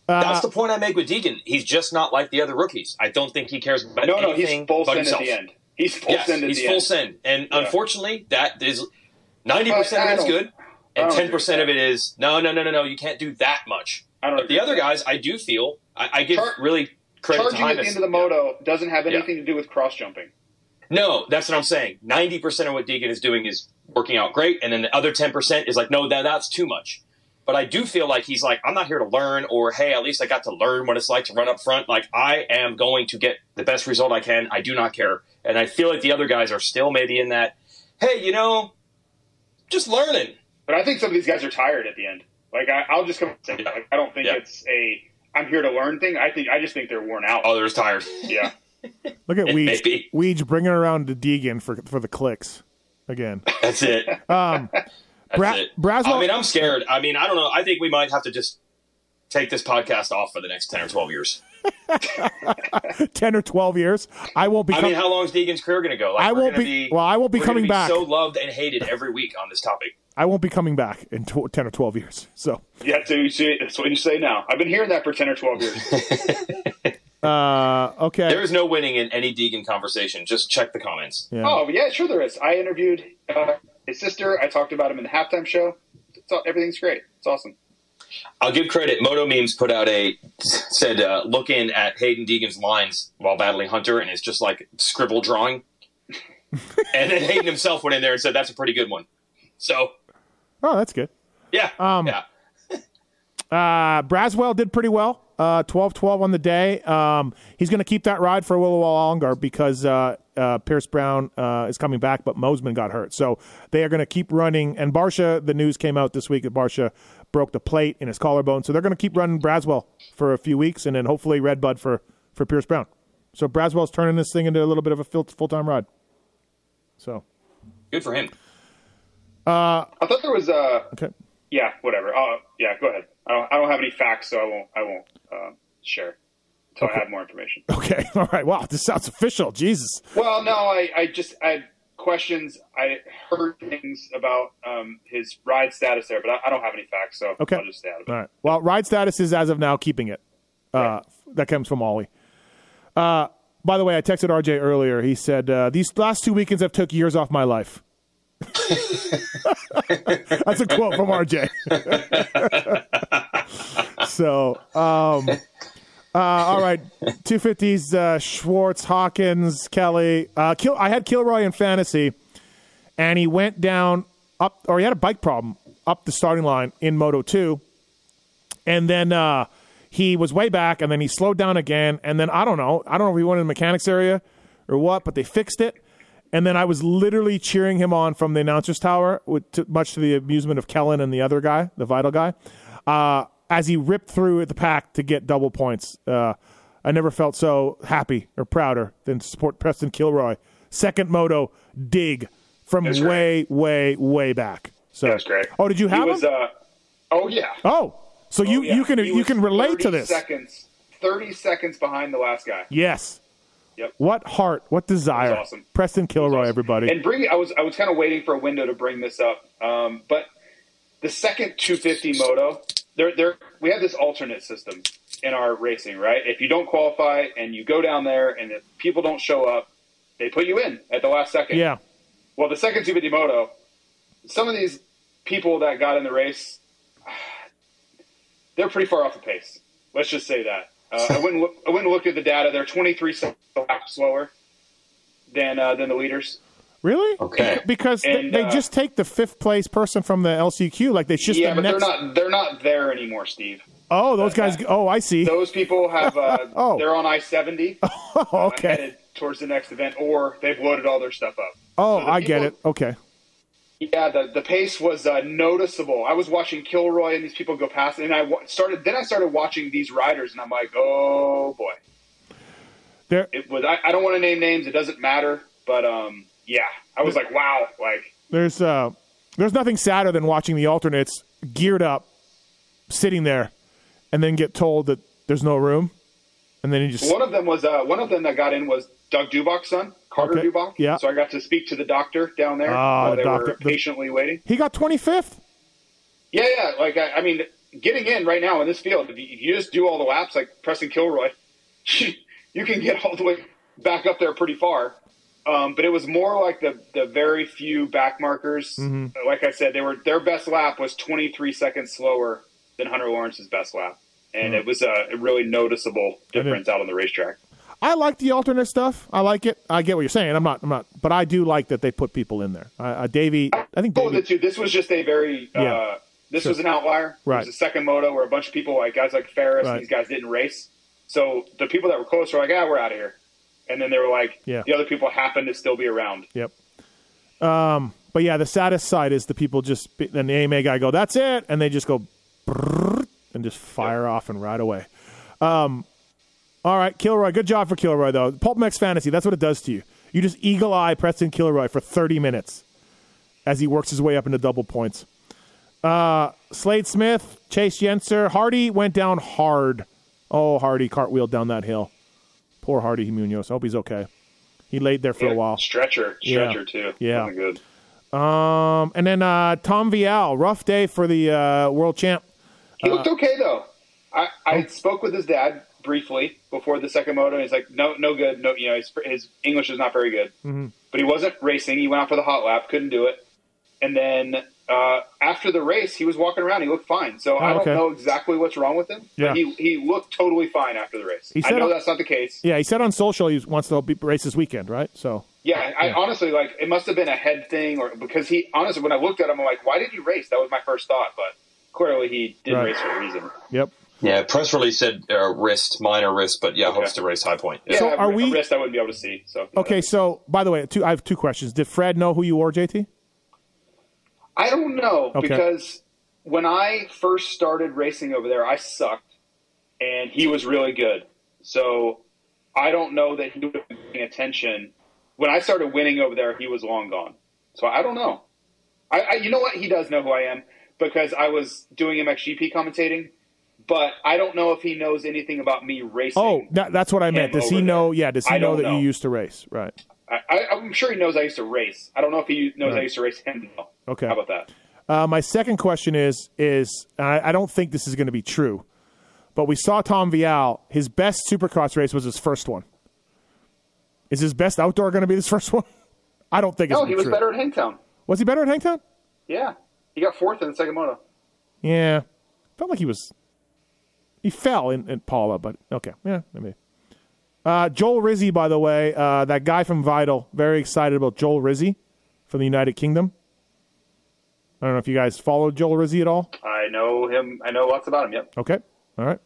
Speaker 3: Uh,
Speaker 4: That's the point I make with Deegan. He's just not like the other rookies. I don't think he cares about
Speaker 5: anything. No,
Speaker 4: no,
Speaker 5: he's full
Speaker 4: but
Speaker 5: send
Speaker 4: himself.
Speaker 5: at the end. He's full
Speaker 4: Yes,
Speaker 5: send at
Speaker 4: he's
Speaker 5: the
Speaker 4: full
Speaker 5: end.
Speaker 4: send, and
Speaker 5: Yeah.
Speaker 4: unfortunately, that is ninety percent of it is good,
Speaker 5: I
Speaker 4: and
Speaker 5: oh,
Speaker 4: ten percent of it is no, no, no, no, no. You can't do that much.
Speaker 5: I don't
Speaker 4: But the other
Speaker 5: that.
Speaker 4: guys, I do feel I, I give
Speaker 5: Char-
Speaker 4: really credit to
Speaker 5: Charging at the
Speaker 4: Hymas.
Speaker 5: end the moto doesn't have
Speaker 4: Yeah.
Speaker 5: anything to do with cross jumping.
Speaker 4: No, that's what I'm saying. Ninety percent of what Deegan is doing is working out great, and then the other ten percent is like, no, that that's too much. But I do feel like he's like, I'm not here to learn, or hey, at least I got to learn what it's like to run up front. Like I am going to get the best result I can. I do not care, and I feel like the other guys are still maybe in that. Hey, you know, just learning.
Speaker 5: But I think some of these guys are tired at the end. Like I, I'll just come and say, like, I don't think
Speaker 4: Yeah.
Speaker 5: it's a I'm here to learn thing. I think I just think they're worn out.
Speaker 4: Oh, they're just tired.
Speaker 5: Yeah,
Speaker 3: look at
Speaker 4: it
Speaker 3: Weege. Weege bringing around to Deegan for for the clicks again.
Speaker 4: That's it.
Speaker 3: Um,
Speaker 4: That's
Speaker 3: Bra-
Speaker 4: it.
Speaker 3: Braswell-
Speaker 4: I mean, I'm scared. I mean, I don't know. I think we might have to just take this podcast off for the next ten or twelve years.
Speaker 3: ten or twelve years. I won't be.
Speaker 4: I
Speaker 3: com-
Speaker 4: mean, how long is Deegan's career going to go? Like,
Speaker 3: I won't
Speaker 4: gonna
Speaker 3: be- well, I won't be
Speaker 4: we're gonna
Speaker 3: coming back.
Speaker 4: So loved and hated every week on this topic.
Speaker 3: I won't be coming back in tw- ten or twelve years. So,
Speaker 5: yeah. So you see, that's what you say now. I've been hearing that for ten or twelve years.
Speaker 3: uh, okay.
Speaker 4: There is no winning in any Deegan conversation. Just check the comments.
Speaker 3: Yeah.
Speaker 5: oh yeah, sure there is. I interviewed uh, his sister. I talked about him in the halftime show. It's all, everything's great. It's awesome.
Speaker 4: I'll give credit. Moto Memes put out a said uh, look in at Haiden Deegan's lines while battling Hunter, and it's just like scribble drawing. and then Haiden himself went in there and said that's a pretty good one. So
Speaker 3: Oh, that's good.
Speaker 4: yeah,
Speaker 3: Um,
Speaker 4: yeah.
Speaker 3: Uh, Braswell did pretty well. Uh, 12-12 on the day. Um, he's going to keep that ride for a little while longer because uh, uh, Pierce Brown uh, is coming back, but Mosiman got hurt. So they are going to keep running. And Barcia, the news came out this week that Barcia broke the plate in his collarbone. So they're going to keep running Braswell for a few weeks and then hopefully Redbud for, for Pierce Brown. So Braswell's turning this thing into a little bit of a full time ride. So,
Speaker 4: Good for him.
Speaker 5: I thought there was uh
Speaker 3: okay.
Speaker 5: yeah whatever. Uh, yeah, go ahead. I don't, I don't have any facts, so I won't I won't uh, share until I have more information.
Speaker 3: Okay. All right. Wow. This sounds official. Jesus.
Speaker 5: Well, no, I, I just I had questions. I heard things about um, his ride status there, but I, I don't have any facts, so
Speaker 3: Okay.
Speaker 5: I'll just stay out of it.
Speaker 3: All right. Well, ride status is as of now keeping it. Uh, that comes from Ollie. Uh, by the way, I texted RJ earlier. He said uh, these last two weekends have took years off my life. That's a quote from RJ. so, um, uh, all right, two fifties. Uh, Schwartz, Hawkins, Kelly. Uh, Kil- I had Kilroy in fantasy, and he went down up, or he had a bike problem up the starting line in Moto Two, and then uh, he was way back, and then he slowed down again, and then I don't know, I don't know if he went in the mechanics area or what, but they fixed it. And then I was literally cheering him on from the announcers tower, with, to, much to the amusement of Kellen and the other guy, the vital guy, uh, as he ripped through the pack to get double points. Uh, I never felt so happy or prouder than to support Preston Kilroy. Second moto dig from way, way, way back. So
Speaker 5: That's great.
Speaker 3: Oh, did you have
Speaker 5: was,
Speaker 3: him?
Speaker 5: Uh, oh yeah.
Speaker 3: oh, so you
Speaker 5: Oh, yeah.
Speaker 3: you can
Speaker 5: He
Speaker 3: you can relate to
Speaker 5: 30
Speaker 3: this.
Speaker 5: Seconds, thirty seconds behind the last guy.
Speaker 3: Yes.
Speaker 5: Yep.
Speaker 3: What heart? What desire?
Speaker 5: awesome.
Speaker 3: Preston Kilroy,
Speaker 5: Awesome.
Speaker 3: everybody.
Speaker 5: And bring I was I was kind of waiting for a window to bring this up, um, but the second 250 moto, there there we have this alternate system in our racing, right? If you don't qualify and you go down there and if people don't show up, they put you in at the last second.
Speaker 3: yeah.
Speaker 5: Well, the second 250 moto, some of these people that got in the race, they're pretty far off the pace. Let's just say that. Uh, I wouldn't look, I wouldn't look at the data. They're 23 seconds slower than uh, than the leaders.
Speaker 3: Really?
Speaker 4: Okay.
Speaker 3: Because they,
Speaker 5: And,
Speaker 3: they
Speaker 5: uh,
Speaker 3: just take the fifth place person from the LCQ, like they just
Speaker 5: yeah,
Speaker 3: the
Speaker 5: but
Speaker 3: next.
Speaker 5: they're not they're not there anymore, Steve.
Speaker 3: Oh, those guys. Oh, I see.
Speaker 5: Those people have. Uh,
Speaker 3: Oh.
Speaker 5: They're on I seventy.
Speaker 3: Oh, okay.
Speaker 5: Headed towards the next event, or they've loaded all their stuff up.
Speaker 3: Oh,
Speaker 5: So the
Speaker 3: I get it. Okay.
Speaker 5: Yeah, the, the pace was uh, noticeable. I was watching Kilroy and these people go past, and I started. Then I started watching these riders, and I'm like, oh boy.
Speaker 3: There.
Speaker 5: It was. I, I don't want to name names. It doesn't matter. But um, yeah, I was like, wow, like
Speaker 3: There's uh, there's nothing sadder than watching the alternates geared up, sitting there, and then get told that there's no room, and then you just
Speaker 5: one of them was uh, one of them that got in was Doug Dubach's son, Carter
Speaker 3: Okay,
Speaker 5: Dubach.
Speaker 3: yeah.
Speaker 5: So I got to speak to the doctor down there
Speaker 3: Ah,
Speaker 5: while
Speaker 3: the
Speaker 5: they
Speaker 3: doctor-
Speaker 5: were
Speaker 3: the-
Speaker 5: patiently waiting.
Speaker 3: he got 25th.
Speaker 5: Yeah, yeah. Like I, I mean, getting in right now in this field, if you, if you just do all the laps like Preston Kilroy, you can get all the way back up there pretty far. Um, but it was more like the the very few back markers.
Speaker 3: Mm-hmm.
Speaker 5: Like I said, they were their best lap was 23 seconds slower than Hunter Lawrence's best lap, and it was a really noticeable difference out on the racetrack.
Speaker 3: I like the alternate stuff. I like it. I get what you're saying. I'm not. I'm not. But I do like that they put people in there. Uh, uh, Davey. I think
Speaker 5: the
Speaker 3: Davey.
Speaker 5: two. This was just a very.
Speaker 3: Yeah.
Speaker 5: Uh, this
Speaker 3: Sure.
Speaker 5: was an outlier.
Speaker 3: Right.
Speaker 5: It was a second moto where a bunch of people, like guys like Farres,
Speaker 3: Right.
Speaker 5: and these guys didn't race. So the people that were close were like, "Ah, we're out of here," and then they were like,
Speaker 3: Yeah.
Speaker 5: "The other people happened to still be around."
Speaker 3: Yep. Um. But yeah, the saddest side is the people just then the AMA guy go, "That's it," and they just go, and just fire off and ride away. Um. All right, Kilroy. Good job for Kilroy though. PulpMX Fantasy. That's what it does to you. You just eagle eye Preston Kilroy for 30 minutes as he works his way up into double points. Uh, Slade Smith, Chase Yenser, Hardy went down hard. Oh, Hardy cartwheeled down that hill. Poor Hardy Munoz. I hope he's okay. He laid there for a while.
Speaker 5: Stretcher,
Speaker 3: Yeah.
Speaker 5: stretcher too.
Speaker 3: Yeah.
Speaker 5: Wasn't good.
Speaker 3: Um, and then uh, Tom Vialle, rough day for the uh, world champ.
Speaker 5: He looked okay though. I, I spoke with his dad briefly before the second moto. And he's like, "No, no good. No, you know, his, his English is not very good."
Speaker 3: Mm-hmm.
Speaker 5: But he wasn't racing. He went out for the hot lap, couldn't do it. And then uh, after the race, he was walking around. He looked fine. So I don't
Speaker 3: Oh, okay.
Speaker 5: know exactly what's wrong with him.
Speaker 3: Yeah.
Speaker 5: But he he looked totally fine after the race.
Speaker 3: He
Speaker 5: I know that's not the case.
Speaker 3: Yeah, he said on social he wants to be- race this weekend, right? So
Speaker 5: Yeah, I honestly like it must have been a head thing, or because he honestly when I looked at him, I'm like, why did you race? That was my first thought, but clearly he did
Speaker 3: Right.
Speaker 5: race for a reason.
Speaker 3: yep.
Speaker 4: Yeah, press release said uh, wrist, minor wrist, but yeah, hopes to race high point.
Speaker 5: Yeah,
Speaker 3: So
Speaker 5: a-
Speaker 3: are
Speaker 5: a
Speaker 3: we-
Speaker 5: wrist I wouldn't be able to see. So
Speaker 3: Okay, so by the way, two, I have two questions. Did Fred know who you were, JT?
Speaker 5: I don't know
Speaker 3: Okay.
Speaker 5: because when I first started racing over there, I sucked, and he was really good. So I don't know that he would have been paying attention. When I started winning over there, he was long gone. So I don't know. I, I you know what? He does know who I am because I was doing MXGP commentating, but I don't know if he knows anything about me racing.
Speaker 3: Oh, that, that's what I meant. Does he know?
Speaker 5: there.
Speaker 3: Yeah, does he know that you used to race? Right.
Speaker 5: I, I'm sure he knows I used to race. I don't know if he knows
Speaker 3: Right.
Speaker 5: I used to race him. Though.
Speaker 3: Okay.
Speaker 5: How about that?
Speaker 3: Uh, my second question is is I, I don't think this is going to be true, but we saw Tom Vialle. His best Supercross race was his first one. Is his best outdoor going to be his first one? I don't think it's
Speaker 5: No, he
Speaker 3: be
Speaker 5: was
Speaker 3: true.
Speaker 5: better at Hangtown.
Speaker 3: Was he better at Hangtown?
Speaker 5: Yeah, he got fourth in the second moto.
Speaker 3: Yeah, felt like he was. He fell in, in Pala, but okay, yeah, maybe. Uh, Joel Rizzi, by the way, uh, that guy from Vital, very excited about Joel Rizzi from the United Kingdom. I don't know if you guys followed Joel Rizzi at all.
Speaker 5: I know him. I know lots about him. Yep.
Speaker 3: Okay, all right.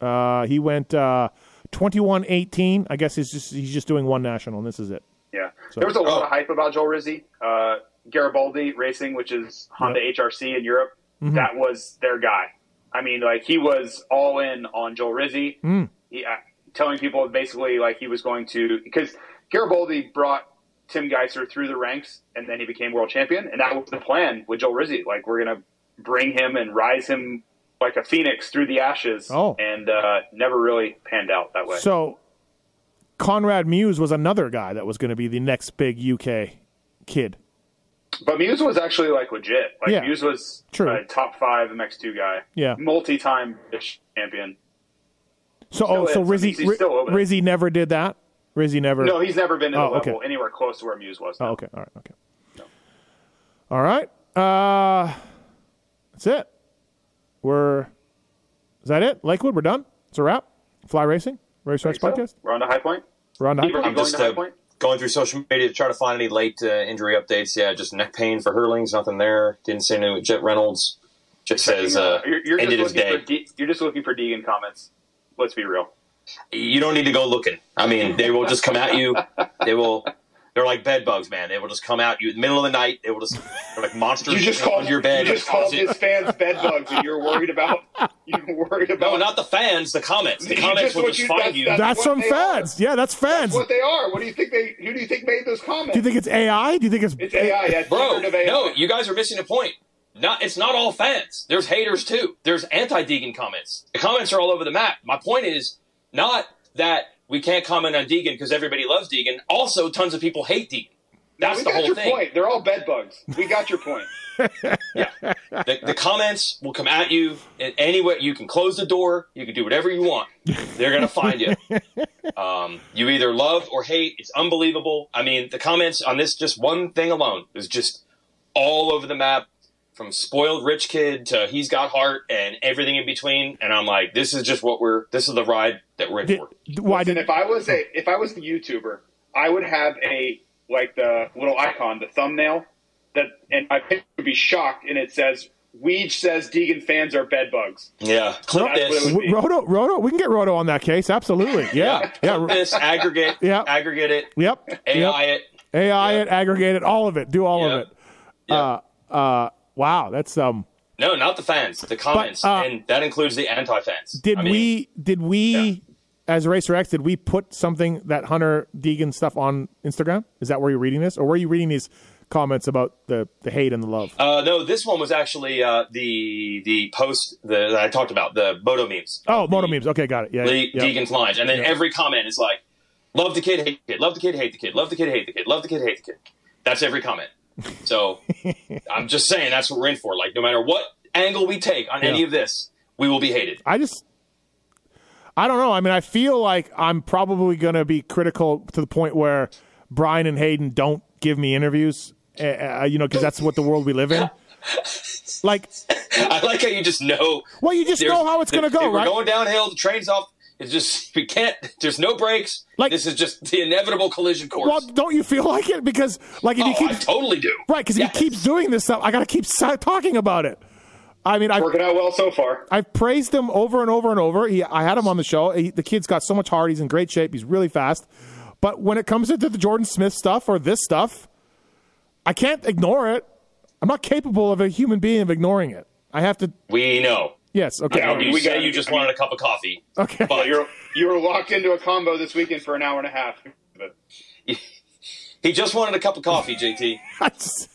Speaker 3: Uh, he went uh, 21-18. I guess he's just he's just doing one national, and this is it.
Speaker 5: Yeah. there was a lot
Speaker 4: Oh.
Speaker 5: of hype about Joel Rizzi. Uh, Gariboldi Racing, which is Honda HRC in Europe,
Speaker 3: Mm-hmm.
Speaker 5: that was their guy. I mean, like he was all in on Joel Rizzi.
Speaker 3: Mm.
Speaker 5: He, uh, telling people basically like he was going to because Gariboldi brought Tim Gajser through the ranks, and then he became world champion, and that was the plan with Joel Rizzi. Like we're gonna bring him and rise him like a phoenix through the ashes.
Speaker 3: Oh.
Speaker 5: and uh, never really panned out that way.
Speaker 3: So Conrad Mewse was another guy that was going to be the next big UK kid.
Speaker 5: But Mewse was actually like legit. Like
Speaker 3: Yeah.
Speaker 5: Mewse was
Speaker 3: True.
Speaker 5: a top five MX2 guy.
Speaker 3: Yeah.
Speaker 5: multi-time British champion.
Speaker 3: So oh,
Speaker 5: Still
Speaker 3: so
Speaker 5: is.
Speaker 3: Rizzi
Speaker 5: He's still over.
Speaker 3: Rizzi never did that. Rizzi never.
Speaker 5: No, he's never been to the
Speaker 3: Oh, okay.
Speaker 5: anywhere close to where Mewse was.
Speaker 3: Oh, okay. All right. Okay. All right. Uh, that's it. We're. Is that it? Lakewood. We're done. It's a wrap. Fly racing. Race Racks
Speaker 5: So,
Speaker 3: podcast.
Speaker 5: We're on to High Point.
Speaker 3: We're on to high point.
Speaker 4: I'm just
Speaker 5: to High
Speaker 4: uh,
Speaker 5: Point.
Speaker 4: Going through social media to try to find any late uh, injury updates. Yeah, just neck pain for Herlings, nothing there. Didn't see any with Jett Reynolds. just says uh,
Speaker 5: you're, you're just
Speaker 4: ended his day.
Speaker 5: De- you're just looking for Deegan comments. Let's be real.
Speaker 4: you don't need to go looking. I mean, they will just come at you. They will. They're like bed bugs, man. They will just come out you in the middle of the night. They will just they're like monsters
Speaker 5: You just
Speaker 4: on
Speaker 5: called
Speaker 4: your bed.
Speaker 5: You just called his fans bed bugs, and you're worried about you're worried about
Speaker 4: no, not the fans. The comments. The
Speaker 5: You
Speaker 4: comments
Speaker 5: just-
Speaker 4: will just
Speaker 5: you-
Speaker 4: find
Speaker 5: that's-
Speaker 4: you.
Speaker 5: that's-
Speaker 3: That's
Speaker 5: what
Speaker 3: from
Speaker 5: they
Speaker 3: fans. Yeah, that's fans.
Speaker 5: That's what they are. What do you think they? Who do you think made those comments?
Speaker 3: Do you think it's AI? Do you think it's
Speaker 5: it's AI? That's
Speaker 4: Bro,
Speaker 5: generative AI.
Speaker 4: no, you guys are missing a point. Not, it's not all fans. There's haters too. There's anti-Deegan comments. The comments are all over the map. My point is not that we can't comment on Deegan because everybody loves Deegan. Also, tons of people hate Deegan. That's
Speaker 5: we
Speaker 4: the
Speaker 5: got
Speaker 4: whole
Speaker 5: your
Speaker 4: thing.
Speaker 5: point. They're all bed bugs. We got your point.
Speaker 4: The, the comments will come at you in any way. You can close the door. You can do whatever you want. They're going to find you. Um, you either love or hate. It's unbelievable. I mean, the comments on this just one thing alone is just all over the map from spoiled rich kid to he's got heart and everything in between. And I'm like, this is just what we're, this is the ride that we're in
Speaker 3: Did,
Speaker 4: for.
Speaker 3: why
Speaker 5: Listen,
Speaker 3: did
Speaker 5: if I was a if I was the YouTuber, I would have a like the little icon, the thumbnail, that and my picture would be shocked, and it says Weege says Deegan fans are bed bugs.
Speaker 4: Yeah. Clip
Speaker 5: That's what it
Speaker 4: this.
Speaker 5: would be.
Speaker 3: Roto? Roto? We can get Roto on that case. Absolutely. Yeah.
Speaker 4: Yeah.
Speaker 3: Yeah.
Speaker 4: This, aggregate,
Speaker 3: Yeah.
Speaker 4: aggregate it,
Speaker 3: Yep.
Speaker 4: AI
Speaker 3: yep.
Speaker 4: it.
Speaker 3: AI
Speaker 4: Yep.
Speaker 3: it, aggregate it, all of it. Do all
Speaker 4: Yep.
Speaker 3: of it.
Speaker 4: Yep.
Speaker 3: Uh, uh, wow. That's um.
Speaker 4: No, not the fans. The comments,
Speaker 3: uh,
Speaker 4: and that includes the anti-fans.
Speaker 3: Did
Speaker 4: I mean,
Speaker 3: we? Did we?
Speaker 4: Yeah.
Speaker 3: As Racer X, did we put something that Hunter Deegan stuff on Instagram? Is that where you're reading this, or were you reading these comments about the the hate and the love?
Speaker 4: Uh, no, this one was actually uh, the the post the, that I talked about the Moto memes.
Speaker 3: oh, moto memes. Okay, got it. Yeah.
Speaker 4: Lee
Speaker 3: yeah.
Speaker 4: Deegan's lines, and then
Speaker 3: Yeah.
Speaker 4: every comment is like, "Love the kid, hate the kid. Love the kid, hate the kid. Love the kid, hate the kid. Love the kid, hate the kid." That's every comment. So I'm just saying that's what we're in for. Like, no matter what angle we take on any of this, we will be hated.
Speaker 3: I just, I don't know. I mean, I feel like I'm probably going to be critical to the point where Brian and Haiden don't give me interviews. Uh, you know, because that's what the world we live in. Like,
Speaker 4: I like how you just know.
Speaker 3: well, you just know how it's going to go,
Speaker 4: if We're
Speaker 3: right?
Speaker 4: going downhill. The train's off. It's just we can't. There's no brakes.
Speaker 3: Like-
Speaker 4: this is just the inevitable collision course.
Speaker 3: well, don't you feel like it? Because, like, if
Speaker 4: oh,
Speaker 3: he keeps
Speaker 4: I totally do.
Speaker 3: right, because
Speaker 4: Yes.
Speaker 3: he keeps doing this stuff, I got to keep talking about it. I mean, I've,
Speaker 5: Working out well so far.
Speaker 3: I've praised him over and over and over. He, I had him on the show. He, the kid's got so much heart. He's in great shape. He's really fast. But when it comes to the Jordan Smith stuff or this stuff, I can't ignore it. I'm not capable of a human being of ignoring it. I have to.
Speaker 4: We know.
Speaker 3: Yes. Okay.
Speaker 5: Yeah,
Speaker 4: You
Speaker 5: we
Speaker 4: say
Speaker 5: got-
Speaker 4: you just
Speaker 5: I mean-
Speaker 4: wanted a cup of coffee.
Speaker 3: okay.
Speaker 4: But
Speaker 5: You're you were locked into a combo this weekend for an hour and a half. But
Speaker 4: he just wanted a cup of coffee, JT.
Speaker 3: That's,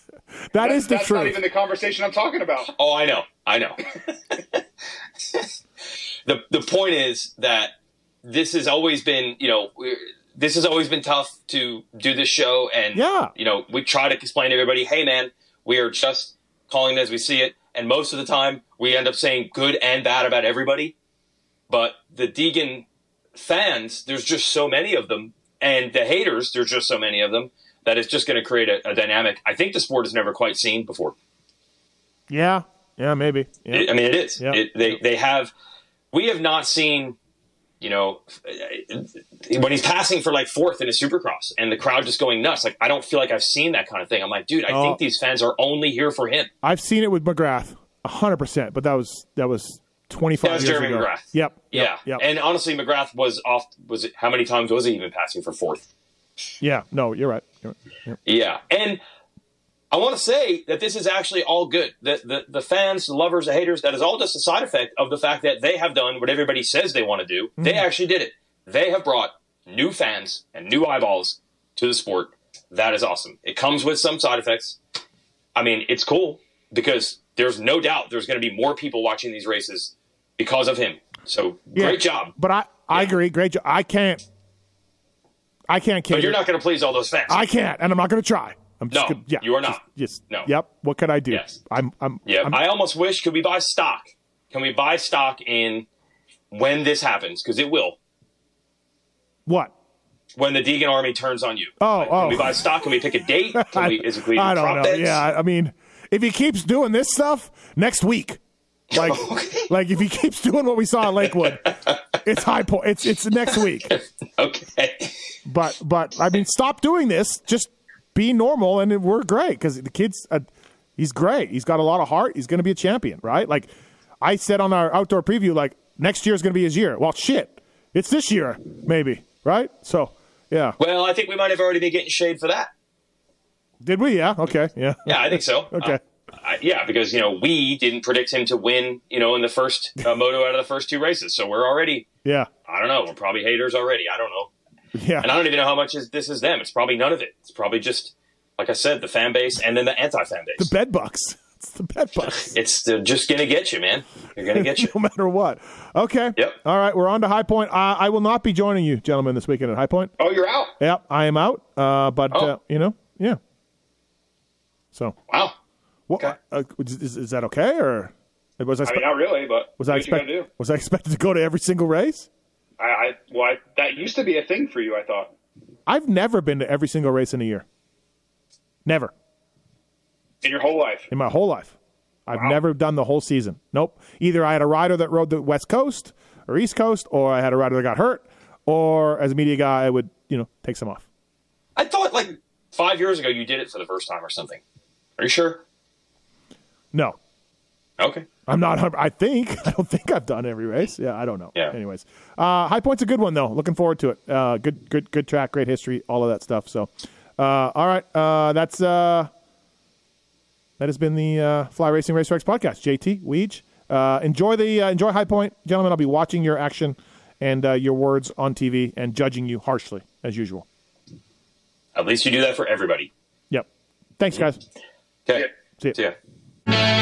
Speaker 3: that is the
Speaker 5: that's
Speaker 3: truth.
Speaker 5: That's not even the conversation I'm talking about.
Speaker 4: Oh, I know. I know. the the point is that this has always been, you know, this has always been tough to do this show, and
Speaker 3: Yeah.
Speaker 4: you know, we try to explain to everybody, hey, man, we are just calling it as we see it, and most of the time we end up saying good and bad about everybody. But the Deegan fans, there's just so many of them, and the haters, there's just so many of them that it's just going to create a, a dynamic. I think the sport has never quite seen before.
Speaker 3: yeah. Yeah. Maybe. Yeah.
Speaker 4: It- I mean, it is.
Speaker 3: Yeah.
Speaker 4: It, they they have. We have not seen, you know, when he's passing for like fourth in a Supercross and the crowd just going nuts. Like I don't feel like I've seen that kind of thing. I'm like, dude, I
Speaker 3: Oh.
Speaker 4: think these fans are only here for him.
Speaker 3: I've seen it with McGrath, hundred percent. But that was that was 25
Speaker 4: That was
Speaker 3: years
Speaker 4: Jeremy
Speaker 3: ago.
Speaker 4: McGrath.
Speaker 3: Yep.
Speaker 4: Yeah.
Speaker 3: Yep.
Speaker 4: and honestly, McGrath was off. Was it how many times was he even passing for fourth?
Speaker 3: yeah. No, you're right. You're right. Yep.
Speaker 4: Yeah, and I want to say that this is actually all good. The, the the fans, the lovers, the haters, that is all just a side effect of the fact that they have done what everybody says they want to do. They hmm. actually did it. They have brought new fans and new eyeballs to the sport. That is awesome. It comes with some side effects. I mean, it's cool because there's no doubt there's going to be more people watching these races because of him. So
Speaker 3: Yeah.
Speaker 4: great job.
Speaker 3: But I, I
Speaker 4: Yeah.
Speaker 3: agree. Great job. I can't. I can't
Speaker 4: But you're not going to please all those fans.
Speaker 3: I can't, and I'm not going to try. I'm just
Speaker 4: No,
Speaker 3: gonna, yeah,
Speaker 4: you are not.
Speaker 3: Just, just
Speaker 4: No.
Speaker 3: Yep. What can I do?
Speaker 4: Yes.
Speaker 3: I'm. I'm.
Speaker 4: Yeah, I almost wish could we buy stock? Can we buy stock in when this happens? Because it will.
Speaker 3: what?
Speaker 4: When the Deegan army turns on you.
Speaker 3: Oh,
Speaker 4: Like,
Speaker 3: oh.
Speaker 4: Can we oh. buy stock? Can we pick a date? Can we? Is it, we
Speaker 3: I don't know.
Speaker 4: bets?
Speaker 3: Yeah. I mean, if he keeps doing this stuff next week, like, like if he keeps doing what we saw in Lakewood, it's high point. It's it's next week.
Speaker 4: Okay.
Speaker 3: But but I mean, stop doing this. Just be normal, and we're great because the kids. Uh, He's great. He's got a lot of heart. He's going to be a champion, right? Like I said on our outdoor preview, like next year is going to be his year. Well, shit, it's this year, maybe, right? So, yeah.
Speaker 4: Well, I think we might have already been getting shade for that.
Speaker 3: Did we? Yeah. Okay. Yeah.
Speaker 4: Yeah, I think so.
Speaker 3: okay.
Speaker 4: Uh, I, yeah, because you know we didn't predict him to win, you know, in the first uh, moto out of the first two races, so we're already,
Speaker 3: Yeah.
Speaker 4: I don't know, we're probably haters already. I don't know,
Speaker 3: Yeah.
Speaker 4: and I don't even know how much is this is them. It's probably none of it. It's probably just, like I said, the fan base and then the anti-fan base.
Speaker 3: the bed bucks. It's the bed bucks.
Speaker 4: it's uh, just gonna get you, man. You're gonna get you.
Speaker 3: no matter what. Okay.
Speaker 4: Yep.
Speaker 3: All right. We're on to High Point. I, I will not be joining you, gentlemen, this weekend at High Point.
Speaker 5: Oh, you're out.
Speaker 3: Yep. I am out. Uh, but
Speaker 4: Oh.
Speaker 3: uh, you know, yeah. So,
Speaker 4: Wow.
Speaker 3: what,
Speaker 4: Okay.
Speaker 3: uh, is, is that okay or was I?
Speaker 5: I mean, not really, but
Speaker 3: was I
Speaker 5: what you gotta
Speaker 3: expect? Was I expected to go to every single race?
Speaker 5: I, I well, I, that used to be a thing for you. I thought.
Speaker 3: I've never been to every single race in a year. Never
Speaker 5: In your whole life.
Speaker 3: in my whole life. I've
Speaker 5: Wow.
Speaker 3: never done the whole season. Nope. Either I had a rider that rode the West Coast or East Coast, or I had a rider that got hurt, or as a media guy, I would you know take some off.
Speaker 4: I thought like five years ago you did it for the first time or something. Are you sure?
Speaker 3: No,
Speaker 4: Okay.
Speaker 3: I'm not. I think I don't think I've done every race. Yeah, I don't know.
Speaker 4: Yeah.
Speaker 3: Anyways, uh, High Point's a good one though. Looking forward to it. Uh, good, good, good track, great history, all of that stuff. So, uh, all right, uh, that's uh, that has been the uh, Fly Racing Racer X podcast. JT Weege, uh, enjoy the uh, enjoy High Point, gentlemen. I'll be watching your action and uh, your words on TV and judging you harshly as usual.
Speaker 4: At least you do that for everybody.
Speaker 3: Yep. Thanks, guys.
Speaker 4: Okay.
Speaker 3: See ya.
Speaker 4: See ya.